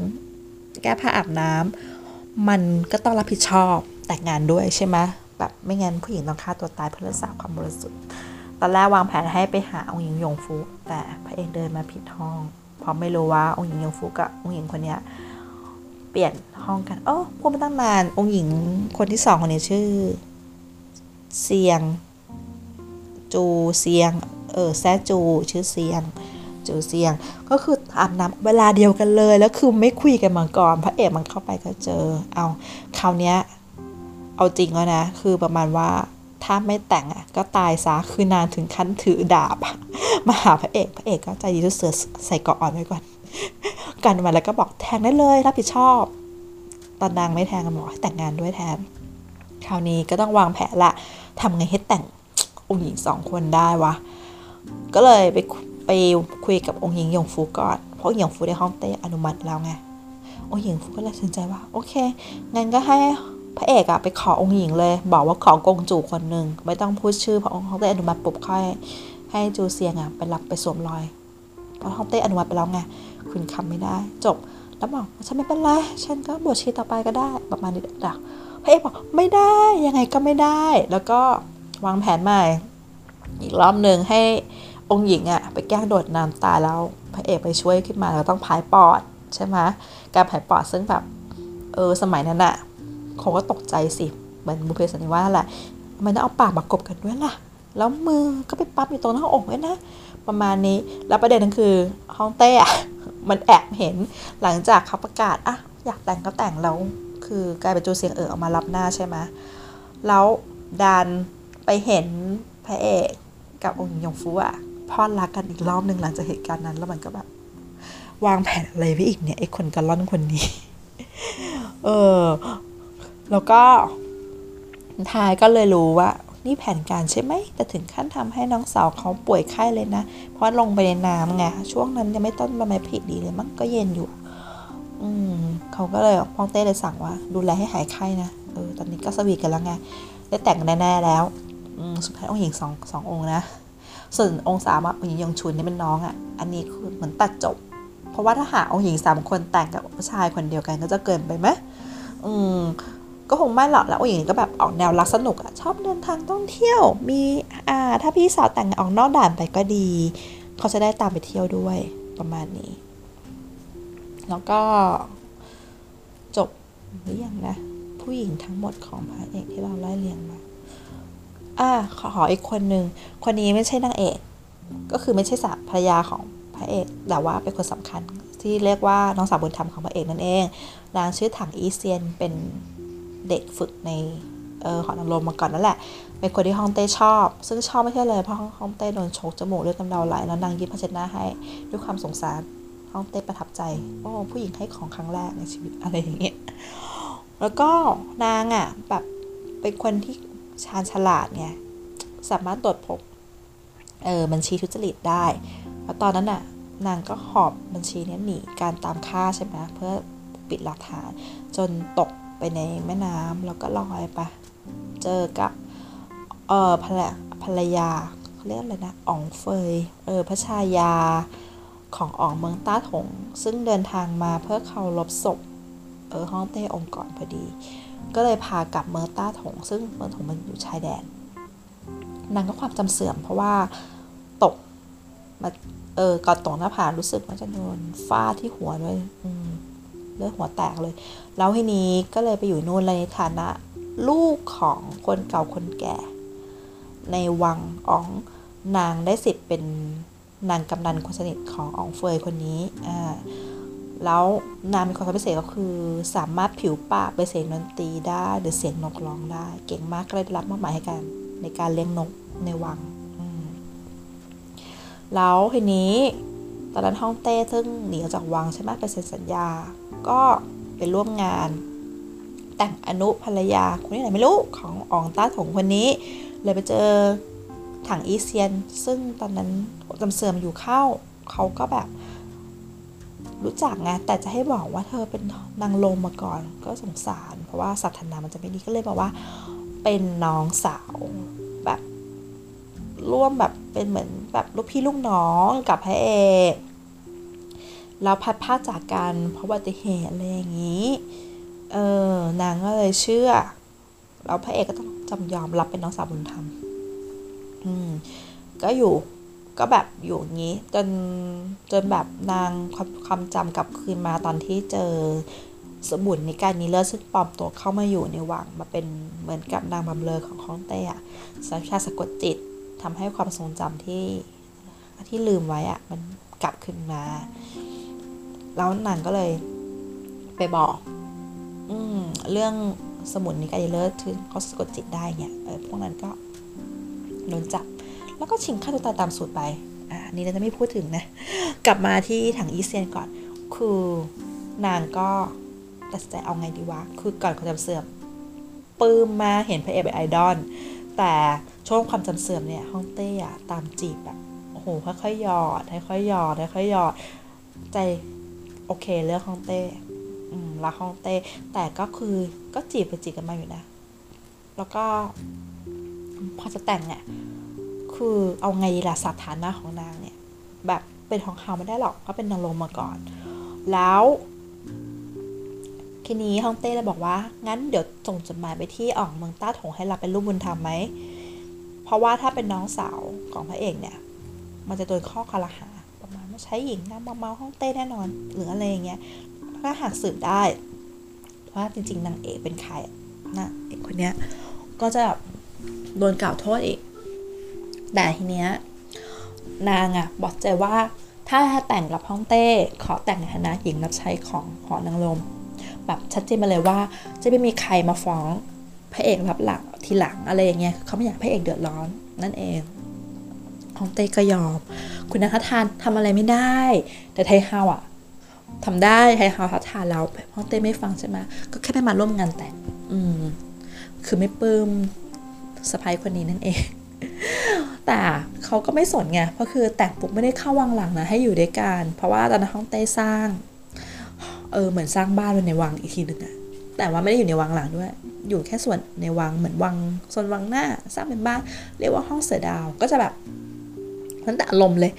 แก้ผ้าอาบน้ำมันก็ต้องรับผิดชอบแต่งงานด้วยใช่ไหมแบบไม่งั้นผู้หญิงต้องฆ่าตัวตายเพื่อรักษาความบริสุทธิ์ ตอนแรกวางแผนให้ไปหาองค์หญิงยงฟูแต่พระเอกเดินมาผิดห้องเพราะไม่รู้ว่าองค์หญิงยงฟูกับองค์หญิงคนนี้เปลี่ยนห้องกันโอ้พูดมาตั้งนานองค์หญิงคนที่สองคนนี้ชื่อเซียง จูเซียงเออแซจูชื่อเซียงจูเซียงก็คืออาบน้ำเวลาเดียวกันเลย แล้วคือไม่คุยกันมาก่อนพระเอกมันเข้าไปก็เจอ เอาคราวนี้เอาจริงแล้วนะ คือประมาณว่า ถ้าไม่แต่งอะก็ตายซะคือนานถึงขั้นถือดาบมาหาพระเอกพระเอกก็ใจดีทุเสือใส่เกาะอ่อนไว้ก่อน กันมาแล้วก็บอกแทงได้เลยรับผิดชอบ ตอนนางไม่แทงกันบอกให้แต่งงานด้วยแทน คราวนี้ก็ต้องวางแผนละทำไงให้แต่งองค์หญิงสองคนได้วะ ก็เลยไปไปคุยกับองค์หญิงหยงฟูก่อน เพราะหยงฟูได้ห้องเต้อนุมัติแล้วไง องค์หญิงฟูก็เลยตัดสินใจว่า โอเคงั้นก็ให้ พระเอกอะไปขอองค์หญิงเลย บอกว่าขอกงจูคนหนึ่งไม่ต้องพูดชื่อเพราะองค์ฮ่องเต้อนุมัติปุบค่อย ให้จูเซียงอะไปรับไปสวมรอยเพราะฮ่องเต้อนุมัติไปแล้วไงคุณคำไม่ได้ จบแล้วบอกฉันไม่เป็นไรฉันก็บวชชีต่อไปก็ได้ประมาณนี้ดักพระเอกบอกไม่ได้ยังไงก็ไม่ได้ แล้วก็วางแผนใหม่ อีกรอบหนึ่งให้องค์หญิงอะไปแกล้งโดดน้ำตายแล้วพระเอกไปช่วยขึ้นมาแล้วต้องผายปอดใช่ไหมการผายปอดซึ่งแบบเออสมัยนั้นอะ คงก็ตกใจสิเหมือนบุพเพสันนิวาสแหละทำไมันต้องเอาปากมากบกันด้วยล่ะ แล้วมือก็ไปปั๊บอยู่ตรงหน้าอกด้วยนะ ประมาณนี้ แล้วประเด็นนั้นคือฮ่องเต้อะมันแอบเห็นหลังจากเขาประกาศอะอยากแต่งก็แต่งแล้วคือกลายเป็นจูเซียงเอ๋อออกมารับหน้าใช่ไหมแล้วดันไปเห็นพระเอกกับองค์ยงฟูอะพลอดรักกันอีกรอบหนึ่งหลังจากเหตุการณ์นั้นแล้วมันก็แบบ วางแผนอะไรไว้อีกเนี่ยไอ้คนกันล่อนคนนี้ เออ แล้วก็ทายก็เลยรู้ว่า นี่แผนการใช่ไหม แต่ถึงขั้นทำให้น้องสาวเขาป่วยไข้เลยนะ เพราะลงไปในน้ำไง ช่วงนั้นยังไม่ต้นใบไม้ผลิดีเลยมั้งก็เย็นอยู่ อืมเขาก็เลยพ่องเต้เลยสั่งว่า ดูแลให้หายไข้นะ เออ ตอนนี้ก็สวีทกันแล้วไง ได้แต่งแน่ๆแล้ว อืมสุดท้ายองค์หญิงสองสององค์นะ ส่วนองค์สามอะองค์หญิงยงชุนนี่เป็นน้องอะ อันนี้คือเหมือนตัดจบ เพราะว่าถ้าหาองค์หญิงสามคนแต่งกับผู้ชายคนเดียวกันก็จะเกินไปไหมอืม ก็คงไม่หรอกแล้วองค์หญิงก็แบบออกแนวรักสนุกอะชอบเดินทางท่องเที่ยว มีอ่าถ้าพี่สาวแต่งออกนอกด่านไปก็ดี เขาจะได้ตามไปเที่ยวด้วยประมาณนี้ แล้วก็จบหรือยังนะ ผู้หญิงทั้งหมดของพระเอกที่เราไล่เรียงมาอ่าขอขออีกคนนึงคนนี้ไม่ใช่นางเอก ก็คือไม่ใช่สาภรรยาของพระเอกแต่ว่าเป็นคนสำคัญที่เรียกว่าน้องสาวบุญธรรมของพระเอกนั่นเองนางชื่อถังอีเซียนเป็น เด็กฝึกในออหอนางรมมาก่อนนั่นแหละเป็นคนที่ฮ่องเต้ชอบ ซึ่งชอบไม่ใช่เลยเพราะฮ่องเต้โดนชกจมูกเลือดกำเดาไหลแล้วนางยิ้มพยัญชนะให้ด้วยความสงสารฮ่องเต้ประทับใจโอ้ผู้หญิงให้ของครั้งแรกในชีวิตอะไรอย่างเงี้ยแล้วก็นางอะแบบเป็นคนที่ชาญฉลาดไงสามารถตรวจพบเออบัญชีทุจริตได้แล้วตอนนั้นน่ะนางก็หอบบัญชีนี้หนีการตามฆ่าใช่ไหมเพื่อปิดหลักฐานจนตก ไปในแม่น้ำแล้วก็ลอยไป เจอกับเออภรรยาภรรยาเรียกอะไรนะอ๋องเฟยเออพระชายาของอ๋องเมืองต้าถง ซึ่งเดินทางมาเพื่อเคารพศพเออห้องเต้องค์ก่อนพอดี ก็เลยพากลับเมืองต้าถง ซึ่งเมืองถงมันอยู่ชายแดนนางก็ความจำเสื่อมเพราะว่าตกมาเออก่อนตกหน้าผารู้สึกว่าจะโดนฟาดที่หัวด้วยเลือดหัวแตกเลย แล้วทีนี้ก็เลยไปอยู่นู่นเลยในฐานะ ลูกของคนเก่าคนแก่ ในวังอ๋องนางได้สิทธิ์เป็นนางกำนันคนสนิทของอ๋องเฟยคนนี้อ่าแล้วนางมีความพิเศษก็คือ สามารถผิวปากเป็นเสียงดนตรีได้หรือเสียงนกร้องได้ เก่งมากก็เลยได้รับมอบหมายให้กันในการเลี้ยงนกในวังแล้วทีนี้ตอนนั้นฮ่องเต้ซึ่งหนีออกจากวังใช่ไหมไปเซ็นสัญญา ก็ ไปร่วมงาน แต่งอนุภรรยาคนนี้ไหนไม่รู้ของอองต้าถงคนนี้ เลยไปเจอถังอีเซียน ซึ่งตอนนั้นจำเสื่อมอยู่เข้าเขาก็แบบรู้จักไงแต่จะให้บอกว่าเธอเป็นนางลมมาก่อนก็สงสาร เพราะว่าศาสนามันจะไม่ดีก็เลยบอกว่าเป็นน้องสาวแบบร่วมแบบเป็นเหมือนแบบลูกพี่ลูกน้องกับพระเอก แล้วพัดพลาดจากกันเพราะอุบัติเหตุอะไรอย่างนี้ เออนางก็เลยเชื่อ แล้วพระเอกก็ต้องจำยอมรับเป็นน้องสาวบุญธรรม อืม ก็อยู่ก็แบบอยู่อย่างนี้จนจนแบบนางความความจำกลับคืนมาตอนที่เจอสมุนในการนี้เลิศซึ่งปลอมตัวเข้ามาอยู่ในวังมาเป็นเหมือนกับนางบำเรอของฮ่องเต้อะสัญชาติสะกดจิตทำให้ความทรงจำที่ที่ลืมไว้อะมันกลับคืนมา แล้วนางก็เลยไปบอก อืเรื่องสมุนนิกายเลิศที่เขาสะกดจิตได้เนี่ยเออพวกนั้นก็โดนจับ แล้วก็ชิงฆ่าตัวตายตามสูตรไป อ่านี่เราจะไม่พูดถึงนะ กลับมาที่ถังอีเซียนก่อน คือนางก็ตัดสินใจเอาไงดีวะ คือก่อนความจำเสื่อมปื้มมาเห็นพระเอกเป็นไอดอล แต่ช่วงความจำเสื่อมเนี่ยฮ่องเต้อะตามจีบแบบโอ้โหค่อยๆหยอดค่อยๆหยอดค่อยๆหยอด ใจ โอเคเลือกฮ่องเต้รักฮ่องเต้ แต่ก็คือก็จีบไปจีบกันมาอยู่นะ แล้วก็ พอจะแต่งเนี่ย คือเอาไงดีล่ะสถานะของนางเนี่ย แบบเป็นของเขาไม่ได้หรอกก็เป็นนางลงมาก่อน แล้วทีนี้ฮ่องเต้เลยบอกว่า งั้นเดี๋ยวส่งจดหมายไปที่อ่องเมืองต้าถงให้รับเป็นลูกบุญธรรมไหม เพราะว่าถ้าเป็นน้องสาวของพระเอกเนี่ย มันจะโดนข้อคอรหาประมาณว่า ใช้หญิงนะมาเมาฮ่องเต้แน่นอนหรืออะไรอย่างเงี้ยถ้าหากสืบได้ว่าจริง ๆนางเอกเป็นใครนะเอกคนเนี้ยก็จะโดนกล่าวโทษอีก แต่ทีเนี้ยนางอะบอกใจว่าถ้าแต่งกับฮ่องเต้ขอแต่งในฐานะหญิงรับใช้ของหอนางลม แบบชัดเจนมาเลยว่าจะไม่มีใครมาฟ้องพระเอกรับหลังทีหลังอะไรอย่างเงี้ยเขาไม่อยากพระเอกเดือดร้อนนั่นเองฮ่องเต้ก็ยอม คุณนัททานทำอะไรไม่ได้ แต่ไทเฮาอะทำได้ไทเฮาทัทานแล้วฮ่องเต้ไม่ฟังใช่ไหมก็แค่ไม่มาร่วมงานแต่งอืมคือไม่ปลื้มสะพายคนนี้นั่นเอง แต่เขาก็ไม่สนไงเพราะคือแต่งปุ๊บไม่ได้เข้าวังหลังนะให้อยู่ด้วยกัน เพราะว่าตอนนั้นฮ่องเต้สร้าง เออเหมือนสร้างบ้านไว้ในวังอีกทีหนึ่งอะแต่ว่าไม่ได้อยู่ในวังหลังด้วย อยู่แค่ส่วนในวังเหมือนวังโซนวังหน้า สร้างเป็นบ้าน เรียกว่าห้องเสือดาว ก็จะแบบ มันแต่อารมณ์เลย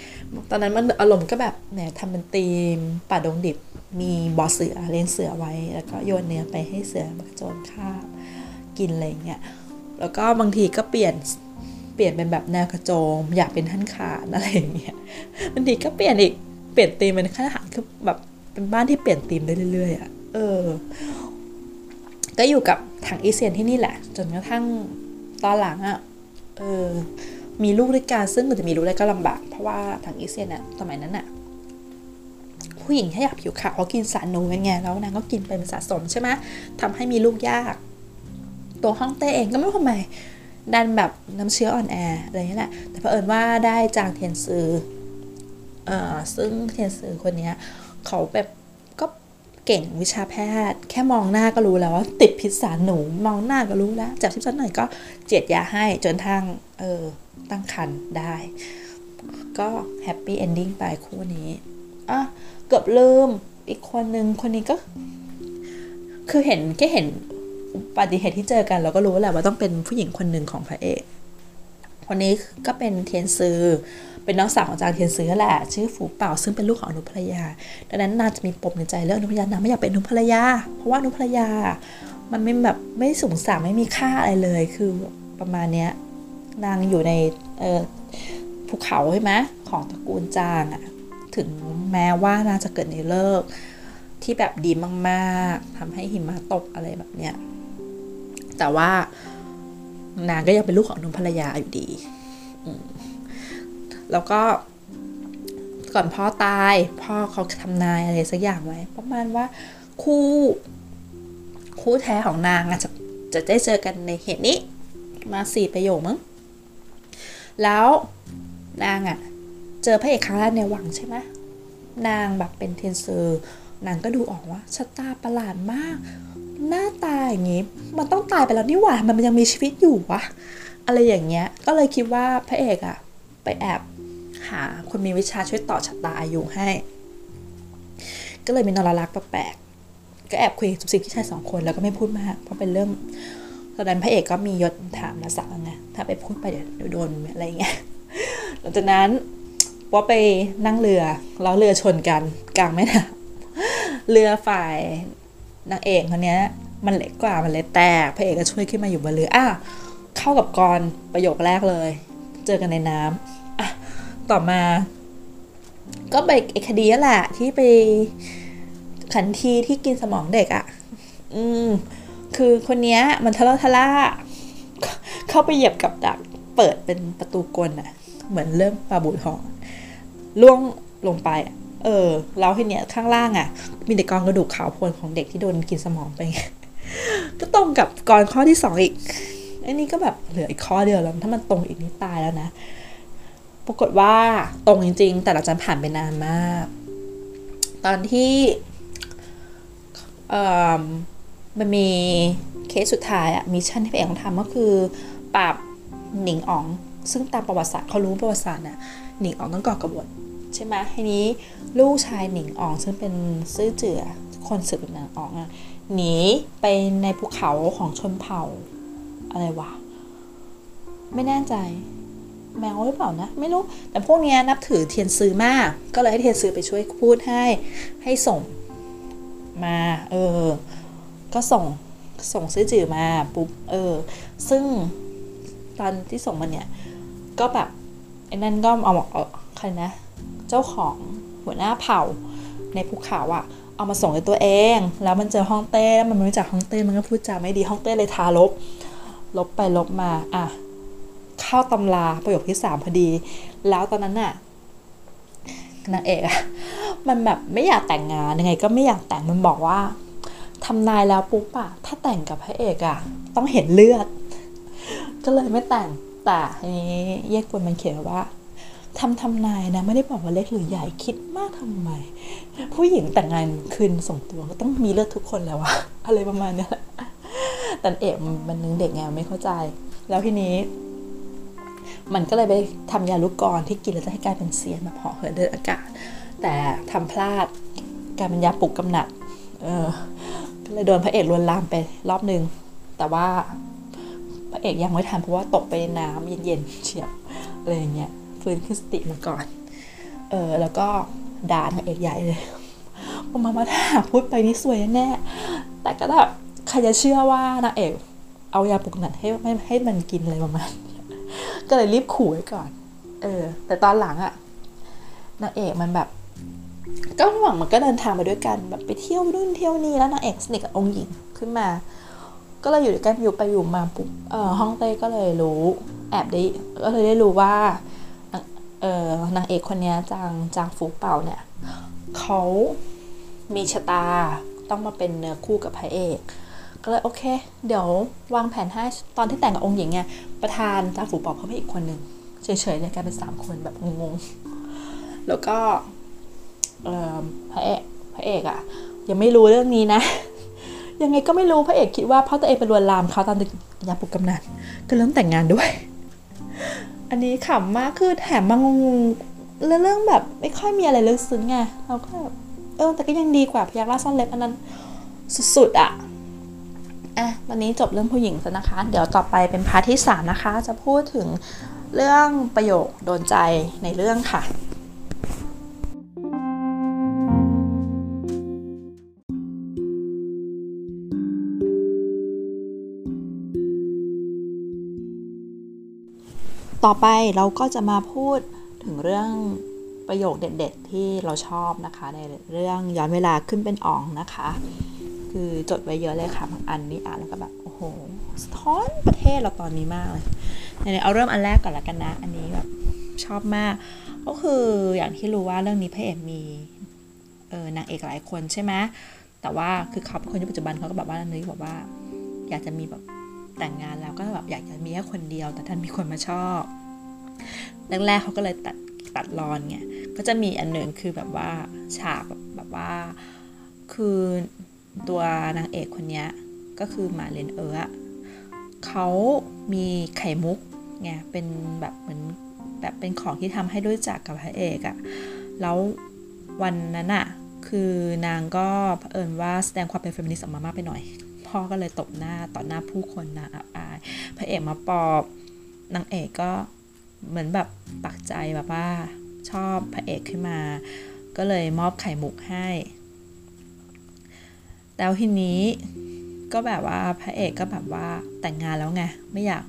ตอนนั้นมันอารมณ์ก็แบบแหมทำเป็นธีมป่าดงดิบมีบอเสือเลี้ยงเสือไว้ แล้วก็โยนเนื้อไปให้เสือมากระโจนข้าวกินอะไรเงี้ยแล้วก็บางทีก็เปลี่ยนเปลี่ยนเป็นแบบแนวกระโจม อยากเป็นท่านขาดอะไรอย่างเงี้ยบางทีก็เปลี่ยนอีกเปลี่ยนธีมเป็นข้าทหารคือแบบเป็นบ้านที่เปลี่ยนธีมได้เรื่อยๆอะเออ ก็อยู่กับถังอีเซียนที่นี่แหละ จนกระทั่งตอนหลังอะเออ มีลูกด้วยกันซึ่งมันจะมีลูกได้ก็ลำบาก เพราะว่าถังอีเซียนอะสมัยนั้นอะผู้หญิงแค่อยากผิวขาวเขากินสารหนูกันไงแล้วนางก็กินไปเป็นสะสมใช่ไหมทำให้มีลูกยาก ตัวฮ่องเต้เองก็ไม่รู้ทำไมดันแบบน้ำเชื้ออ่อนแออะไรอย่างนี้แหละแต่เผอิญว่าได้จางเทียนซือเอ่อซึ่งเทียนซือคนเนี้ยเขาแบบก็เก่งวิชาแพทย์ แค่มองหน้าก็รู้แล้วว่าติดพิษสารหนูมองหน้าก็รู้แล้วจากทิพย์สักหน่อยก็เจียดยาให้จนทางเออ ตั้งครรภ์ได้ ก็ happy ending ไปคู่นี้อะเกือบลืมอีกคนนึงคนนี้ก็ คือเห็นแค่เห็นอุบัติเหตุที่เจอกัน เราก็รู้แหละว่าต้องเป็นผู้หญิงคนหนึ่งของพระเอกคนนี้ก็เป็นเทียนซือ เป็นน้องสาวของจางเทียนซือแหละ ชื่อฝูเป่าซึ่งเป็นลูกของอนุภรยา ดังนั้นนางจะมีปมในใจเรื่องอนุภรยานางไม่อยากเป็นอนุภรยา เพราะว่าอนุภรยา มันไม่แบบไม่สูงสามไม่มีค่าอะไรเลย คือประมาณเนี้ย นางอยู่ในภูเขาใช่ไหมของตระกูลจางอะถึงแม้ว่านางจะเกิดในเลิกที่แบบดีมากๆทำให้หิมะตกอะไรแบบเนี้ยแต่ว่านางก็ยังเป็นลูกของนุมภรรยาอยู่ดี แล้วก็ก่อนพ่อตาย พ่อเขาทำนายอะไรสักอย่างไว้ประมาณว่าคู่ คู่แท้ของนางอะจะจะได้เจอกันในเหตุนี้ มาสี่ประโยคมั้ง แล้วนางอะเจอพระเอกครั้งแรกในวังใช่ไหมนางแบบเป็นเทนเซอร์นางก็ดูออกว่าชะตาประหลาดมาก หน้าตาอย่างงี้ มันต้องตายไปแล้วนี่หว่า มันยังมีชีวิตอยู่วะอะไรอย่างเงี้ย ก็เลยคิดว่าพระเอกอะไปแอบหาคนมีวิชาช่วยต่อชะตาอายุให้ ก็เลยมีนรลักษ์แปลกๆก็แอบคุยกับสิบพี่ชายสองคนแล้วก็ไม่พูดมาก เพราะเป็นเรื่องตอนนั้นพระเอกก็มียศถามนะสักไง ถ้าไปพูดไปเดี๋ยวโดนอะไรเงี้ยหลังจากนั้นว่าไปนั่งเรือแล้วเรือชนกันกลางแม่น้ำเรือฝ่ายนางเอกคนนี้มันเล็กกว่ามันเลยแตกพระเอกก็ช่วยขึ้นมาอยู่บนเรืออะเข้ากับกรประโยคแรกเลย เจอกันในน้ำอะต่อมา ก็ไปเอกคดีนั่นแหละที่ไปขันทีที่กินสมองเด็กอะ่ะ อืม คือคนนี้มันทะเลาะทะล่า เข้าไปเหยียบกับดัก เปิดเป็นประตูกลอะ่ะเหมือนเรื่องปลาบูทองล่วงลงไป เออแล้วทีเนี้ยข้างล่างอะ่ะมีแต่กองกระดูกขาวโพลนของเด็กที่โดนกินสมองไป ก็ตรงกับกรข้อที่สองอีก อันนี้ก็แบบเหลืออีกข้อเดียวแล้วถ้ามันตรงอีกนี่ตายแล้วนะ ปรากฏว่าตรงจริง ๆ แต่เราจะผ่านไปนานมาก ตอนที่เอ่อ มันมีเคสสุดท้ายอะมิชชั่นที่พระเอกต้องทำก็คือปราบหนิงอ๋อง ซึ่งตามประวัติศาสตร์เขารู้ประวัติศาสตร์น่ะหนิงอ๋องต้องก่อกบฏใช่ไหมทีนี้ลูกชายหนิงอ๋องซึ่งเป็นซื่อเจือคนสืบหนิงอ๋องอะหนีไปในภูเขาของชนเผ่า อะไรวะ ไม่แน่ใจ แมวหรือเปล่านะ ไม่รู้ แต่พวกเนี้ยนับถือเทียนซื้อมาก ก็เลยให้เทียนซื้อไปช่วยพูดให้ ให้ส่งมา เออ ก็ส่งส่งซื้อจื่อมาปุ๊บเออ ซึ่งตอนที่ส่งมาเนี่ย ก็แบบไอ้นั่นก็เอาเอาใครนะ เจ้าของหัวหน้าเผ่าในภูเขาอะเอามาส่งในตัวเอง แล้วมันเจอห้องเต้แล้วมันไม่รู้จักห้องเต้มันก็พูดจาไม่ดีห้องเต้เลยทาลบ ลบไปลบมาอะเข้าตำราประโยคที่สามพอดี แล้วตอนนั้นน่ะนางเอกอะมันแบบไม่อยากแต่งงานยังไงก็ไม่อยากแต่งมันบอกว่า ทำนายแล้วปุ๊บอะถ้าแต่งกับพระเอกอะต้องเห็นเลือด ก็เลยไม่แต่งแต่ทีนี้เยกวนมันเขียนว่าทำทำนายนะ ไม่ได้บอกว่าเล็กหรือใหญ่คิดมากทำไม ผู้หญิงแต่งงานคืนส่งตัวก็ต้องมีเลือดทุกคนแล้วอะอะไรประมาณนี้แหละแต่เอกมันนึงเด็กไงไม่เข้าใจ แล้วทีนี้ มันก็เลยไปทำยาลูกกรที่กินแล้วจะให้กลายเป็นเสียนแบบห่อเหินเดินอากาศ แต่ทำพลาดกลายเป็นยาปลุกกำหนัด เออ ก็เลยโดนพระเอกลวนลามไปรอบนึง แต่ว่าพระเอกยังไม่ทันเพราะว่าตกไปในน้ำเย็นๆเฉียบอะไรอย่างเงี้ยฟื้นขึ้นสติมาก่อน เออแล้วก็ด่านางเอกใหญ่เลยประมาณว่าถ้าพูดไปนี่สวยแน่แต่ก็แบบใครจะเชื่อว่านางเอก เอายาปลุกหนัดให้ให้ให้มันกินอะไรประมาณก็เลยรีบขู่ไว้ก่อน เออ แต่ตอนหลังอะนางเอกมันแบบ ก็ระหว่างมันก็เดินทางไปด้วยกันแบบไปเที่ยวนู่นเที่ยวนี่แล้วนางเอกสนิทกับองค์หญิงขึ้นมา ก็เลยอยู่ด้วยกันอยู่ไปอยู่มาปุ๊บเออห้องเต้ก็เลยรู้ แอบได้ก็เลยได้รู้ว่าเออนางเอกคนนี้จางจางฟูเป่าเนี่ยเขามีชะตาต้องมาเป็นเนื้อคู่กับพระเอก ก็เลยโอเค เดี๋ยววางแผนให้ตอนที่แต่งกับองค์หญิงไงประธานจางฝูเป่าเขาเป็นอีกคนหนึ่งเฉยๆเลยกลายเป็นสามคนแบบงงๆแล้วก็ พระเอกพระเอกอะยังไม่รู้เรื่องนี้นะ ยังไงก็ไม่รู้พระเอกคิดว่าเพราะตัวเองเป็นลวนลามเขาตอนยาปลุกกำหนัดก็เริ่มแต่งงานด้วย อันนี้ขำมากคือแถมมางงเรื่องแบบไม่ค่อยมีอะไรลึกซึ้งไงเราก็แบบเออแต่ก็ยังดีกว่าพยัคฆ์ล่าซ่อนเล็บอันนั้นสุดๆอะอะวันนี้จบเรื่องผู้หญิงแล้วนะคะ เดี๋ยวต่อไปเป็น part ที่ 3 นะคะ จะพูดถึงเรื่องประโยคโดนใจในเรื่องค่ะ ต่อไปเราก็จะมาพูดถึงเรื่องประโยคเด็ด ๆ ที่เราชอบนะคะ ในเรื่องย้อนเวลาขึ้นเป็นอ่องนะคะ คือจดไว้เยอะเลยค่ะบางอันนี้อ่านแล้วก็แบบโอ้โหสะท้อนประเทศเราตอนนี้มากเลยในเอาเริ่มอันแรกก่อนละกันนะ อันนี้แบบชอบมาก ก็คืออย่างที่รู้ว่าเรื่องนี้พระเอกมีเออนางเอกหลายคนใช่ไหมแต่ว่าคือเขาเป็นคนในปัจจุบันเขาก็แบบว่านึกบอกว่า อยากจะมีแบบ แต่งงานแล้วก็แบบอยากจะมีแค่คนเดียว แต่ท่านมีคนมาชอบแรกๆเขาก็เลยตัดตัดรอนไงก็จะมีอันหนึ่งคือแบบว่าฉากแบบแบบว่าคือตัวนางเอกคนนี้ก็คือมาเลนเออเขามีไข่มุกไงเป็นแบบเหมือนแบบเป็นของที่ทำให้รู้จักกับพระเอกอะแล้ววันนั้นอะคือนางก็เผอิญว่าแสดงความเป็นเฟมินิสต์ออกมามากไปหน่อย พ่อก็เลยตบหน้าต่อหน้าผู้คนนางอับอาย พระเอกมาปอบนางเอกก็เหมือนแบบปักใจแบบว่าชอบพระเอกขึ้นมา ก็เลยมอบไข่มุกให้ แล้วทีนี้ก็แบบว่าพระเอกก็แบบว่าแต่งงานแล้วไงไม่อยาก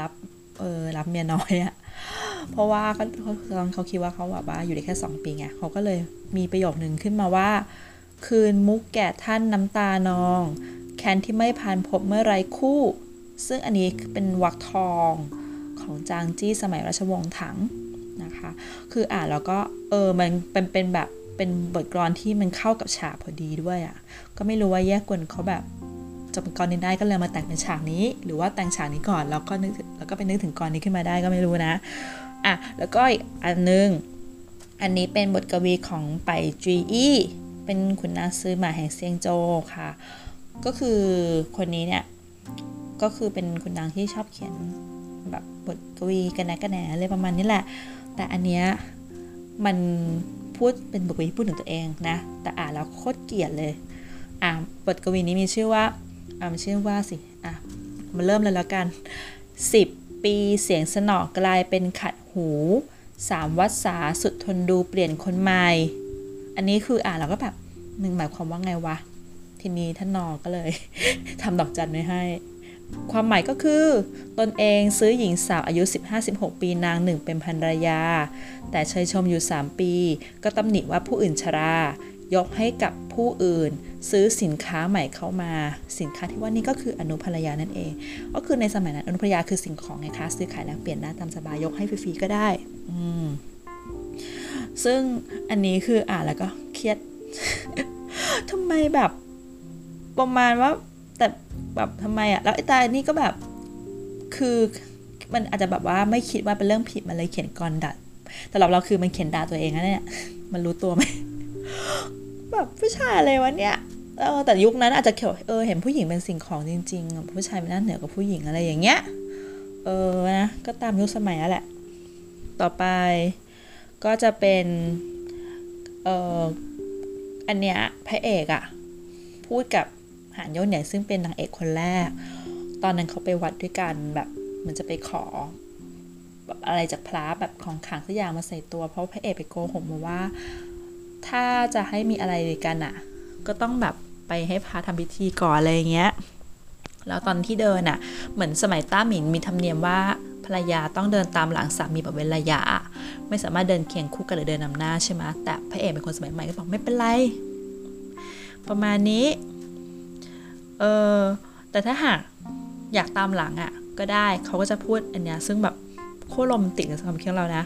รับเออรับเมียน้อยอะเพราะว่าเขาเขาเขาคิดว่าเขาแบบว่าอยู่ได้แค่สองปีไงเขาก็เลยมีประโยคหนึ่งขึ้นมาว่า คืนมุกแก่ท่านน้ำตานอง แคนที่ไม่ผ่านพบเมื่อไรคู่ ซึ่งอันนี้เป็นวักทองของจางจี้สมัยราชวงศ์ถังนะคะ คืออ่านแล้วก็เออมันเป็นเป็นแบบเป็นบทกลอนที่มันเข้ากับฉากพอดีด้วยอะ่ะ ก็ไม่รู้ว่าแยกกวนเขาแบบจบกรนี้ได้ก็เลยมาแต่งเป็นฉากนี้ หรือว่าแต่งฉากนี้ก่อนแล้วก็นึกแล้วก็ไปนึกถึงกรนี้ขึ้นมาได้ก็ไม่รู้นะอะแล้วก็อีกอันนึง อันนี้เป็นบทกวีของไปจีอี้เป็นขุนนางซื้อหมาแห่งเซียงโจค่ะ ก็คือคนนี้เนี่ย ก็คือเป็นขุนนางที่ชอบเขียนแบบบทกวีกันแนกันแหนอะไรประมาณนี้แหละ แต่อันเนี้ยมันพูดเป็นบทกวีที่พูดถึงตัวเองนะ แต่อ่านแล้วโคตรเกลียดเลย อ่าบทกวีนี้มีชื่อว่าอ่ามันชื่อว่าสิ อะ มาเริ่มเลยแล้วกัน 10 ปีเสียงสนอกลายเป็นขัดหูสามวัดสาสุดทนดูเปลี่ยนคนใหม่ อันนี้คืออ่านแล้วก็แบบหนึ่งหมายความว่าไงวะ ทีนี้ท่านนอก็เลยทำดอกจันไว้ให้ ความหมายก็คือ ตนเองซื้อหญิงสาวอายุ 15-16 ปีนางหนึ่งเป็นภรรยา แต่เชยชมอยู่ 3 ปี ก็ตำหนิว่าผู้อื่นชรา ยกให้กับผู้อื่น ซื้อสินค้าใหม่เข้ามา สินค้าที่ว่านี่ก็คืออนุภรรยานั่นเอง ก็คือในสมัยนั้นอนุภรรยาคือสิ่งของไงคะซื้อขายแลกเปลี่ยนได้ตามสบายยกให้ฟรีๆก็ได้ อืมซึ่งอันนี้คืออ่านแล้วก็เครียดทำไมแบบ ประมาณว่าแต่แบบทำไมอะแล้วไอ้ตานี่ก็แบบคือมันอาจจะแบบว่าไม่คิดว่าเป็นเรื่องผิดมันเลยเขียนกรดัดแต่เราเราคือมันเขียนด่าตัวเองนะเนี่ยมันรู้ตัวไหมแบบผู้ชายอะไรวะเนี่ยเออแต่ยุคนั้นอาจจะเขียวเออเห็นผู้หญิงเป็นสิ่งของจริงๆ ผู้ชายเป็นน้าเหนือกว่าผู้หญิงอะไรอย่างเงี้ยเออนะก็ตามยุคสมัยแล้วแหละ ต่อไปก็จะเป็นเอออันเนี้ยพระเอกอะพูดกับ หานโยนใหญ่ยซึ่งเป็นนางเอกคนแรก ตอนนั้นเขาไปวัดด้วยกันแบบมันจะไปขอแบบอะไรจากพระแบบของขังสักอย่างมาใส่ตัว เพราะพระเอกไปโกหกมาว่า ถ้าจะให้มีอะไรกันอะก็ต้องแบบไปให้พระทำพิธีก่อนอะไรอย่างเงี้ยแล้วตอนที่เดินอะ เหมือนสมัยต้าหมินมีธรรมเนียมว่าภรรยาต้องเดินตามหลังสามีแบบเว้นระยะ ไม่สามารถเดินเคียงคู่กันหรือเดินนำหน้าใช่ไหมแต่พระเอกเป็นคนสมัยใหม่ก็บอกไม่เป็นไร ประมาณนี้ เออ แต่ถ้าหากอยากตามหลังอะ่ะ ก็ได้เขาก็จะพูดอันเนี้ยซึ่งแบบโคตรโรแมนติกในความคิดของเรานะ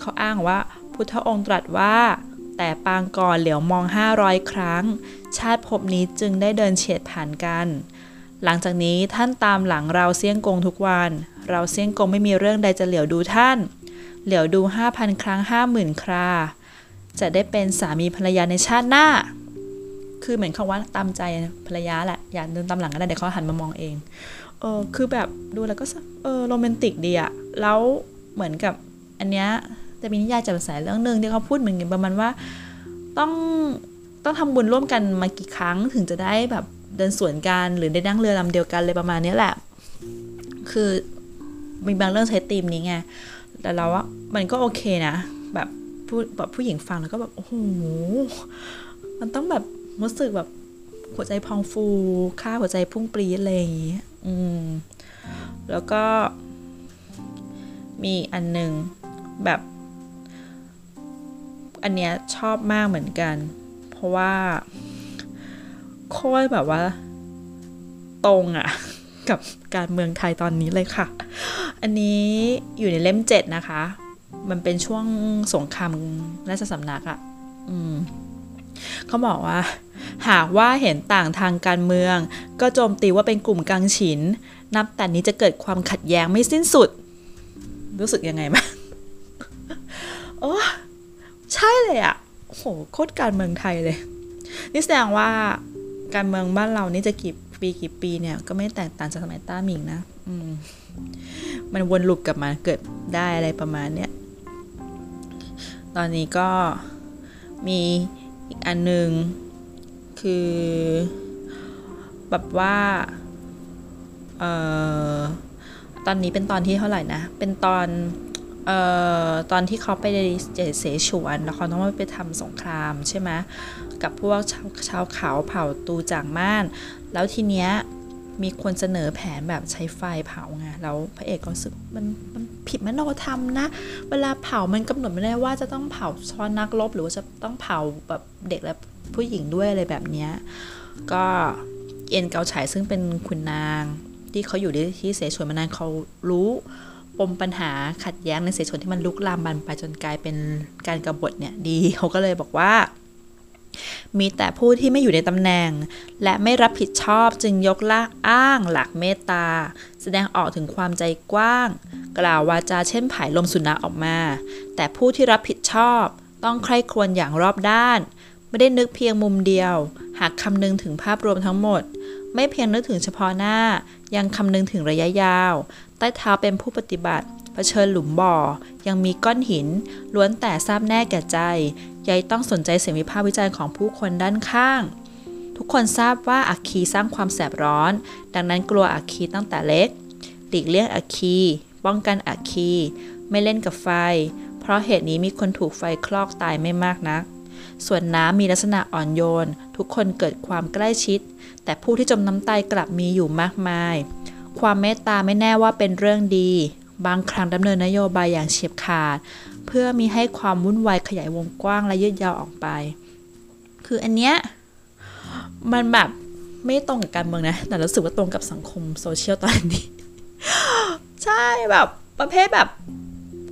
เขาอ้างว่าพุทธองค์ตรัสว่า แต่ปางก่อนเหลียวมอง 500 ครั้ง ชาติภพนี้จึงได้เดินเฉียดผ่านกัน หลังจากนี้ท่านตามหลังเราเสี่ยงกงทุกวัน เราเสี่ยงกงไม่มีเรื่องใดจะเหลียวดูท่าน เหลียวดู 5,000 ครั้ง 50,000 ครา จะได้เป็นสามีภรรยาในชาติหน้า คือเหมือนคำว่าตามใจภรรยาแหละ อยากเดินตามหลังก็ได้เดี๋ยวเขาหันมามองเองเออคือแบบดูแล้วก็เออโรแมนติกดีอะแล้วเหมือนกับอันเนี้ยจะมีนิยายแจ่มใสเรื่องหนึ่งที่เขาพูดเหมือนกันประมาณว่าต้องต้องทำบุญร่วมกันมากี่ครั้งถึงจะได้แบบเดินสวนกันหรือได้นั่งเรือลำเดียวกันเลยประมาณนี้แหละ คือมีบางเรื่องใช้ธีมนี้ไง แต่เราว่ามันก็โอเคนะ แบบผู้แบบผู้หญิงฟังแล้วก็แบบ โอ้โห มันต้องแบบ รู้สึกแบบหัวใจพองฟู ค่าหัวใจพุ่งปรี๊ดอะไรอย่างงี้อืม แล้วก็ มีอันหนึ่งแบบ อันเนี้ยชอบมากเหมือนกัน เพราะว่า โคตรแบบว่า ตรงอะกับการเมืองไทยตอนนี้เลยค่ะ อันนี้อยู่ในเล่มเจ็ดนะคะ มันเป็นช่วงสงครามราชสำนักอะอืม เขาบอกว่า หากว่าเห็นต่างทางการเมือง ก็โจมตีว่าเป็นกลุ่มกังฉิน นับแต่นี้จะเกิดความขัดแย้งไม่สิ้นสุด รู้สึกยังไงบ้างโอ้ใช่เลยอะโหโคตรการเมืองไทยเลย นี่แสดงว่าการเมืองบ้านเรานี่จะกี่ปีกี่ปีเนี่ยก็ไม่แตกต่างจากสมัยต้าหมิงนะอืมมันวนลูปกลับมาเกิดได้อะไรประมาณเนี้ยตอนนี้ก็มี อีกอันหนึ่งคือแบบว่าเอ่อตอนนี้เป็นตอนที่เท่าไหร่นะ เป็นตอนเอ่อตอนที่เขาไปเสฉวนแล้วเขาต้องไปทำสงครามใช่ไหมกับพวกชาวชาวเขาเผ่าตูจางม่าน แล้วทีเนี้ย มีคนเสนอแผนแบบใช้ไฟเผาไงแล้วพระเอกก็รู้สึกมันมันผิดมโนธรรมนะ เวลาเผามันกำหนดไม่ได้ว่าจะต้องเผาชอนนักรบหรือว่าจะต้องเผาแบบเด็กและผู้หญิงด้วยอะไรแบบเนี้ยก็เอ็นเกาฉายซึ่งเป็นขุนนางที่เขาอยู่ที่เสฉวนมานานเขารู้ปมปัญหาขัดแย้งในเสฉวนที่มันลุกลามบานไปจนกลายเป็นการกรบฏเนี่ยดีเขาก็เลยบอกว่า มีแต่ผู้ที่ไม่อยู่ในตำแหน่ง และไม่รับผิดชอบจึงยกละอ้างหลักเมตตา แสดงออกถึงความใจกว้าง กล่าววาจาเช่นผายลมสุนัขออกมา แต่ผู้ที่รับผิดชอบ ต้องใคร่ครวญอย่างรอบด้าน ไม่ได้นึกเพียงมุมเดียว หากคำนึงถึงภาพรวมทั้งหมด ไม่เพียงนึกถึงเฉพาะหน้า ยังคำนึงถึงระยะยาว ใต้เท้าเป็นผู้ปฏิบัติเผชิญหลุมบ่อ ยังมีก้อนหิน ล้วนแต่ทราบแน่แก่ใจ ยายต้องสนใจเสียงวิพากษ์วิจารณ์ของผู้คนด้านข้าง ทุกคนทราบว่าอัคคีสร้างความแสบร้อน ดังนั้นกลัวอัคคีตั้งแต่เล็ก หลีกเลี่ยงอัคคี ป้องกันอัคคี ไม่เล่นกับไฟ เพราะเหตุนี้มีคนถูกไฟคลอกตายไม่มากนัก ส่วนน้ำมีลักษณะอ่อนโยน ทุกคนเกิดความใกล้ชิด แต่ผู้ที่จมน้ำตายกลับมีอยู่มากมาย ความเมตตาไม่แน่ว่าเป็นเรื่องดี บางครั้งดำเนินนโยบายอย่างเฉียบขาด เพื่อมีให้ความวุ่นวายขยายวงกว้างและยืดยาวออกไป คืออันเนี้ยมันแบบไม่ตรงกับการเมืองนะ แต่รู้สึกว่าตรงกับสังคมโซเชียลตอนนี้ ใช่แบบประเภทแบบ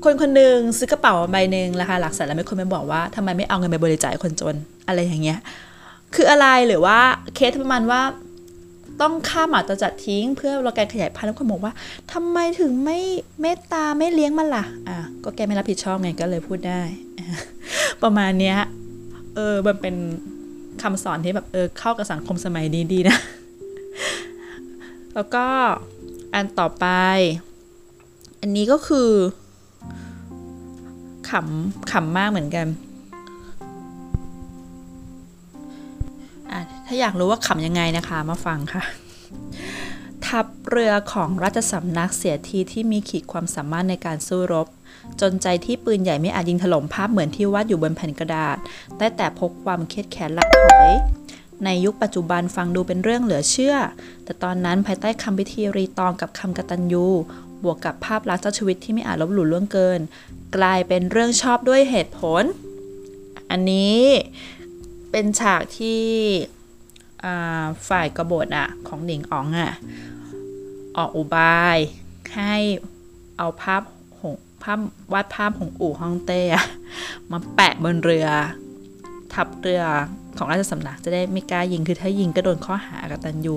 คนคนหนึ่งซื้อกระเป๋าใบหนึ่งราคาหลักแสนแล้วไม่คนไปบอกว่าทำไมไม่เอาเงินไปบริจาคคนจนอะไรอย่างเงี้ย คืออะไรหรือว่าเคสประมาณว่า ต้องฆ่าหมาตัวจัดทิ้ง เพื่อเราการขยายพันธุ์แล้วคนบอกว่าทำไมถึงไม่เมตตาไม่เลี้ยงมันล่ะอะก็แกไม่รับผิดชอบไงก็เลยพูดได้ ประมาณเนี้ยเออมันเป็นคำสอนที่แบบเออเข้ากับสังคมสมัยนี้ดีนะ แล้วก็อันต่อไป อันนี้ก็คือขำขำมากเหมือนกัน ถ้าอยากรู้ว่าขำยังไงนะคะมาฟังค่ะ ทัพเรือของราชสำนักเสียทีที่มีขีดความสามารถในการสู้รบ จนใจที่ปืนใหญ่ไม่อาจยิงถล่มภาพเหมือนที่วาดอยู่บนแผ่นกระดาษ ได้แต่พกความเครียดแค้นละถอยในยุคปัจจุบันฟังดูเป็นเรื่องเหลือเชื่อ แต่ตอนนั้นภายใต้คำพิธีรีตองกับคำกตัญญู บวกกับภาพลักษณ์เจ้าชีวิตที่ไม่อาจลบหลู่ล่วงเกิน กลายเป็นเรื่องชอบด้วยเหตุผล อันนี้เป็นฉากที่ ฝ่ายกบฏอะของหนิงอ๋องอะออกอุบายให้เอาภาพหงภาพวาดภาพของอู่ฮ่องเต้อะมาแปะบนเรือ ทับเรือของราชสำนักจะได้ไม่กล้ายิงคือถ้ายิงก็โดนข้อหากตันยู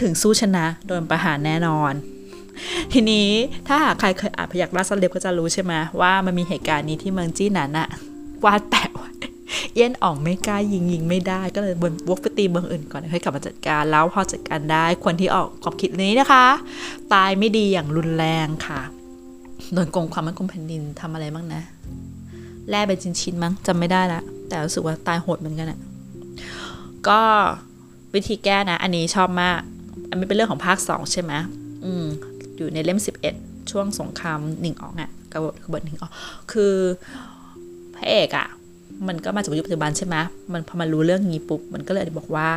ถึงสู้ชนะโดนประหารแน่นอน ทีนี้ถ้าหากใครเคยอ่านพยักราชเล็บก็จะรู้ใช่ไหมว่ามันมีเหตุการณ์นี้ที่เมืองจี้หนันอะวาดแปะ เย็นอ่องไม่กล้ายิงยิงไม่ได้ก็เลยบนวกไปตีเมืองอื่นก่อนให้กลับมาจัดการแล้วพอจัดการได้คนที่ออกความคิดนี้นะคะ ตายไม่ดีอย่างรุนแรงค่ะโดนกงความมั่นคงแผ่นดินทำอะไรบ้างนะแล่เป็นชิ้นๆมั้งจำไม่ได้ละแต่รู้สึกว่าตายโหดเหมือนกันอะก็วิธีแก้นะ อันนี้ชอบมาก อันนี้เป็นเรื่องของภาคสองใช่ไหมอืมอยู่ในเล่ม 11 ช่วงสงครามหนิงออกอะกบฏกบฏหนิงออก คือพระเอกอะ มันก็มาจากยุคปัจจุบันใช่ไหมมันพอมารู้เรื่องนี้ปุ๊บมันก็เลยบอกว่า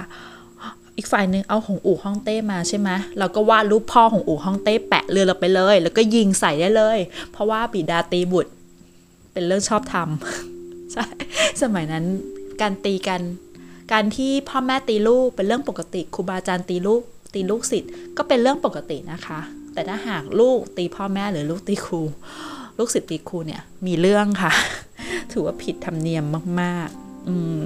อีกฝ่ายหนึ่งเอาของอู่ฮ่องเต้มาใช่ไหมเราก็วาดรูปพ่อของอู่ฮ่องเต้แปะเรือเราไปเลย แล้วก็ยิงใส่ได้เลย เพราะว่าบิดาตีบุตร เป็นเรื่องชอบทำใช่สมัยนั้นการตีกัน การที่พ่อแม่ตีลูกเป็นเรื่องปกติครูบาอาจารย์ตีลูกตีลูกศิษย์ก็เป็นเรื่องปกตินะคะ แต่ถ้าหากลูกตีพ่อแม่หรือลูกตีครู ลูกศิษย์ตีครูเนี่ยมีเรื่องค่ะ ถือว่าผิดธรรมเนียมมาก ๆ อืม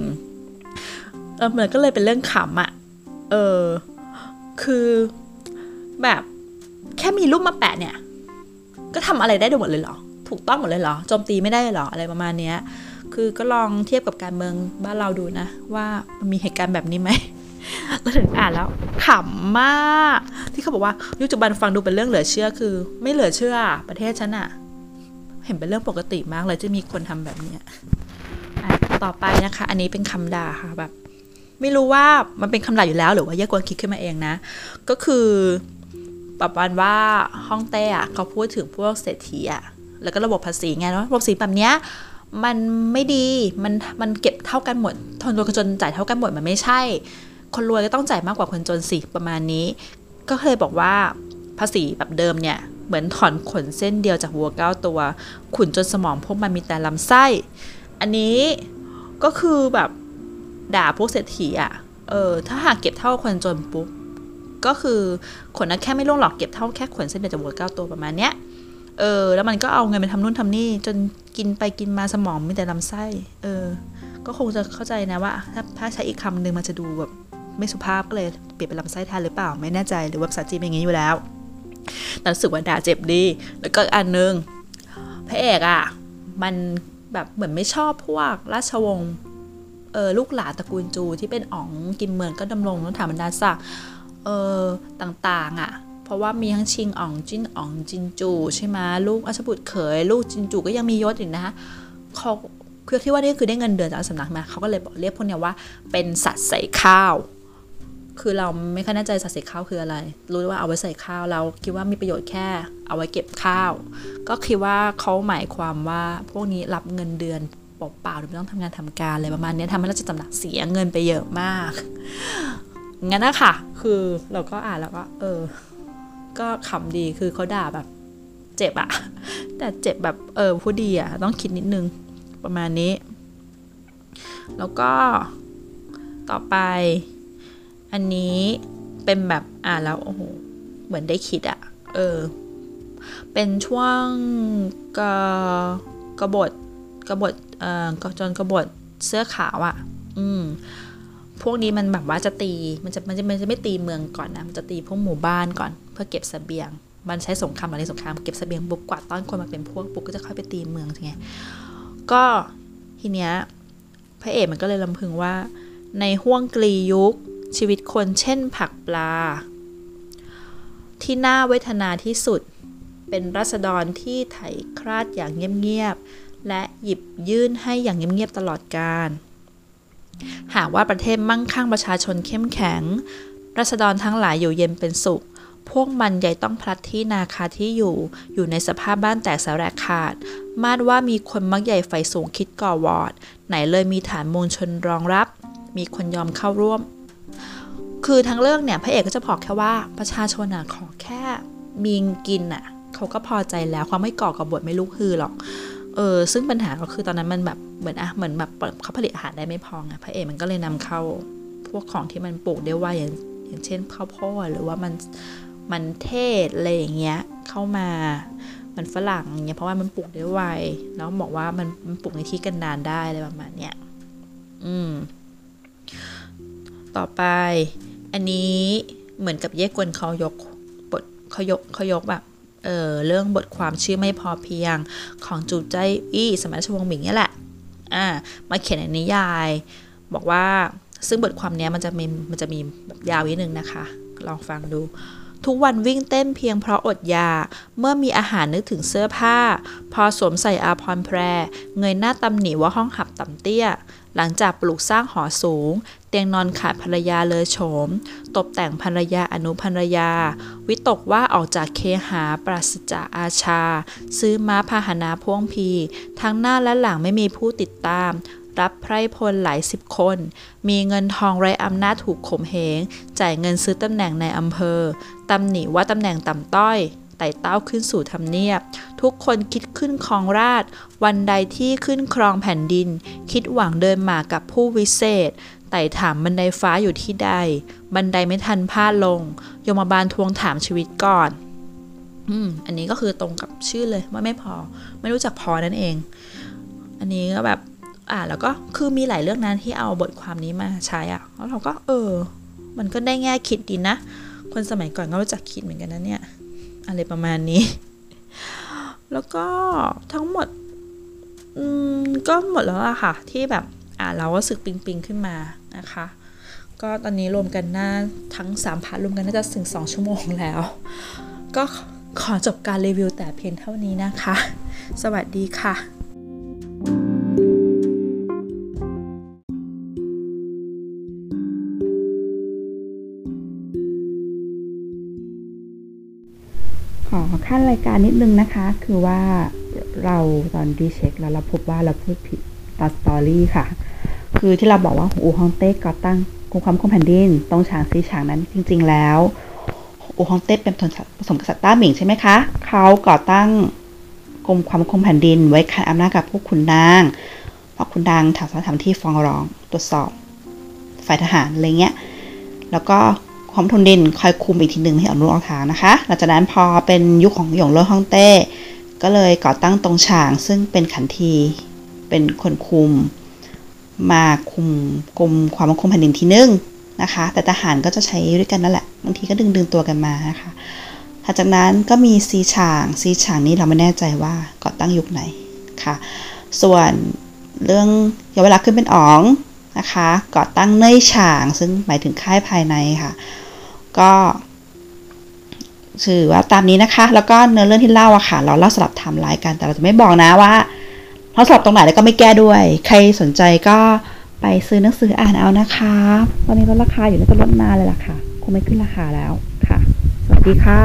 เออมันก็เลยเป็นเรื่องขำอะ่ะ เออ คือแบบแค่มีรูปมาแปะเนี่ย ก็ทำอะไรได้หมดเลยเหรอ ถูกต้องหมดเลยเหรอ โจมตีไม่ได้เหรอ อะไรประมาณเนี้ย คือก็ลองเทียบกับการเมืองบ้านเราดูนะ ว่ามันมีเหตุการณ์แบบนี้ไหมเราถึงอ่านแล้วขำมาก ที่เขาบอกว่ายุคปัจจุบันฟังดูเป็นเรื่องเหลือเชื่อคือ ไม่เหลือเชื่อ ประเทศฉันอะ เห็นเป็นเรื่องปกติมากเลยจะมีคนทำแบบนี้ต่อไปนะคะ อันนี้เป็นคำด่าค่ะแบบ ไม่รู้ว่ามันเป็นคำด่าอยู่แล้ว หรือว่าแยกกวนคิดขึ้นมาเองนะ ก็คือประมาณว่าห้องเต้อะเขาพูดถึงพวกเศรษฐีอะแล้วก็ระบบภาษีไงเนาะระบบภาษีแบบเนี้ยมันไม่ดีมันมันเก็บเท่ากันหมดทนรวยคนจนจ่ายเท่ากันหมดมันไม่ใช่ คนรวยก็ต้องจ่ายมากกว่าคนจนสิประมาณนี้ ก็เคยบอกว่าภาษีแบบเดิมเนี่ย เหมือนถอนขนเส้นเดียวจากวัวเก้าตัว ขุนจนสมองพวกมันมีแต่ลำไส้ อันนี้ก็คือแบบด่าพวกเศรษฐีอะ่ะ เออ ถ้าหากเก็บเท่าคนจนปุ๊บ ก็คือขนนั้นแค่ไม่ล่วงหรอกเก็บเท่าแค่ขนเส้นเดียวจากวัวเก้าตัวประมาณเนี้ย เออ แล้วมันก็เอาเงินไปทำนู่นทำนี่ จนกินไปกินมาสมองมีแต่ลำไส้ เออ ก็คงจะเข้าใจนะว่า ถ้าถ้าใช้อีกคำหนึ่งมันจะดูแบบไม่สุภาพก็เลยเปลี่ยนเป็นลำไส้แทนหรือเปล่าไม่แน่ใจหรือว่าภาษาจีนเป็นอย่างนี้อยู่แล้ว แต่รู้สึกว่าด่าเจ็บดี แล้วก็อันนึงพระเอกอะ่ะ มันแบบเหมือนไม่ชอบพวกราชวงศ์เออลูกหลานตระกูลจูที่เป็นอ๋องกิมเมืองก็ดำรงถาบรรดาศักดิ์เออต่างๆอะ่ะเพราะว่ามีทั้งชิงอ๋องจินอ๋องจินจูใช่ไหมลูกอาชบุตรเขย ลูกจินจูก็ยังมียศอีกนะเขาคือที่ว่านี่คือได้เงินเดือนจากสำนักมาเขาก็เลยบอกเรียกพวกเนี้ยว่าเป็นสัตว์ใส่ข้าว คือเราไม่ค่อยแน่ใจสัตว์ใส่ข้าวคืออะไร รู้ว่าเอาไว้ใส่ข้าวเราคิดว่ามีประโยชน์แค่ เอาไว้เก็บข้าว ก็คิดว่าเขาหมายความว่าพวกนี้รับเงินเดือนเปล่าๆโดยไม่ต้องทำงานทำการอะไรประมาณนี้ทำให้เราชสำนักเสียเงินไปเยอะมาก งั้นนะค่ะ คือเราก็อ่านแล้วก็เออ ก็ขำดีคือเขาด่าแบบ เจ็บอะแต่เจ็บแบบเออผู้ดีอะต้องคิดนิดนึงประมาณนี้ แล้วก็ต่อไป อันนี้เป็นแบบอ่านแล้วโอ้โหเหมือนได้คิดอะเออ เป็นช่วงกกบฏกบฏเอ่อจนกบฏเสื้อขาวอะ่ะอืมพวกนี้มันแบบว่าจะตี มันจะมันจะมันจะไม่ตีเมืองก่อนนะ มันจะตีพวกหมู่บ้านก่อน เพื่อเก็บสเสบียง มันใช้สงครามอะไรสงครามเก็บสเสบียงบุกกวาดต้อนคนมาเป็นพวกปุกก็จะค่อยไปตีเมืองไง ก็ทีเนี้ยพระเอกมันก็เลยลำพึงว่า ในห้วงกลียุค ชีวิตคนเช่นผักปลา ที่น่าเวทนาที่สุด เป็นรัษฎรที่ไถคราดอย่างเงียบๆและหยิบยื่นให้อย่างเงียบๆตลอดการหากว่าประเทศมั่งคั่งประชาชนเข้มแข็ง รัษฎรทั้งหลายอยู่เย็นเป็นสุข พวกมันใหญ่ต้องพลัดที่นาคาที่อยู่ อยู่ในสภาพบ้านแตกสลายขาด มาดว่ามีคนมักใหญ่ไฟสูงคิดก่อวอด ไหนเลยมีฐานมวลชนรองรับ มีคนยอมเข้าร่วม คือทั้งเรื่องเนี่ยพระเอกก็จะบอกแค่ว่าประชาชนอะขอแค่มีกินอะเขาก็พอใจแล้วความไม่ก่อกบฏไม่ลุกฮือหรอกเออซึ่งปัญหาก็คือตอนนั้นมันแบบเหมือนอะเหมือนแบบเขาผลิตอาหารได้ไม่พอไงพระเอกมันก็เลยนำเข้าพวกของที่มันปลูกได้ไวอย่างอย่างเช่นข้าวโพดหรือว่ามันมันเทศอะไรอย่างเงี้ยเข้ามามันฝรั่งเงี้ยเพราะว่ามันปลูกได้ไวแล้วบอกว่ามันมันปลูกในที่กันดานได้อะไรประมาณเนี้ยอืมต่อไป อันนี้เหมือนกับเย่กวนเขายกบทเขายกเขายกแบบเออเรื่องบทความชื่อไม่พอเพียงของจูใจอี้สมัยชวงหมิงนี่แหละอ่ามาเขียนในนิยาย บอกว่าซึ่งบทความนี้มันจะมีมันจะมีแบบยาวนิดนึงนะคะ ลองฟังดู ทุกวันวิ่งเต้นเพียงเพราะอดยา เมื่อมีอาหารนึกถึงเสื้อผ้า พอสวมใส่อาพรแพร เงยหน้าตำหนิว่าห้องหับต่ำเตี้ย หลังจากปลูกสร้างหอสูง เตียงนอนขาดภรรยาเลอโฉมตกแต่งภรรยาอนุภรรยา วิตกว่าออกจากเคหาปราศจากอาชา ซื้อม้าพาหนะพ่วงพี ทั้งหน้าและหลังไม่มีผู้ติดตามรับไพรพลหลายสิบคน มีเงินทองไรอำนาจถูกข่มเหง จ่ายเงินซื้อตำแหน่งในอำเภอ ตำหนิว่าตำแหน่งต่ำต้อย ไต่เต้าขึ้นสู่ทำเนียบ ทุกคนคิดขึ้นครองราช วันใดที่ขึ้นครองแผ่นดิน คิดหวังเดินหมากับผู้วิเศษไต่ถามบันไดฟ้าอยู่ที่ใด บันไดไม่ทันพลาดลง ยมบาลทวงถามชีวิตก่อนอืมอันนี้ก็คือตรงกับชื่อเลยว่าไม่พอ ไม่รู้จักพอนั่นเอง อันนี้ก็แบบอ่าแล้วก็คือมีหลายเรื่องนั้นที่เอาบทความนี้มาใช้อะแล้วเราก็ เออ มันก็ได้แง่คิดดีนะ คนสมัยก่อนก็รู้จักคิดเหมือนกันนะเนี่ย อะไรประมาณนี้ แล้วก็ทั้งหมด อืม ก็หมดแล้วอะค่ะ ที่แบบอ่านเราก็สึกปิงปิงขึ้นมานะคะ ก็ตอนนี้รวมกันน่าทั้ง3พาร์ทรวมกันน่าจะถึง 2 ชั่วโมงแล้ว ก็ขอจบการรีวิวแต่เพียงเท่านี้นะคะ สวัสดีค่ะข อขั้นรายการนิดนึงนะคะ คือว่าเราตอนดีเช็คแล้วเราพบว่าเราพูดผิดตอนสตอรี่ค่ะ คือที่เราบอกว่าอูฮองเต้ก่อตั้งกรมความคุ้มแผ่นดิน ตรงฉางซีฉางนั้นจริง ๆ แล้วอูฮองเต้เป็นผสมกษัตริย์ต้าหมิงใช่ไหมคะ เขาก่อตั้งกรมความคุ้มแผ่นดิน ไว้ขันอำนาจกับพวกขุนนางพวกขุนนางถามสถานที่ฟ้องร้องตรวจสอบฝ่ายทหารอะไรเงี้ย แล้วก็ ความทนดินคอยคุมอีกทีหนึ่งให้ออกรูออกทางนะคะ หลังจากนั้นพอเป็นยุคของหยงเล่ฮ่องเต้ ก็เลยก่อตั้งตรงฉาง ซึ่งเป็นขันทีเป็นคนคุม มาคุมกรมความมั่นคงแผ่นดินทีหนึ่งนะคะ แต่ทหารก็จะใช้ด้วยกันนั่นแหละบางทีก็ดึงดึงตัวกันมานะคะหลังจากนั้นก็มีซีฉางซีฉางนี้เราไม่แน่ใจว่าก่อตั้งยุคไหนค่ะ ส่วนเรื่องย้อนเวลาขึ้นเป็นอ๋องนะคะ ก่อตั้งเนยฉาง ซึ่งหมายถึงค่ายภายในค่ะ ก็ถือว่าตามนี้นะคะ แล้วก็เนื้อเรื่องที่เล่าอะค่ะ เราเล่าสลับทม์ไลน์กันแต่เราจะไม่บอกนะว่าเราสลับตรงไหนแล้วก็ไม่แก้ด้วย ใครสนใจก็ไปซื้อหนังสืออ่านเอานะคะ ตอนนี้ลดราคาอยู่แล้วจะลดนานเลยล่ะค่ะ คงไม่ขึ้นราคาแล้วค่ะ สวัสดีค่ะ